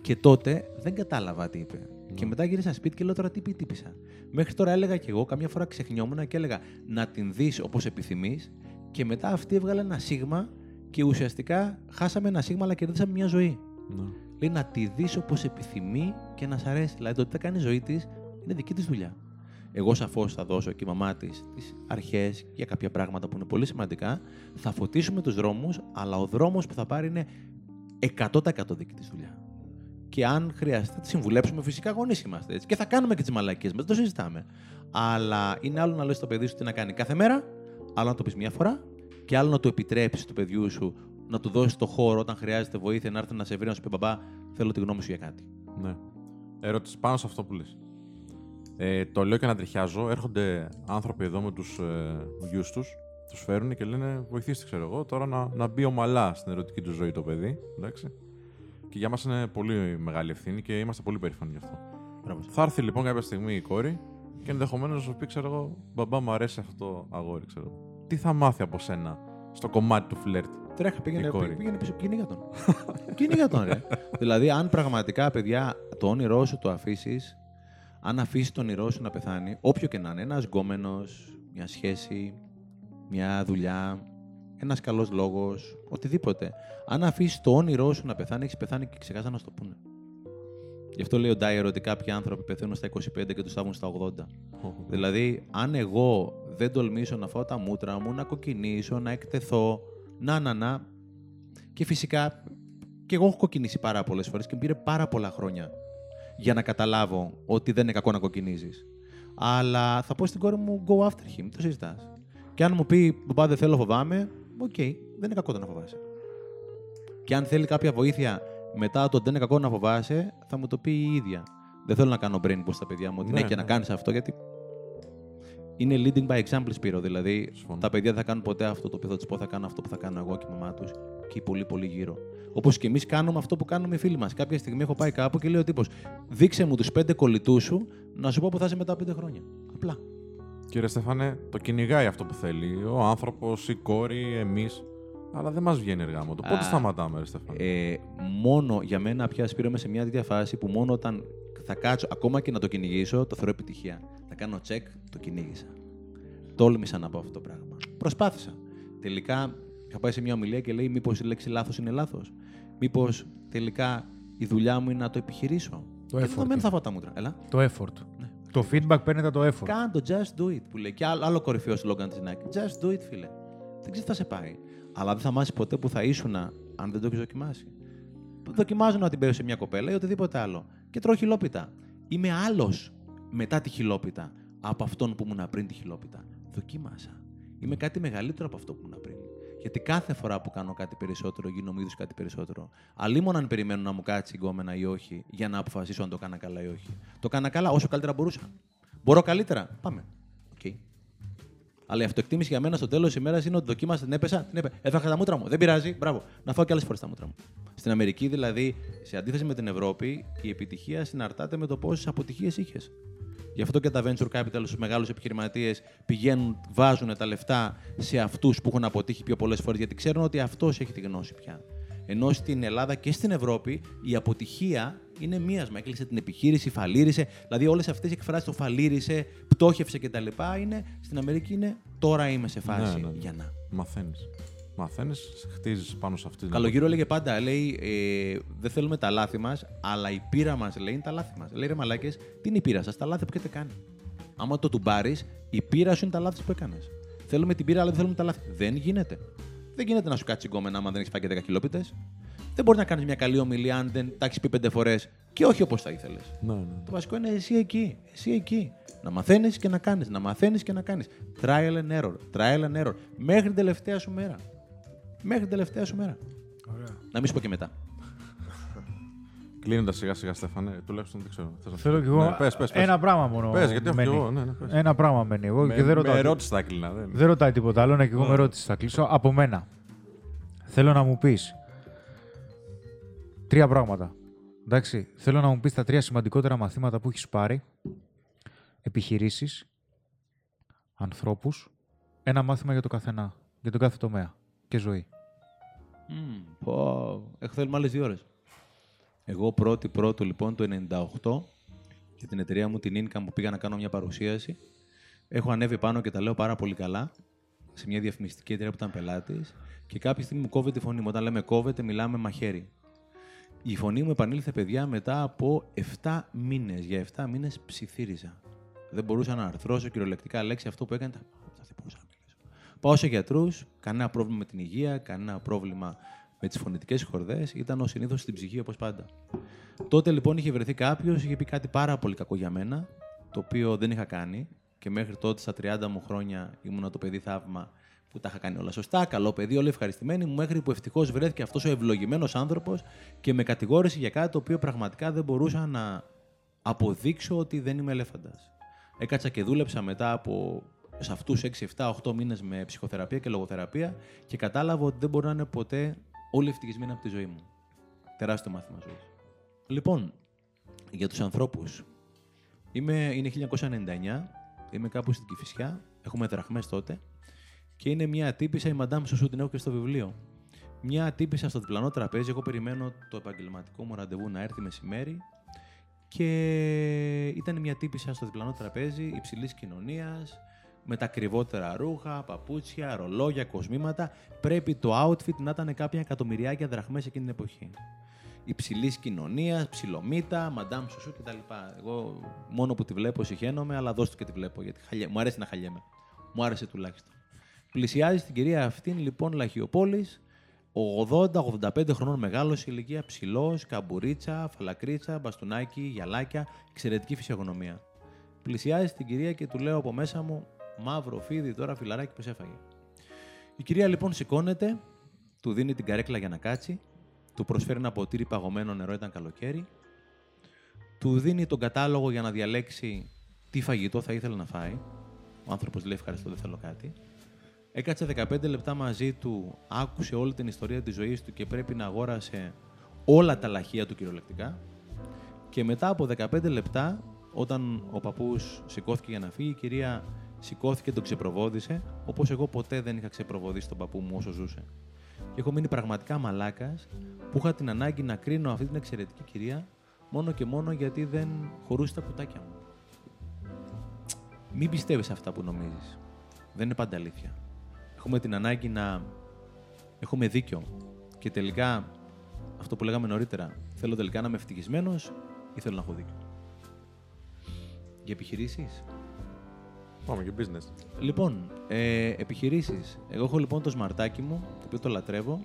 Και τότε δεν κατάλαβα τι είπε. Και μετά γύρισα σπίτι και λέω τώρα τι πει, τύπησα. Μέχρι τώρα έλεγα κι εγώ, καμιά φορά ξεχνιόμουν και έλεγα να την δεις όπως επιθυμείς και μετά αυτή έβγαλε ένα σίγμα και ουσιαστικά χάσαμε ένα σίγμα αλλά κερδίσαμε μια ζωή. ναι. Λέει να τη δεις όπως επιθυμεί και να σ' αρέσει. Δηλαδή το τι θα κάνει η ζωή της είναι δική της δουλειά. Εγώ σαφώς θα δώσω και η μαμά της τις αρχές για κάποια πράγματα που είναι πολύ σημαντικά. Θα φωτίσουμε τους δρόμους, αλλά ο δρόμος που θα πάρει είναι 100% δική της δουλειά. Και αν χρειαστεί, θα τη συμβουλέψουμε. Φυσικά γονείς είμαστε έτσι. Και θα κάνουμε και τις μαλακίες μας, δεν το συζητάμε. Αλλά είναι άλλο να λες στο παιδί σου τι να κάνει κάθε μέρα, άλλο να το πεις μία φορά, και άλλο να του επιτρέψεις του παιδιού σου να του δώσεις το χώρο όταν χρειάζεται βοήθεια να έρθει να σε βρει να σου πει μπαμπά, θέλω τη γνώμη σου για κάτι. Ναι. Ερώτηση πάνω σε αυτό που λες. Ε, το λέω και να τριχιάζω. Έρχονται άνθρωποι εδώ με τους ε, γιους τους, τους φέρουν και λένε βοηθήστε ξέρω εγώ τώρα να, να μπει ομαλά στην ερωτική του ζωή το παιδί. Εντάξει. Και για μας είναι πολύ μεγάλη ευθύνη και είμαστε πολύ περήφανοι γι' αυτό. Μπράβο. Θα έρθει λοιπόν κάποια στιγμή η κόρη και ενδεχομένως να σου πει, ξέρω εγώ, μπαμπά μου αρέσει αυτό το αγόρι, ξέρω εγώ. Τι θα μάθει από σένα στο κομμάτι του φλερτ. Τρέχα, πήγαινε, Η κόρη; πήγαινε, πήγαινε πίσω, κυνήγα τον. κυνήγα τον, ρε. δηλαδή, αν πραγματικά, παιδιά, το όνειρό σου το αφήσεις, αν αφήσεις το όνειρό σου να πεθάνει, όποιο και να είναι, ένας γκόμενος, μια σχέση, μια δουλειά, ένας καλός λόγος, οτιδήποτε. Αν αφήσεις το όνειρό σου να πεθάνει, έχεις πεθάνει και ξεχάσαν να σου το πούνε. Γι' αυτό λέει ο Ντάιερ ότι κάποιοι άνθρωποι πεθαίνουν στα 25 και τους στάβουν στα 80. Δηλαδή, αν εγώ δεν τολμήσω να φάω τα μούτρα μου, να κοκκινήσω, να εκτεθώ, να, να, να. Και φυσικά και εγώ έχω κοκκινήσει πάρα πολλές φορές και μου πήρε πάρα πολλά χρόνια για να καταλάβω ότι δεν είναι κακό να κοκκινίζεις. Αλλά θα πω στην κόρη μου go after him, το συζητάς. Και αν μου πει μπαμπά δεν θέλω, φοβάμαι, οκ, δεν είναι κακό το να φοβάσαι. Και αν θέλει κάποια βοήθεια μετά το δεν είναι κακό να φοβάσαι, θα μου το πει η ίδια. Δεν θέλω να κάνω brain boost στα παιδιά μου ότι ναι, Ναι, και ναι. να κάνεις αυτό γιατί. Είναι leading by example, Σπύρο. Δηλαδή, Συμφωνώ. τα παιδιά δεν θα κάνουν ποτέ αυτό το οποίο θα τους πω, θα κάνουν αυτό που θα κάνω εγώ και η μαμά τους και οι πολύ πολύ γύρω. Όπως και εμείς κάνουμε αυτό που κάνουμε οι φίλοι μας. Κάποια στιγμή έχω πάει κάπου και λέει ο τύπος: Δείξε μου τους πέντε κολλητούς σου να σου πω που θα είσαι μετά από πέντε χρόνια. Απλά. Κύριε Στέφανε, το κυνηγάει αυτό που θέλει. Ο άνθρωπος, η κόρη, εμείς. Αλλά δεν μας βγαίνει εργά μου. Πότε Α, σταματάμε, ρε Στέφανε. Ε, μόνο για μένα πια σπήραμε σε μια τέτοια φάση που μόνο όταν θα κάτσω, ακόμα και να το κυνηγήσω, το θεωρώ επιτυχία. Θα κάνω check, το κυνήγησα. Τόλμησα να πω αυτό το πράγμα. Προσπάθησα. Τελικά είχα πάει σε μια ομιλία και λέει: Μήπως η λέξη λάθος είναι λάθος. Μήπως τελικά η δουλειά μου είναι να το επιχειρήσω; Το και effort. δεδομένου θα φάω τα μούτρα. Έλα. Το effort. Ναι. Το feedback παίρνετε το effort. Κάν το just do it που λέει. Και άλλο, άλλο κορυφαίο σλόγκαν της Nike. Just do it, φίλε. Δεν ξέρει τι θα σε πάει. Αλλά δεν θα μάθεις ποτέ που θα ήσουν αν δεν το έχεις δοκιμάσει. Δοκιμάζω να την παίρνω σε μια κοπέλα ή οτιδήποτε άλλο. Και τρώω χιλόπιτα. Είμαι άλλος μετά τη χιλόπιτα από αυτόν που ήμουν πριν τη χιλόπιτα. Δοκίμασα. Είμαι κάτι μεγαλύτερο από αυτό που ήμουν πριν. Γιατί κάθε φορά που κάνω κάτι περισσότερο, γίνομαι είδους κάτι περισσότερο. Αλίμονο αν περιμένω να μου κάτσει γκόμενα ή όχι, για να αποφασίσω αν το κάνα καλά ή όχι. Το κάνα καλά όσο καλύτερα μπορούσα. Μπορώ καλύτερα. Πάμε. Οκ. Αλλά η αυτοεκτίμηση για μένα στο τέλος της ημέρας είναι ότι δοκίμασα, την έπεσα, την έπεσα. Έφαγα τα μούτρα μου. Δεν πειράζει. Μπράβο. Να φάω και άλλες φορές τα μούτρα μου. Στην Αμερική, δηλαδή, σε αντίθεση με την Ευρώπη, η επιτυχία συναρτάται με το πόσες αποτυχίες είχες. Γι' αυτό και τα venture capital στους μεγάλους επιχειρηματίες πηγαίνουν, βάζουν τα λεφτά σε αυτούς που έχουν αποτύχει πιο πολλές φορές, γιατί ξέρουν ότι αυτός έχει τη γνώση πια. Ενώ στην Ελλάδα και στην Ευρώπη η αποτυχία είναι μίασμα. Έκλεισε την επιχείρηση, φαλήρισε. Δηλαδή όλες αυτές οι εκφράσεις το φαλήρισε, πτώχευσε κτλ. Είναι, στην Αμερική είναι τώρα είμαι σε φάση Ναι, ναι, ναι. για να. Μαθαίνεις. Μαθαίνεις, χτίζεις πάνω σε αυτή την. Καλογύρο έλεγε πάντα, λέει, ε, δεν θέλουμε τα λάθη μας, αλλά η πείρα μας λέει είναι τα λάθη μας. Λέει ρε μαλάκες, τι είναι η πείρα σας, τα λάθη που έχετε κάνει. Άμα το τουμπάρεις, η πείρα σου είναι τα λάθη που έκανες. Θέλουμε την πείρα, αλλά δεν θέλουμε τα λάθη. Δεν γίνεται. Δεν γίνεται να σου κάτσει γκόμενα άμα δεν έχεις φάει και 10 κιλόπιτε. Δεν μπορείς να κάνεις μια καλή ομιλία αν δεν τα έχεις πει πέντε φορές και όχι όπως θα ήθελες. Ναι, ναι. Το βασικό είναι εσύ εκεί. Εσύ εκεί. Να μαθαίνεις και να κάνεις. Να μαθαίνεις και να κάνεις. Trial and error. Trial and error. Μέχρι την τελευταία σου μέρα. Μέχρι την τελευταία σου μέρα. Ωραία. Να μην σου πω και μετά. Κλείνοντας σιγά σιγά, Στέφανε, τουλάχιστον δεν ξέρω. Θες να Θέλω πεις; κι εγώ Ναι, πες, πες, πες. ένα πράγμα μόνο. Πες, γιατί έχω κι μένει. εγώ. Ναι, ναι, πες. Ένα πράγμα μένει. Εγώ Με, και δεν ρωτάω. με τι- ερώτηση θα έκλεινα. Δεν... Δεν ρωτάει τίποτα άλλο, να και εγώ με ερώτηση θα κλείσω. Από μένα. Θέλω να μου πεις τρία πράγματα. Εντάξει, θέλω να μου πεις τα τρία σημαντικότερα μαθήματα που έχεις πάρει. Επιχειρήσεις, ανθρώπους, ένα μάθημα για το καθένα, για τον κάθε τομέα και ζωή. Μμμ, πω, έχω θέλουμε άλλε δύο ώρες. Εγώ πρώτη πρώτο λοιπόν το 98 για την εταιρεία μου την Income που πήγα να κάνω μια παρουσίαση. Έχω ανέβει πάνω και τα λέω πάρα πολύ καλά σε μια διαφημιστική εταιρεία που ήταν πελάτης και κάποια στιγμή μου κόβεται η φωνή μου. Όταν λέμε κόβεται, μιλάμε μαχαίρι. Η φωνή μου επανήλθε, παιδιά, μετά από 7 μήνες. Για 7 μήνες ψιθύριζα. Δεν μπορούσα να αρθρώσω κυριολεκτικά λέξη αυτό που έκανε. τα- Δεν μπορούσα να μιλήσω. Πάω σε γιατρούς, κανένα πρόβλημα με την υγεία, κανένα πρόβλημα με τις φωνητικές χορδές. Ήταν ο συνήθως στην ψυχή όπως πάντα. Τότε λοιπόν είχε βρεθεί κάποιος, είχε πει κάτι πάρα πολύ κακό για μένα, το οποίο δεν είχα κάνει και μέχρι τότε στα 30 μου χρόνια ήμουνα το παιδί θαύμα που τα είχα κάνει όλα σωστά, καλό παιδί, όλοι ευχαριστημένοι μου, μέχρι που ευτυχώς βρέθηκε αυτός ο ευλογημένος άνθρωπος και με κατηγόρησε για κάτι το οποίο πραγματικά δεν μπορούσα να αποδείξω ότι δεν είμαι ελέφαντας. Έκατσα και δούλεψα μετά από σε αυτούς 6, 7, 8 μήνες με ψυχοθεραπεία και λογοθεραπεία και κατάλαβα ότι δεν μπορεί να είναι ποτέ όλοι ευτυχισμένοι από τη ζωή μου. Τεράστιο μάθημα ζωής. Λοιπόν, για τους ανθρώπους. Είμαι, είναι 1999, είμαι κάπου στην Κηφισιά, έχουμε δραχμές τότε και είναι μια τύπησα, η Madame Σουσού την έχω και στο βιβλίο. Μια τύπησα στο διπλανό τραπέζι, εγώ περιμένω το επαγγελματικό μου ραντεβού να έρθει μεσημέρι και ήταν μια τύπησα στο διπλανό τραπέζι υψηλής κοινωνίας, με τα ακριβότερα ρούχα, παπούτσια, ρολόγια, κοσμήματα. Πρέπει το outfit να ήταν κάποια εκατομμυριάκια δραχμές εκείνη την εποχή. Υψηλή κοινωνία, ψιλομύτα, μαντάμ σουσού κτλ. Εγώ μόνο που τη βλέπω συχαίνομαι, αλλά δώστε και τη βλέπω γιατί χαλιέ... μου αρέσει να χαλιέμαι. Μου άρεσε τουλάχιστον. Πλησιάζει στην κυρία αυτήν λοιπόν Λαχιοπόλης, 80-85 χρονών μεγάλος ηλικία, ψηλός, καμπουρίτσα, φαλακρίτσα, μπαστούνάκι, γυαλάκια, εξαιρετική φυσιογνωμία. Πλησιάζει στην κυρία και του λέω από μέσα μου, μαύρο φίδι τώρα φιλαράκι που σε έφαγε. Η κυρία λοιπόν σηκώνεται, του δίνει την καρέκλα για να κάτσει, του προσφέρει ένα ποτήρι παγωμένο νερό, ήταν καλοκαίρι, του δίνει τον κατάλογο για να διαλέξει τι φαγητό θα ήθελε να φάει. Ο άνθρωπος λέει ευχαριστώ, δεν θέλω κάτι. Έκατσε 15 λεπτά μαζί του, άκουσε όλη την ιστορία της ζωής του και πρέπει να αγόρασε όλα τα λαχεία του κυριολεκτικά. Και μετά από 15 λεπτά, όταν ο παππούς σηκώθηκε για να φύγει, η κυρία σηκώθηκε και τον ξεπροβόδησε, όπως εγώ ποτέ δεν είχα ξεπροβοδίσει τον παππού μου όσο ζούσε. Και έχω μείνει πραγματικά μαλάκας που είχα την ανάγκη να κρίνω αυτή την εξαιρετική κυρία μόνο και μόνο γιατί δεν χωρούσε τα κουτάκια μου. Μην πιστεύεις αυτά που νομίζεις. Δεν είναι πάντα αλήθεια. Έχουμε την ανάγκη να έχουμε δίκιο. Και τελικά, αυτό που λέγαμε νωρίτερα, θέλω τελικά να είμαι ευτυχισμένος ή θέλω να έχω δίκιο. Για επιχειρήσεις. Πάμε και business. Λοιπόν, ε, επιχειρήσεις. Εγώ έχω λοιπόν το σμαρτάκι μου, το οποίο το λατρεύω.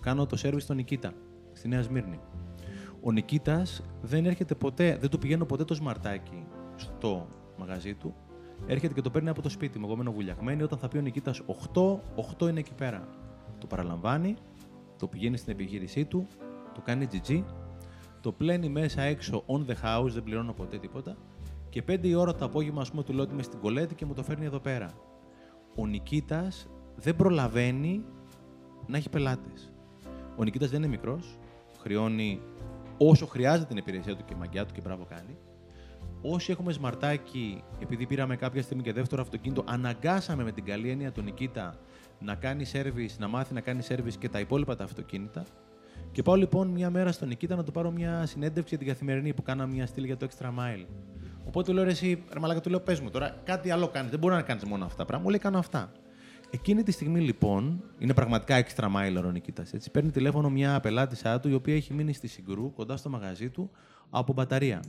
Κάνω το σερβις στον Νικήτα, στη Νέα Σμύρνη. Ο Νικήτας δεν έρχεται ποτέ, δεν του πηγαίνω ποτέ το σμαρτάκι στο μαγαζί του. Έρχεται και το παίρνει από το σπίτι μου. Εγώ μένω βουλιαγμένη. Όταν θα πει ο Νικήτας 8, 8 είναι εκεί πέρα. Το παραλαμβάνει, το πηγαίνει στην επιχείρησή του, το κάνει GG, το πλένει μέσα έξω on the house, δεν πληρώνω ποτέ τίποτα. Και 5 η ώρα το απόγευμα, ας πούμε, του λέω ότι είμαι στην κολέτη και μου το φέρνει εδώ πέρα. Ο Νικήτας δεν προλαβαίνει να έχει πελάτες. Ο Νικήτας δεν είναι μικρός, χρεώνει όσο χρειάζεται την υπηρεσία του και η μαγιά του και μπράβο κάνει. Όσοι έχουμε σμαρτάκι, επειδή πήραμε κάποια στιγμή και δεύτερο αυτοκίνητο, αναγκάσαμε με την καλή έννοια τον Νικήτα να κάνει service, να μάθει να κάνει service και τα υπόλοιπα τα αυτοκίνητα. Και πάω λοιπόν μια μέρα στον Νικήτα να του πάρω μια συνέντευξη για την καθημερινή που κάναμε μια στήλη για το extra mile. Οπότε λέω ρε, εσύ, ρε μαλάκα, του λέω πες μου τώρα, κάτι άλλο κάνεις. Δεν μπορεί να κάνεις μόνο αυτά τα πράγματα. Μου λέει κάνω αυτά. Εκείνη τη στιγμή λοιπόν, είναι πραγματικά extra mile ο Νικήτας. Παίρνει τηλέφωνο μια πελάτησά του η οποία έχει μείνει στη Συγκρού, κοντά στο μαγαζί του, από μπαταρία.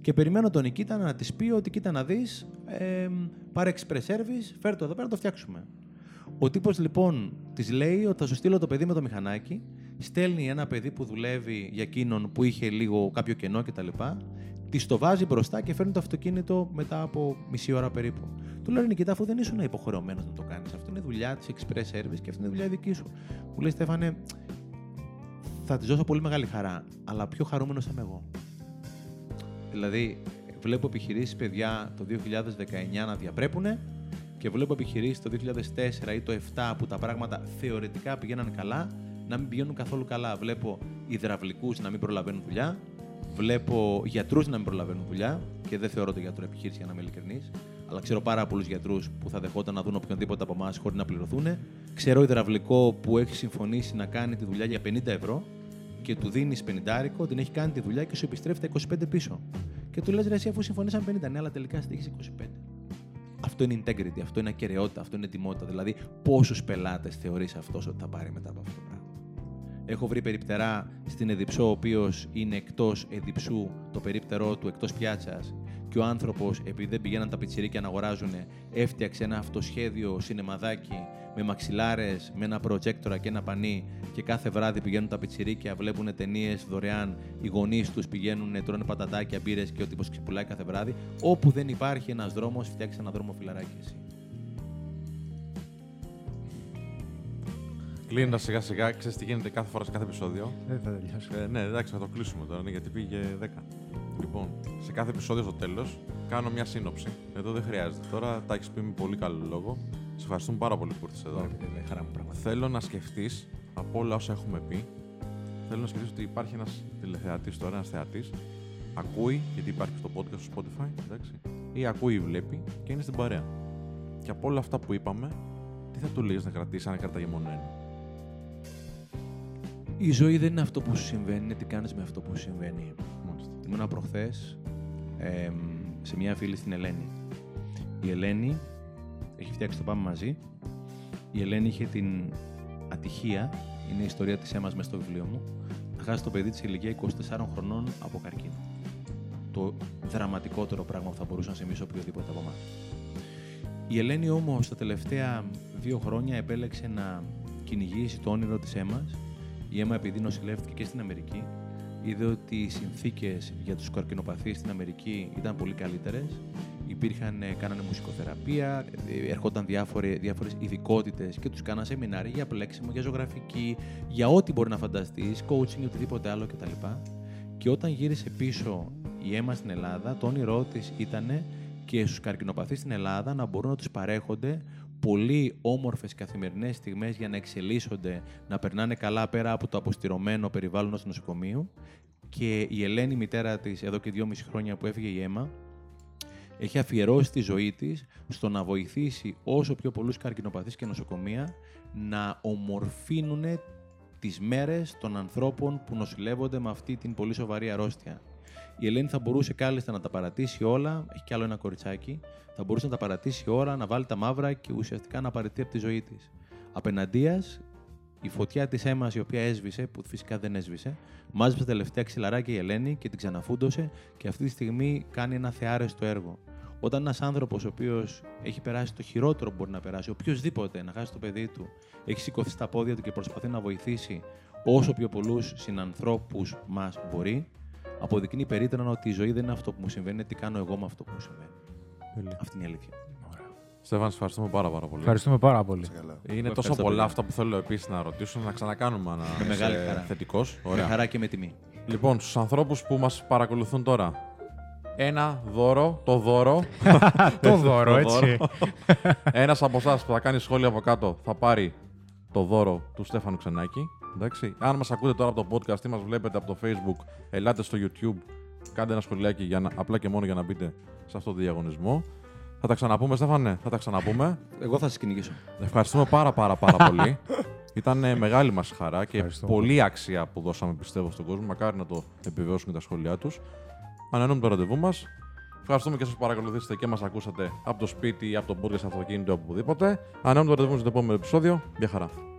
Και περιμένω τον Νικήτα να της πει ότι κοίτα να δεις, ε, πάρε express service, φέρ το εδώ πέρα να το φτιάξουμε. Ο τύπος λοιπόν της λέει ότι θα σου στείλω το παιδί με το μηχανάκι, στέλνει ένα παιδί που δουλεύει για εκείνον που είχε λίγο κάποιο κενό κτλ. Τη το βάζει μπροστά και φέρνει το αυτοκίνητο μετά από μισή ώρα περίπου. Του λέω Νικητά, αφού δεν ήσουν υποχρεωμένος να το κάνεις. Αυτό είναι δουλειά της Express Service και αυτή είναι δουλειά δική σου. Μου λέει Στέφανε, θα της δώσω πολύ μεγάλη χαρά, αλλά πιο χαρούμενος θα είμαι εγώ. Δηλαδή, βλέπω επιχειρήσεις παιδιά το 2019 να διαπρέπουν και βλέπω επιχειρήσεις το 2004 ή το 2007 που τα πράγματα θεωρητικά πηγαίναν καλά να μην πηγαίνουν καθόλου καλά. Βλέπω υδραυλικούς να μην προλαβαίνουν δουλειά, βλέπω γιατρούς να μην προλαβαίνουν δουλειά και δεν θεωρώ το γιατρό επιχείρηση για να είμαι ειλικρινής. Αλλά ξέρω πάρα πολλούς γιατρούς που θα δεχόταν να δουν οποιονδήποτε από εμάς χωρίς να πληρωθούν. Ξέρω υδραυλικό που έχει συμφωνήσει να κάνει τη δουλειά για 50 ευρώ και του δίνεις 50 την έχει κάνει τη δουλειά και σου επιστρέφει τα 25 πίσω. Και του λες ρε, εσύ αφού συμφωνήσαμε 50, ναι, αλλά τελικά στήχει 25. Αυτό είναι integrity, αυτό είναι ακαιρεότητα, αυτό είναι τιμότητα. Δηλαδή, πόσους πελάτες θεωρείς αυτός ότι θα πάρει μετά από αυτό το πράγμα; Έχω βρει περιπτερά στην Εδιψό, ο οποίος είναι εκτός Εδιψού, το περίπτερό του εκτός πιάτσας. Και ο άνθρωπος, επειδή δεν πηγαίναν τα πιτσιρίκια να αγοράζουν, έφτιαξε ένα αυτοσχέδιο σινεμαδάκι με μαξιλάρες, με ένα προτζέκτορα και ένα πανί. Και κάθε βράδυ πηγαίνουν τα πιτσιρίκια, βλέπουν ταινίες δωρεάν. Οι γονείς τους πηγαίνουν, τρώνε πατατάκια, μπύρες και ο τύπος ξυπουλάει κάθε βράδυ. Όπου δεν υπάρχει ένας δρόμος, φτιάξει ένα δρόμο φιλαράκι εσύ. Κλείνοντας σιγά σιγά, ξέρεις τι γίνεται κάθε φορά σε κάθε επεισόδιο; Δεν θα τελειώσει. Ε, ναι, εντάξει, θα το κλείσουμε τώρα, ναι, γιατί πήγε 10. Λοιπόν, σε κάθε επεισόδιο στο τέλος κάνω μια σύνοψη. Εδώ δεν χρειάζεται. Τώρα τα έχεις πει με πολύ καλό λόγο. Σε ευχαριστούμε πάρα πολύ που ήρθες εδώ. Ωραία, χαρά μου πραγματικά. Θέλω να σκεφτείς από όλα όσα έχουμε πει. Θέλω να σκεφτείς ότι υπάρχει ένας τηλεθεατής τώρα, ένας θεατής. Ακούει, γιατί υπάρχει στο podcast στο Spotify, εντάξει. Ή ακούει ή βλέπει και είναι στην παρέα. Και από όλα αυτά που είπαμε, τι θα του λέει να κρατήσει αν κρατάει μόνο ένα; Η ζωή δεν είναι αυτό που σου συμβαίνει, είναι τι κάνεις με αυτό που σου συμβαίνει. Μάλιστα. Ήμουνα προχθές σε μια φίλη στην Ελένη. Η Ελένη έχει φτιάξει το Πάμε Μαζί. Η Ελένη είχε την ατυχία, είναι η ιστορία της έμας μέσα στο βιβλίο μου, να χάσει το παιδί της σε ηλικία 24 χρονών από καρκίνο. Το δραματικότερο πράγμα που θα μπορούσε να συμβεί σε οποιοδήποτε από εμάς. Η Ελένη όμως τα τελευταία δύο χρόνια επέλεξε να κυνηγήσει το όνειρο της έμας. Η αίμα επειδή νοσηλεύτηκε και στην Αμερική, είδε ότι οι συνθήκες για τους καρκινοπαθείς στην Αμερική ήταν πολύ καλύτερες. Υπήρχαν, ε, κάνανε μουσικοθεραπεία, ε, ερχόταν διάφορε, διάφορες ειδικότητες και τους κάνανε σεμινάρια για πλέξιμο, για ζωγραφική, για ό,τι μπορεί να φανταστείς, coaching ή οτιδήποτε άλλο κτλ. Και όταν γύρισε πίσω η αίμα στην Ελλάδα, το όνειρό της ήταν και στους καρκινοπαθείς στην Ελλάδα να μπορούν να τους παρέχονται πολύ όμορφες καθημερινές στιγμές για να εξελίσσονται, να περνάνε καλά πέρα από το αποστηρωμένο περιβάλλον του νοσοκομείου. Και η Ελένη, η μητέρα της, εδώ και δυόμιση χρόνια που έφυγε η αίμα, έχει αφιερώσει τη ζωή της στο να βοηθήσει όσο πιο πολλούς καρκινοπαθείς και νοσοκομεία να ομορφύνουν τις μέρες των ανθρώπων που νοσηλεύονται με αυτή την πολύ σοβαρή αρρώστια. Η Ελένη θα μπορούσε κάλλιστα να τα παρατήσει όλα, έχει κι άλλο ένα κοριτσάκι, θα μπορούσε να τα παρατήσει όλα, να βάλει τα μαύρα και ουσιαστικά να παραιτεί από τη ζωή της. Απέναντία, η φωτιά της αίμας η οποία έσβησε, που φυσικά δεν έσβησε, μάζεψε τα τελευταία ξυλαράκια η Ελένη και την ξαναφούντωσε και αυτή τη στιγμή κάνει ένα θεάρεστο έργο. Όταν ένας άνθρωπος ο οποίος έχει περάσει το χειρότερο που μπορεί να περάσει, οποιοδήποτε να χάσει το παιδί του, έχει σηκωθεί στα πόδια του και προσπαθεί να βοηθήσει όσο πιο πολλούς συνανθρώπους μας μπορεί, αποδεικνύει περίτρανα ότι η ζωή δεν είναι αυτό που μου συμβαίνει, είναι τι κάνω εγώ με αυτό που μου συμβαίνει. Τέλεια. Αυτή είναι η αλήθεια. Στέφαν, σε ευχαριστούμε πάρα, πάρα πολύ. Ευχαριστούμε πάρα πολύ. Σε καλά. Είναι Ευχαριστώ τόσο πολλά πολύ. αυτά που θέλω επίσης να ρωτήσω, να ξανακάνουμε ένα Με μεγάλη χαρά. θετικός. Με Ωραία. χαρά και με τιμή. Λοιπόν, στους ανθρώπους που μας παρακολουθούν τώρα. Ένα δώρο, το δώρο. Το δώρο, έτσι. Ένας από εσάς που θα κάνει σχόλιο από κάτω θα πάρει το δώρο του Στέφανου Ξενάκη. Εντάξει. Αν μας ακούτε τώρα από το podcast ή μας βλέπετε από το facebook, ελάτε στο YouTube, κάντε ένα σχολιάκι για να, απλά και μόνο για να μπείτε σε αυτό το διαγωνισμό. Θα τα ξαναπούμε, Στέφανε, θα τα ξαναπούμε. Εγώ θα σας κυνηγήσω. Ευχαριστούμε πάρα πάρα πάρα πολύ. Ήταν ε, μεγάλη μας χαρά και Ευχαριστώ πολύ αξία που δώσαμε πιστεύω στον κόσμο. Μακάρι να το επιβεβαιώσουν και τα σχόλιά τους. Ανανούμε το ραντεβού μας. Ευχαριστούμε και σας που παρακολουθήσατε και μας ακούσατε από το σπίτι ή από το podcast, από το αυτοκίνητο, οπουδήποτε. Ανανούμε το ραντεβού μας στο επόμενο επεισόδιο. Γεια χαρά.